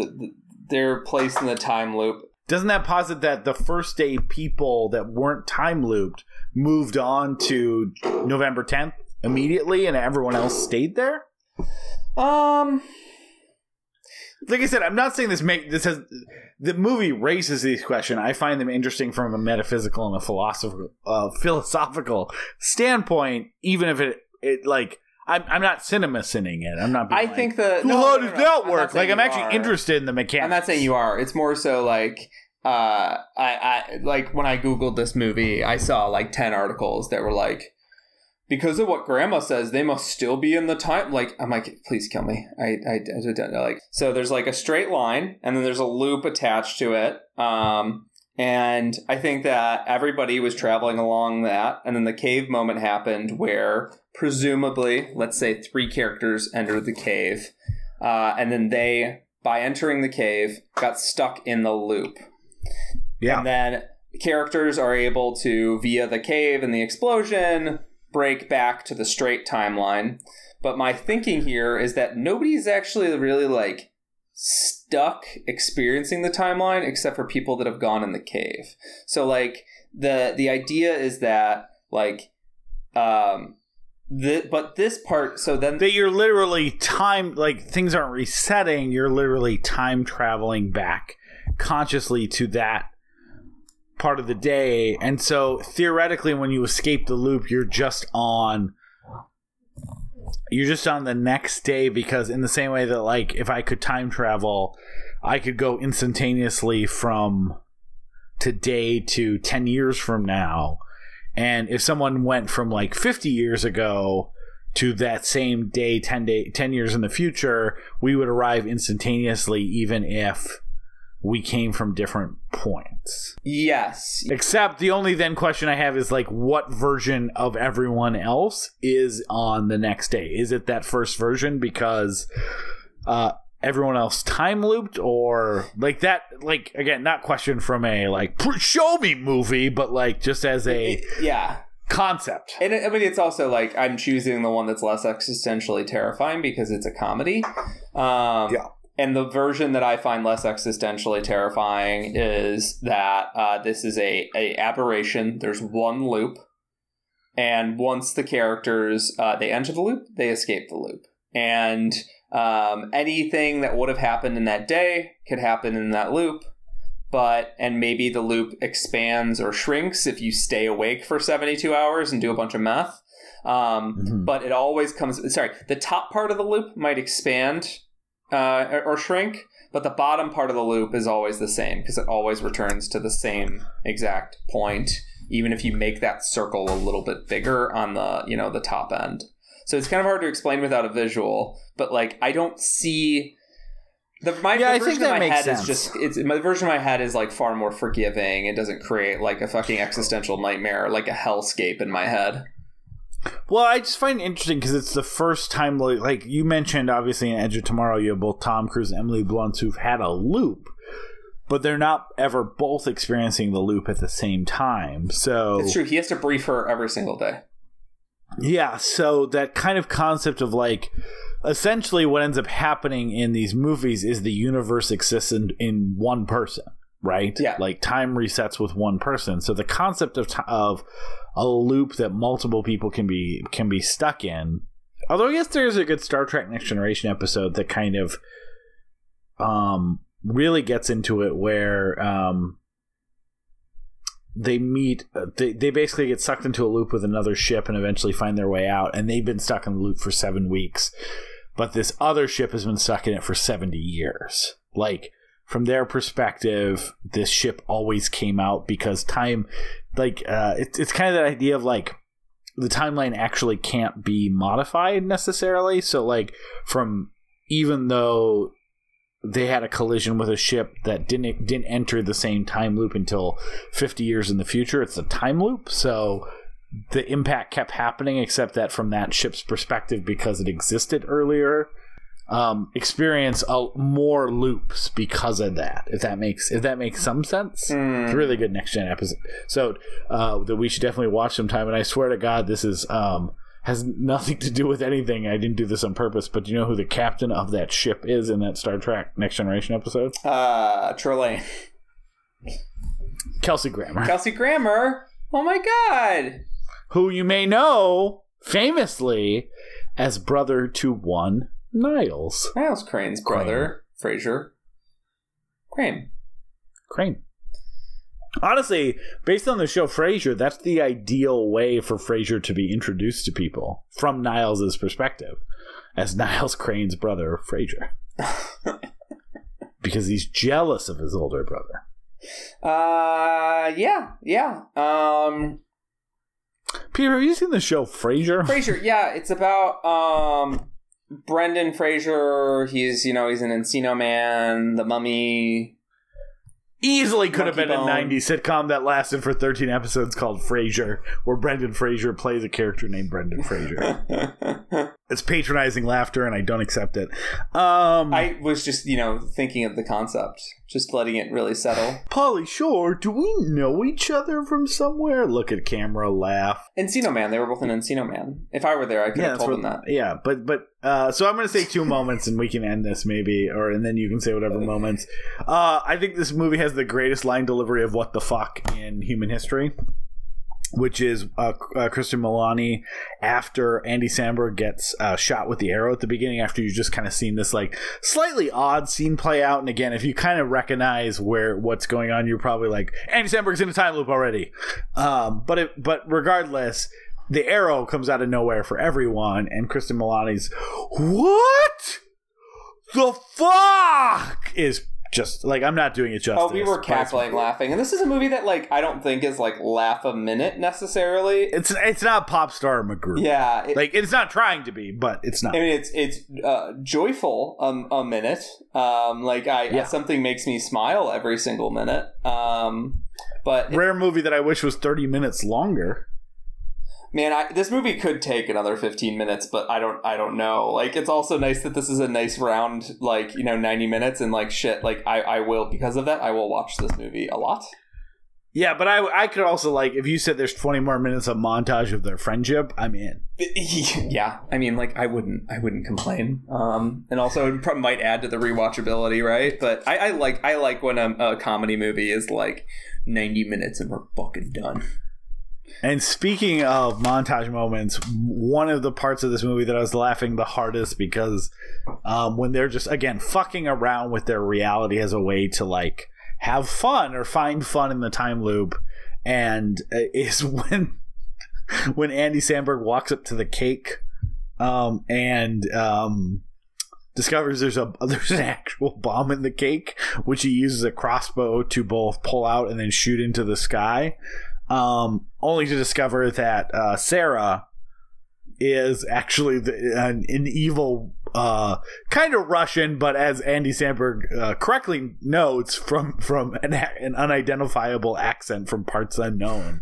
they're placed in the time loop Doesn't that posit that the first day people that weren't time looped moved on to November 10th immediately and everyone else stayed there? um Like I said, I'm not saying this make this has the movie raises these questions. I find them interesting from a metaphysical and a philosophical uh, philosophical standpoint, even if it it like I'm, I'm not cinema sinning it. I'm not. Being i like, think the Well, no, how does no, no. that I'm work? Like, I'm actually are. interested in the mechanics. I'm not saying you are. It's more so like uh I I like when I googled this movie, I saw like 10 articles that were like because of what grandma says, they must still be in the time like I'm like please kill me. I I, I don't know like so there's like a straight line and then there's a loop attached to it. Um and I think that everybody was traveling along that and then the cave moment happened where presumably let's say three characters entered the cave uh, and then they by entering the cave got stuck in the loop Yeah. and then characters are able to via the cave and the explosion break back to the straight timeline. But my thinking here is that nobody's actually really like stuck experiencing the timeline except for people that have gone in the cave. So like the the idea is that like um the, but this part so then that you're literally time like things aren't resetting you're literally time traveling back consciously to that part of the day. And so theoretically when you escape the loop you're just on you're just on the next day because in the same way that like if i could time travel i could go instantaneously from today to 10 years from now. And if someone went from like 50 years ago to that same day 10 day 10 years in the future we would arrive instantaneously even if we came from different points. Yes. Except the only then question i have is like what version of everyone else is on the next day? Is it that first version because uh everyone else time looped or like that like again not question from a like show me movie but like just as a yeah. concept. And I mean, it's also like I'm choosing the one that's less existentially terrifying because it's a comedy. Um, Yeah. And the version that I find less existentially terrifying is that uh, this is a, a aberration. There's one loop, and once the characters uh, they enter the loop, they escape the loop, and um, anything that would have happened in that day could happen in that loop but and maybe the loop expands or shrinks if you stay awake for 72 hours and do a bunch of math. um, Mhm. but it always comes sorry the top part of the loop might expand uh, or, or shrink but the bottom part of the loop is always the same because it always returns to the same exact point even if you make that circle a little bit bigger on the you know the top end so it's kind of hard to explain without a visual but like i don't see the, my, Yeah, I the think version in that my makes head sense. is just it's my version of my head is like far more forgiving. It doesn't create like a fucking existential nightmare, like a hellscape in my head. Well, I just find it interesting because it's the first time, like, like you mentioned, obviously in Edge of Tomorrow, you have both Tom Cruise and Emily Blunt who've had a loop, but they're not ever both experiencing the loop at the same time. So It's true. He has to brief her every single day. yeah, so that kind of concept of like, essentially, what ends up happening in these movies is the universe exists in, in one person. right? Yeah. Like time resets with one person. So the concept of t- of a loop that multiple people can be can be stuck in. Although I guess there's a good Star Trek Next Generation episode that kind of um really gets into it where um they meet they, they basically get sucked into a loop with another ship and eventually find their way out and they've been stuck in the loop for seven weeks but this other ship has been stuck in it for 70 years like from their perspective this ship always came out because time like uh it, it's kind of that idea of like the timeline actually can't be modified necessarily. So like from even though they had a collision with a ship that didn't didn't enter the same time loop until 50 years in the future it's a time loop. So the impact kept happening except that from that ship's perspective because it existed earlier um, experience a, more loops because of that if that makes if that makes some sense Hmm. it's a really good next gen episode so uh, that we should definitely watch sometime and i swear to god this is um, has nothing to do with anything. I didn't do this on purpose, but do you know who the captain of that ship is in that Star Trek Next Generation episode? Uh, Trelane. Kelsey Grammer, Kelsey Grammer. Oh my god. who you may know famously as brother to one Niles Niles Crane's brother, Frasier. Crane. Crane. Honestly, based on the show Frasier, that's the ideal way for Frasier to be introduced to people from Niles's perspective, as Niles Crane's brother, Frasier. because he's jealous of his older brother. Uh, yeah, yeah. Um, Peter, have you seen the show Frasier? Fraser. Yeah, it's about um Brendan Fraser. He's you know he's an Encino Man, the Mummy. Easily could have Monkey been a 90s sitcom that lasted for 13 episodes called Frasier, where Brendan Fraser plays a character named Brendan Fraser. it's patronizing laughter, and I don't accept it. Um, I was just you know thinking of the concept, just letting it really settle. Pauly Shore, do we know each other from somewhere? Look at camera, laugh. Encino Man. They were both in Encino Man. If I were there, I could have that's told them that. Yeah, but but uh, so I'm going to say two moments, and we can end this maybe, or and then you can say whatever moments. Uh, I think this movie has the greatest line delivery of what the fuck in human history, which is uh, uh, Cristin Milioti after Andy Samberg gets uh, shot with the arrow at the beginning. After you just kind of seen this like slightly odd scene play out, and again, if you kind of recognize where what's going on, you're probably like Andy Samberg's in a time loop already. Um, but it, but regardless the arrow comes out of nowhere for everyone, and Cristin Milioti's what the fuck is just like I'm not doing it justice. Oh, we were cackling, laughing, and this is a movie that like I don't think is like laugh a minute necessarily. It's it's not pop star McGrew. Yeah, it, like it's not trying to be, but it's not. I mean, it's it's uh, joyful um, a minute. Um, like I Yeah. something makes me smile every single minute. Um, but Rare movie that I wish was 30 minutes longer. Man, I, this movie could take another fifteen minutes, but I don't I don't know. Like it's also nice that this is a nice round like you know ninety minutes and like shit. Like I I will because of that I will watch this movie a lot. Yeah, but I I could also like if you said there's 20 more minutes of montage of their friendship, I'm in. yeah, I mean, like I wouldn't, I wouldn't complain. Um, and also it probably might add to the rewatchability, right? But I, I like, I like when a, a comedy movie is like ninety minutes and we're fucking done. And speaking of montage moments, one of the parts of this movie that I was laughing the hardest because um, when they're just again fucking around with their reality as a way to like have fun or find fun in the time loop, and is when when Andy Samberg walks up to the cake um, and um, discovers there's a there's an actual bomb in the cake, which he uses a crossbow to both pull out and then shoot into the sky um, only to discover that uh, Sarah is actually the, an, an evil, uh, kind of Russian, but as Andy Samberg uh, correctly notes, from from an, an unidentifiable accent from parts unknown.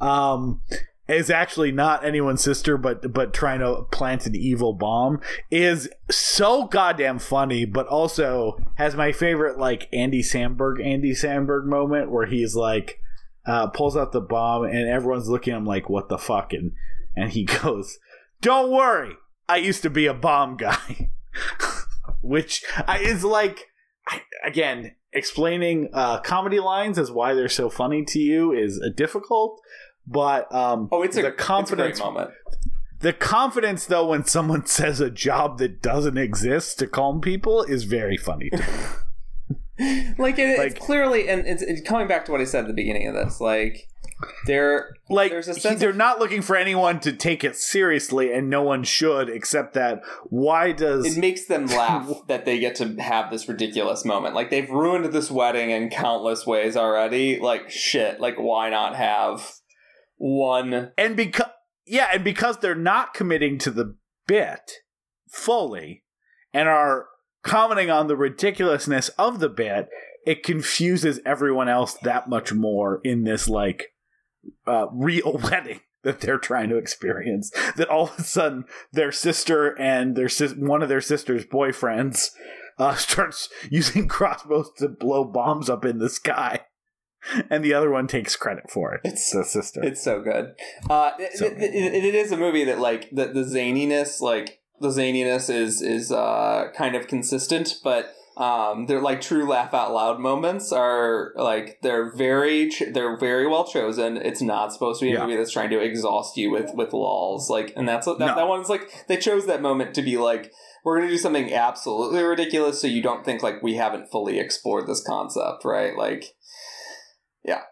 Um, is actually not anyone's sister, but but trying to plant an evil bomb is so goddamn funny, but also has my favorite like Andy Samberg Andy Samberg moment where he's like uh, pulls out the bomb and everyone's looking at him like what the fuck and and he goes, "Don't worry, I used to be a bomb guy," which is like again, explaining uh, comedy lines as why they're so funny to you is uh, difficult. But um, oh, it's a the confidence it's a moment. The confidence, though, when someone says a job that doesn't exist to calm people is very funny. To me. like, it, Like- it's clearly, and it's, it's coming back to what I said at the beginning of this. Like, there, like There's a he- sense they're of- not looking for anyone to take it seriously, and no one should. Except that, why does it makes them laugh that they get to have this ridiculous moment. Like, they've ruined this wedding in countless ways already. Like, shit. Like, why not have one? and because yeah, and because they're not committing to the bit fully and are commenting on the ridiculousness of the bit, it confuses everyone else that much more in this like uh, real wedding that they're trying to experience. That all of a sudden their sister and their sis- one of their sister's boyfriends uh, starts using crossbows to blow bombs up in the sky. And the other one takes credit for it. It's- the sister. It's so good. Uh, it, So it, it- it is a movie that like the the zaniness, like the zaniness is is uh, kind of consistent, but um, they're like true laugh out loud moments are like they're very ch- they're very well chosen. It's not supposed to be a Yeah. movie that's trying to exhaust you with with lulls, like, and that's what that, No. that one's like. They chose that moment to be like. We're gonna do something absolutely ridiculous, so you don't think like we haven't fully explored this concept, right? Like, yeah.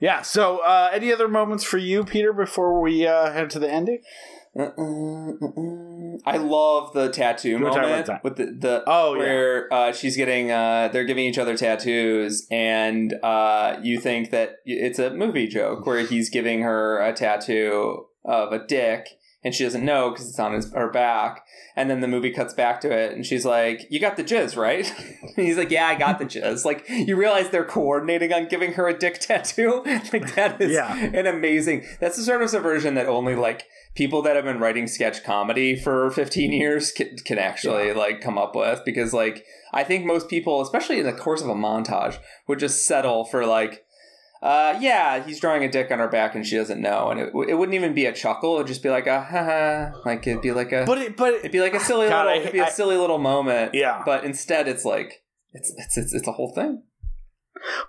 Yeah. So, uh, any other moments for you, Peter, before we uh, head to the ending? Uh-uh, I love the tattoo wanna talk moment that? with the, the Oh, yeah. where uh, she's getting uh, they're giving each other tattoos and uh, you think that it's a movie joke where he's giving her a tattoo of a dick and she doesn't know because it's on his her back and then the movie cuts back to it and she's like you got the jizz right and he's like yeah I got the jizz like you realize they're coordinating on giving her a dick tattoo like that is Yeah. an amazing that's the sort of subversion that only like people that have been writing sketch comedy for 15 years can, can actually like come up with because like i think most people especially in the course of a montage would just settle for like uh, yeah, he's drawing a dick on her back and she doesn't know, and it, it wouldn't even be a chuckle. It'd just be like a haha, like it'd be like a, But it, but it'd be like a silly God, little, I- it'd be a I- silly little moment. Yeah. But instead, it's like it's it's it's, it's a whole thing.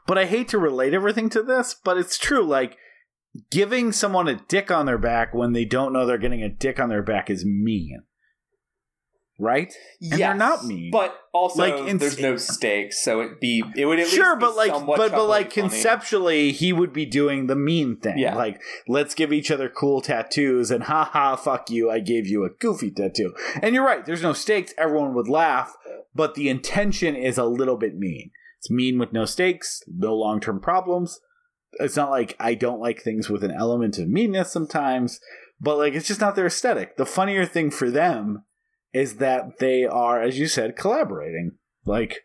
but I hate to relate everything to this, but it's true. Like giving someone a dick on their back when they don't know they're getting a dick on their back is mean, right? Yeah, they're not mean. but also Like, in- there's no stakes, so it be it would at sure, but like, but but like funny. conceptually, he would be doing the mean thing. Yeah. Like, let's give each other cool tattoos, and ha ha, fuck you, I gave you a goofy tattoo. And you're right. There's no stakes. Everyone would laugh, but the intention is a little bit mean. It's mean with no stakes, no long term problems. It's not like I don't like things with an element of meanness sometimes, but like it's just not their aesthetic. The funnier thing for them is that they are, as you said, collaborating. Like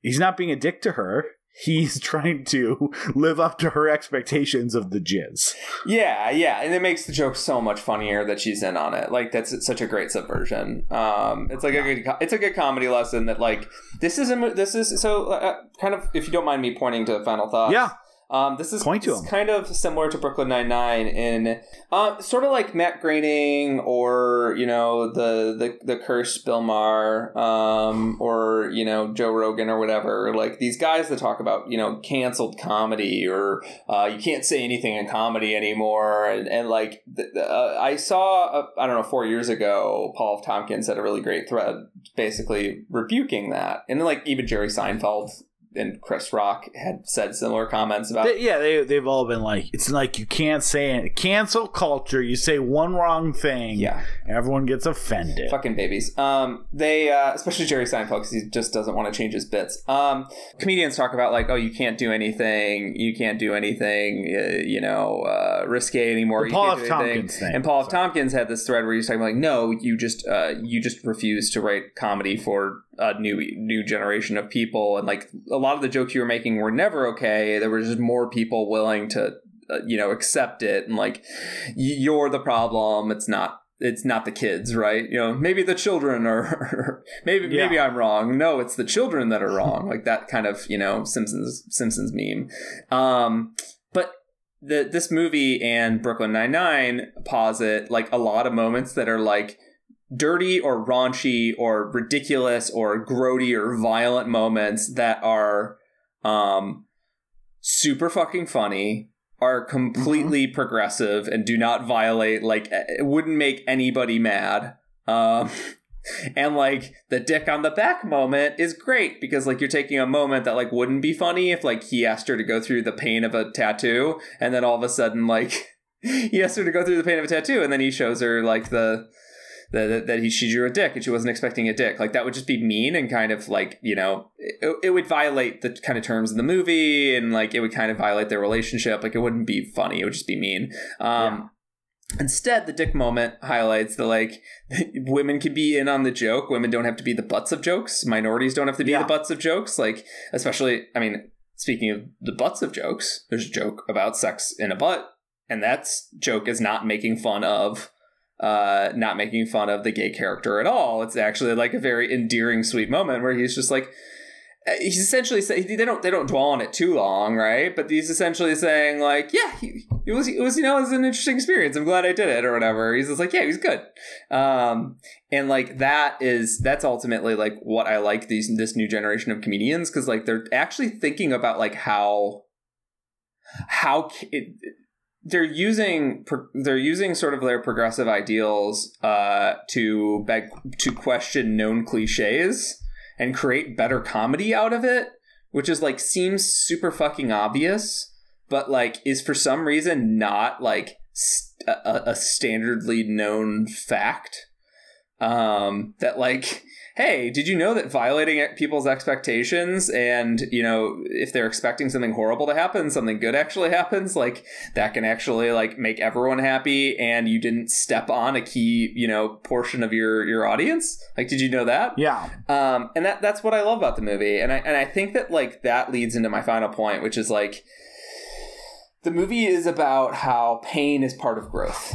he's not being a dick to her. He's trying to live up to her expectations of the jizz. Yeah, yeah, and it makes the joke so much funnier that she's in on it. Like that's such a great subversion. Um, it's like a good, it's a good comedy lesson that like this is a this is so uh, kind of if you don't mind me pointing to final thoughts. Yeah. Um, this is, Point to this is 'em. kind of similar to Brooklyn Nine Nine in uh, sort of like Matt Groening or you know the the the cursed Bill Maher um, or you know Joe Rogan or whatever. Like these guys that talk about you know canceled comedy or uh, you can't say anything in comedy anymore and, and like th- uh, I saw uh, I don't know four years ago Paul. Tompkins had a really great thread basically rebuking that and then like even Jerry Seinfeld and Chris Rock had said similar comments about They- yeah, they they've all been like, it's like you can't say it. Cancel culture. You say one wrong thing, yeah everyone gets offended. fucking babies um they uh especially jerry seinfeld because he just doesn't want to change his bits um comedians talk about like oh you can't do anything you can't do anything uh, you know uh risque anymore The Paul F. Tompkins thing. and paul F. tompkins had this thread where he's talking like no you just uh you just refuse to write comedy for a new new generation of people and like a lot of the jokes you were making were never okay. There were just more people willing to uh, you know accept it and like you're the problem. It's not it's not the kids right? You know maybe the children are maybe Yeah. maybe i'm wrong. No it's the children that are wrong. Like that kind of you know simpsons simpsons meme. Um but the this movie and brooklyn 99 posit like a lot of moments that are like dirty or raunchy or ridiculous or grody or violent moments that are um super fucking funny are completely mm-hmm. progressive and do not violate like it wouldn't make anybody mad um and like the dick on the back moment is great because like you're taking a moment that like wouldn't be funny if like he asked her to go through the pain of a tattoo and then all of a sudden like he asked her to go through the pain of a tattoo and then he shows her like the that, that he, she drew a dick and she wasn't expecting a dick. Like that would just be mean and kind of like, you know, it, it would violate the kind of terms of the movie and like it would kind of violate their relationship. Like it wouldn't be funny. It would just be mean. Um, yeah. Instead, the dick moment highlights that like women can be in on the joke. Women don't have to be the butts of jokes. Minorities don't have to be yeah. the butts of jokes. Like, especially, I mean, speaking of the butts of jokes, there's a joke about sex in a butt, and that joke is not making fun of uh, not making fun of the gay character at all. It's actually like a very endearing, sweet moment where he's just like, uh, he's essentially saying they don't they don't dwell on it too long, right? But he's essentially saying like, yeah, he, it was it was you know it was an interesting experience. I'm glad I did it or whatever. He's just like, yeah, he's good. Um, and like that is that's ultimately like what I like these this new generation of comedians because like they're actually thinking about like how how it, they're using they're using sort of their progressive ideals uh, to beg to question known cliches and create better comedy out of it, which is like seems super fucking obvious, but like is for some reason not like st- a, a standardly known fact. Um, that like hey, did you know that violating people's expectations and, you know, if they're expecting something horrible to happen, something good actually happens, like that can actually like make everyone happy and you didn't step on a key, you know, portion of your your audience? Like did you know that? Yeah. Um and that that's what I love about the movie. And I and I think that like that leads into my final point, which is like the movie is about how pain is part of growth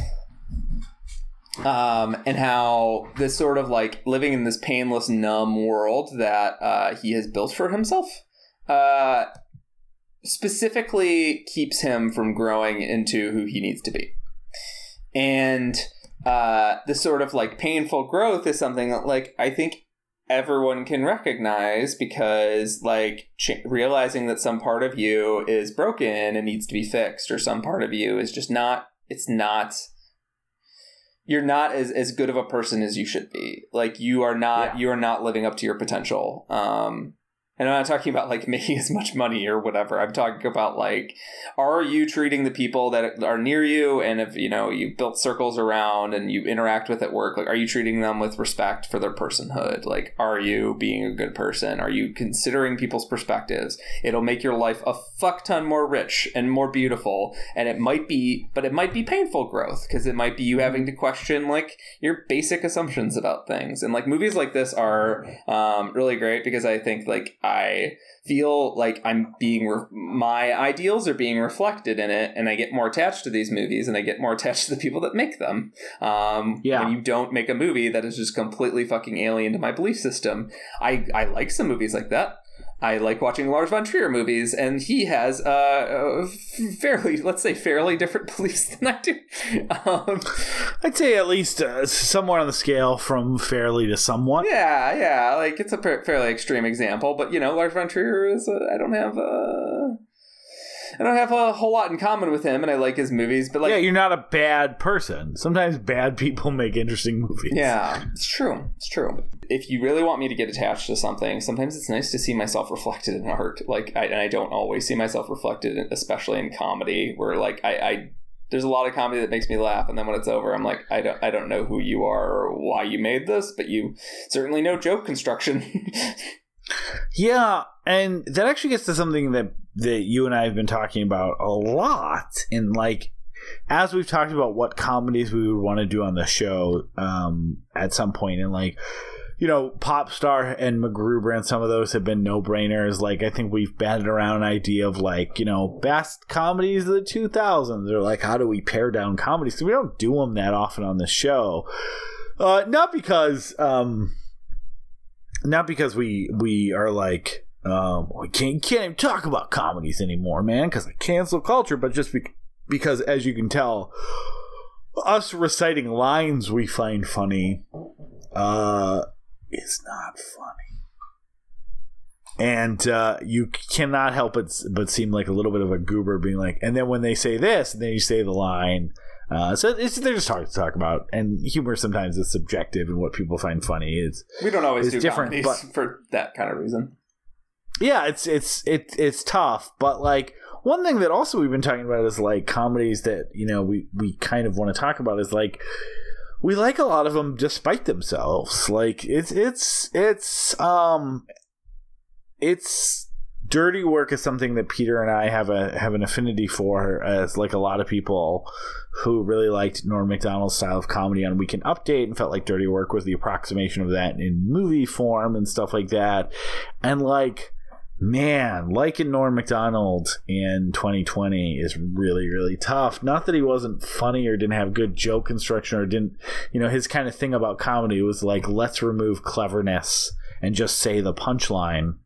um, and how this sort of like living in this painless, numb world that uh, he has built for himself uh, specifically keeps him from growing into who he needs to be. And uh, this sort of like painful growth is something that, like, I think everyone can recognize because like ch- realizing that some part of you is broken and needs to be fixed or some part of you is just not it's not you're not as, as good of a person as you should be. Like you are not yeah. you are not living up to your potential. Um, and I'm not talking about like making as much money or whatever. I'm talking about like, are you treating the people that are near you and if you know you built circles around and you interact with at work, like are you treating them with respect for their personhood? Like, are you being a good person? Are you considering people's perspectives? It'll make your life a fuck ton more rich and more beautiful. And it might be, but it might be painful growth because it might be you having to question like your basic assumptions about things. And like movies like this are um, really great because I think like I feel like I'm being re- my ideals are being reflected in it, and I get more attached to these movies, and I get more attached to the people that make them. Um, yeah. When you don't make a movie that is just completely fucking alien to my belief system, I I like some movies like that. I like watching Lars von Trier movies, and he has uh, fairly, let's say, fairly different beliefs than I do. Um, I'd say at least uh, somewhere on the scale from fairly to somewhat. Yeah, yeah, like it's a fairly extreme example, but you know, Lars von Trier is. Uh, I don't have. Uh, I don't have a whole lot in common with him, and I like his movies. But like, yeah, you're not a bad person. Sometimes bad people make interesting movies. Yeah, it's true. It's true. If you really want me to get attached to something, sometimes it's nice to see myself reflected in art. Like, I, and I don't always see myself reflected, in, especially in comedy, where like I, I there's a lot of comedy that makes me laugh and then when it's over i'm like i don't i don't know who you are or why you made this but you certainly know joke construction yeah and that actually gets to something that that you and I have been talking about a lot in like as we've talked about what comedies we would want to do on the show um, at some point and like you know Popstar and MacGruber and some of those have been no brainers like I think we've batted around an idea of like you know best comedies of the 2000s or like how do we pare down comedies? Because we don't do them that often on the show. Uh, not because um, not because we we are like um, we can't, can't even talk about comedies anymore, man, because of cancel culture. But just be- because, as you can tell, us reciting lines we find funny uh, is not funny. And uh, you cannot help it but seem like a little bit of a goober, being like, and then when they say this, and then you say the line. Uh, so it's, they're just hard to talk about, and humor sometimes is subjective, and what people find funny is we don't always do different, comedies but- for that kind of reason. yeah, it's it's it, it's tough. But like one thing that also we've been talking about is like comedies that you know we we kind of want to talk about is like we like a lot of them despite themselves. Like it's it's it's um it's dirty work is something that Peter and I have a have an affinity for as like a lot of people who really liked Norm Macdonald's style of comedy on Weekend Update and felt like Dirty Work was the approximation of that in movie form and stuff like that. And like man, liking Norm Macdonald in 2020 is really, really tough. Not that he wasn't funny or didn't have good joke construction or didn't, you know, his kind of thing about comedy was like, let's remove cleverness and just say the punchline,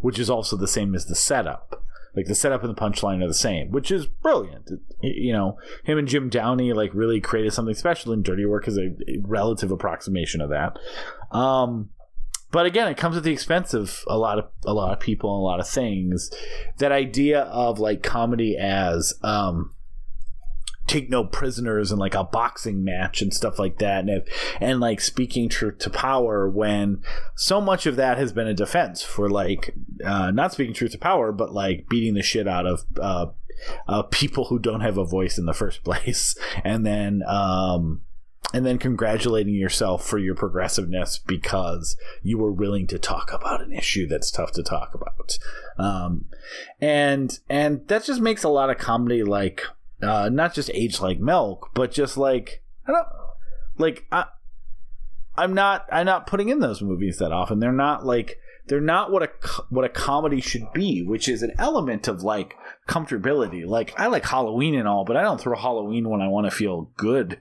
which is also the same as the setup. Like the setup and the punchline are the same, which is brilliant. You know, him and Jim Downey like really created something special, and Dirty Work is a a relative approximation of that. Um, but again, it comes at the expense of a lot of a lot of people and a lot of things. That idea of like comedy as um, take no prisoners and like a boxing match and stuff like that, and and like speaking truth to power when so much of that has been a defense for like uh, not speaking truth to power, but like beating the shit out of. Uh, uh, people who don't have a voice in the first place, and then um, and then congratulating yourself for your progressiveness because you were willing to talk about an issue that's tough to talk about um, and and that just makes a lot of comedy like uh, not just age like milk but just like i don't like i i'm not i'm not putting in those movies that often. They're not like they're not what a what a comedy should be which is an element of like comfortability. Like i like halloween and all but i don't throw halloween when i want to feel good.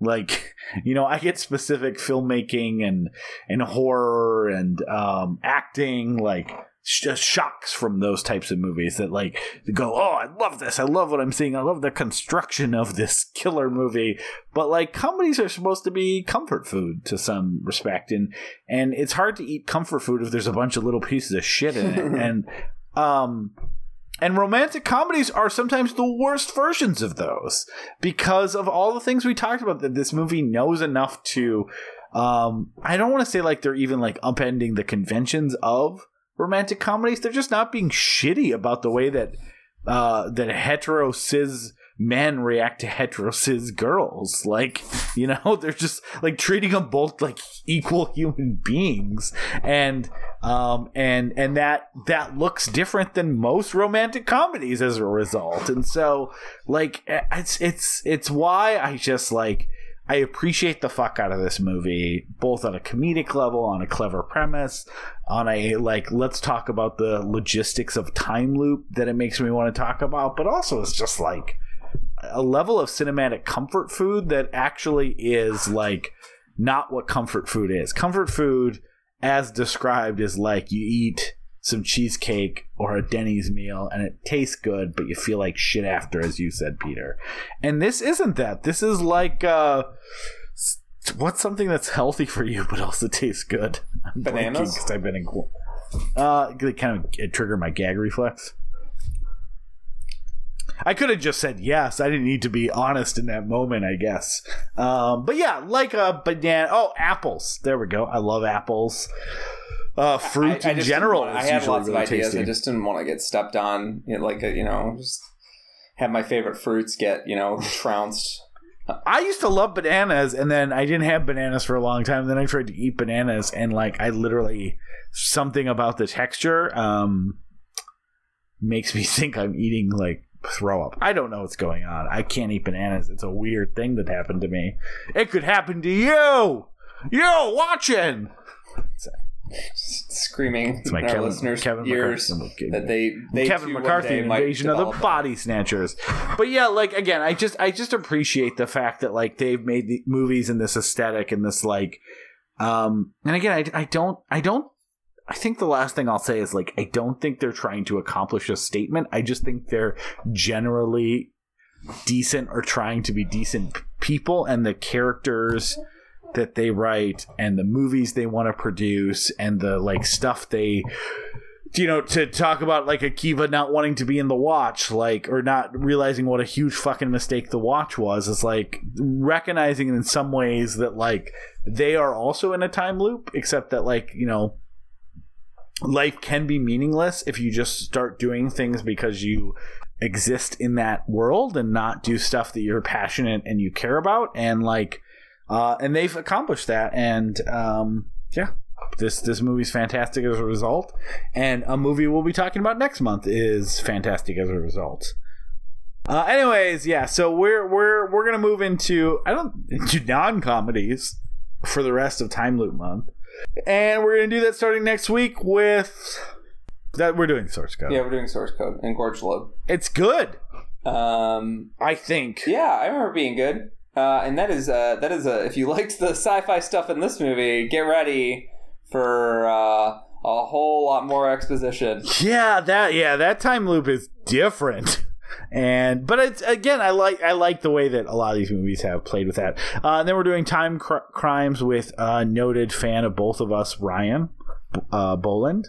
Like you know i get specific filmmaking and and horror and um acting like just shocks from those types of movies that like go oh i love this. I love what i'm seeing. I love the construction of this killer movie. But like comedies are supposed to be comfort food to some respect and and it's hard to eat comfort food if there's a bunch of little pieces of shit in it. And um and romantic comedies are sometimes the worst versions of those because of all the things we talked about that this movie knows enough to um I don't want to say like they're even like upending the conventions of romantic comedies. They're just not being shitty about the way that uh that hetero cis men react to hetero cis girls. Like, you know, they're just like treating them both like equal human beings. And um and and that that looks different than most romantic comedies as a result. And so like it's it's it's why I just like I appreciate the fuck out of this movie, both on a comedic level, on a clever premise, on a like let's talk about the logistics of time loop that it makes me want to talk about, but also it's just like a level of cinematic comfort food that actually is like not what comfort food is. Comfort food, as described, is like you eat some cheesecake or a Denny's meal and it tastes good, but you feel like shit after, as you said, Peter. And this isn't that. This is like uh what's something that's healthy for you but also tastes good. I'm Bananas? because I've been in. Uh, it kind of it triggered my gag reflex. I could have just said yes. I didn't need to be honest in that moment, I guess. Um, but yeah, like a banana. Oh, apples. There we go. I love apples. Uh, fruit I- I in general. I had lots of ideas. tasty. I just didn't want to get stepped on. You know, like you know, just have my favorite fruits get you know trounced. I used to love bananas, and then I didn't have bananas for a long time. Then I tried to eat bananas, and like I literally something about the texture um, makes me think I'm eating like throw up. I don't know what's going on. I can't eat bananas. It's a weird thing that happened to me. It could happen to you. You watching? Screaming It's my our Kevin, listeners' Kevin ears McCarthy. that they, they Kevin McCarthy invasion of the body snatchers. But yeah, like again, I just I just appreciate the fact that like they've made the movies in this aesthetic and this like um and again I, I don't I don't I think the last thing I'll say is like I don't think they're trying to accomplish a statement. I just think they're generally decent or trying to be decent people and the characters that they write and the movies they want to produce and the like stuff they you know to talk about like Akiva not wanting to be in the watch like or not realizing what a huge fucking mistake the watch was is like recognizing in some ways that like they are also in a time loop except that like you know life can be meaningless if you just start doing things because you exist in that world and not do stuff that you're passionate and you care about. And like uh and they've accomplished that and um yeah this this movie's fantastic as a result and a movie we'll be talking about next month is fantastic as a result. Uh anyways yeah so we're we're we're gonna move into i don't into non-comedies for the rest of time loop month. And we're gonna do that starting next week with that we're doing source code. Yeah, we're doing source code and Gorge Load. it's good. Um, i think. yeah, I remember being good. Uh, and that is uh, that is uh, if you liked the sci-fi stuff in this movie, get ready for uh, a whole lot more exposition. Yeah, that yeah, that time loop is different. And but it's again, I like I like the way that a lot of these movies have played with that. Uh, and then we're doing time cr- crimes with a noted fan of both of us, Ryan uh, Boland.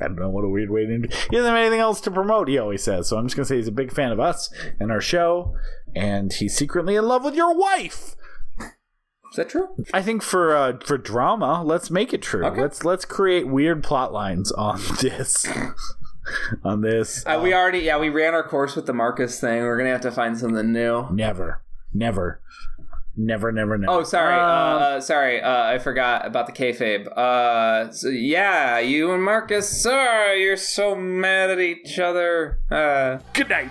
I don't know what a weird way to. He doesn't have anything else to promote. He always says so. I'm just gonna say he's a big fan of us and our show, and he's secretly in love with your wife. Is that true? I think for uh, for drama, let's make it true. Okay. Let's let's create weird plot lines on this. on this, Uh, we already, yeah, we ran our course with the Marcus thing. We're gonna have to find something new. never, never, never, never, never. Oh, sorry, Um, uh, sorry, uh, I forgot about the kayfabe. Uh, so yeah, you and Marcus, sir, you're so mad at each other. Uh, good night.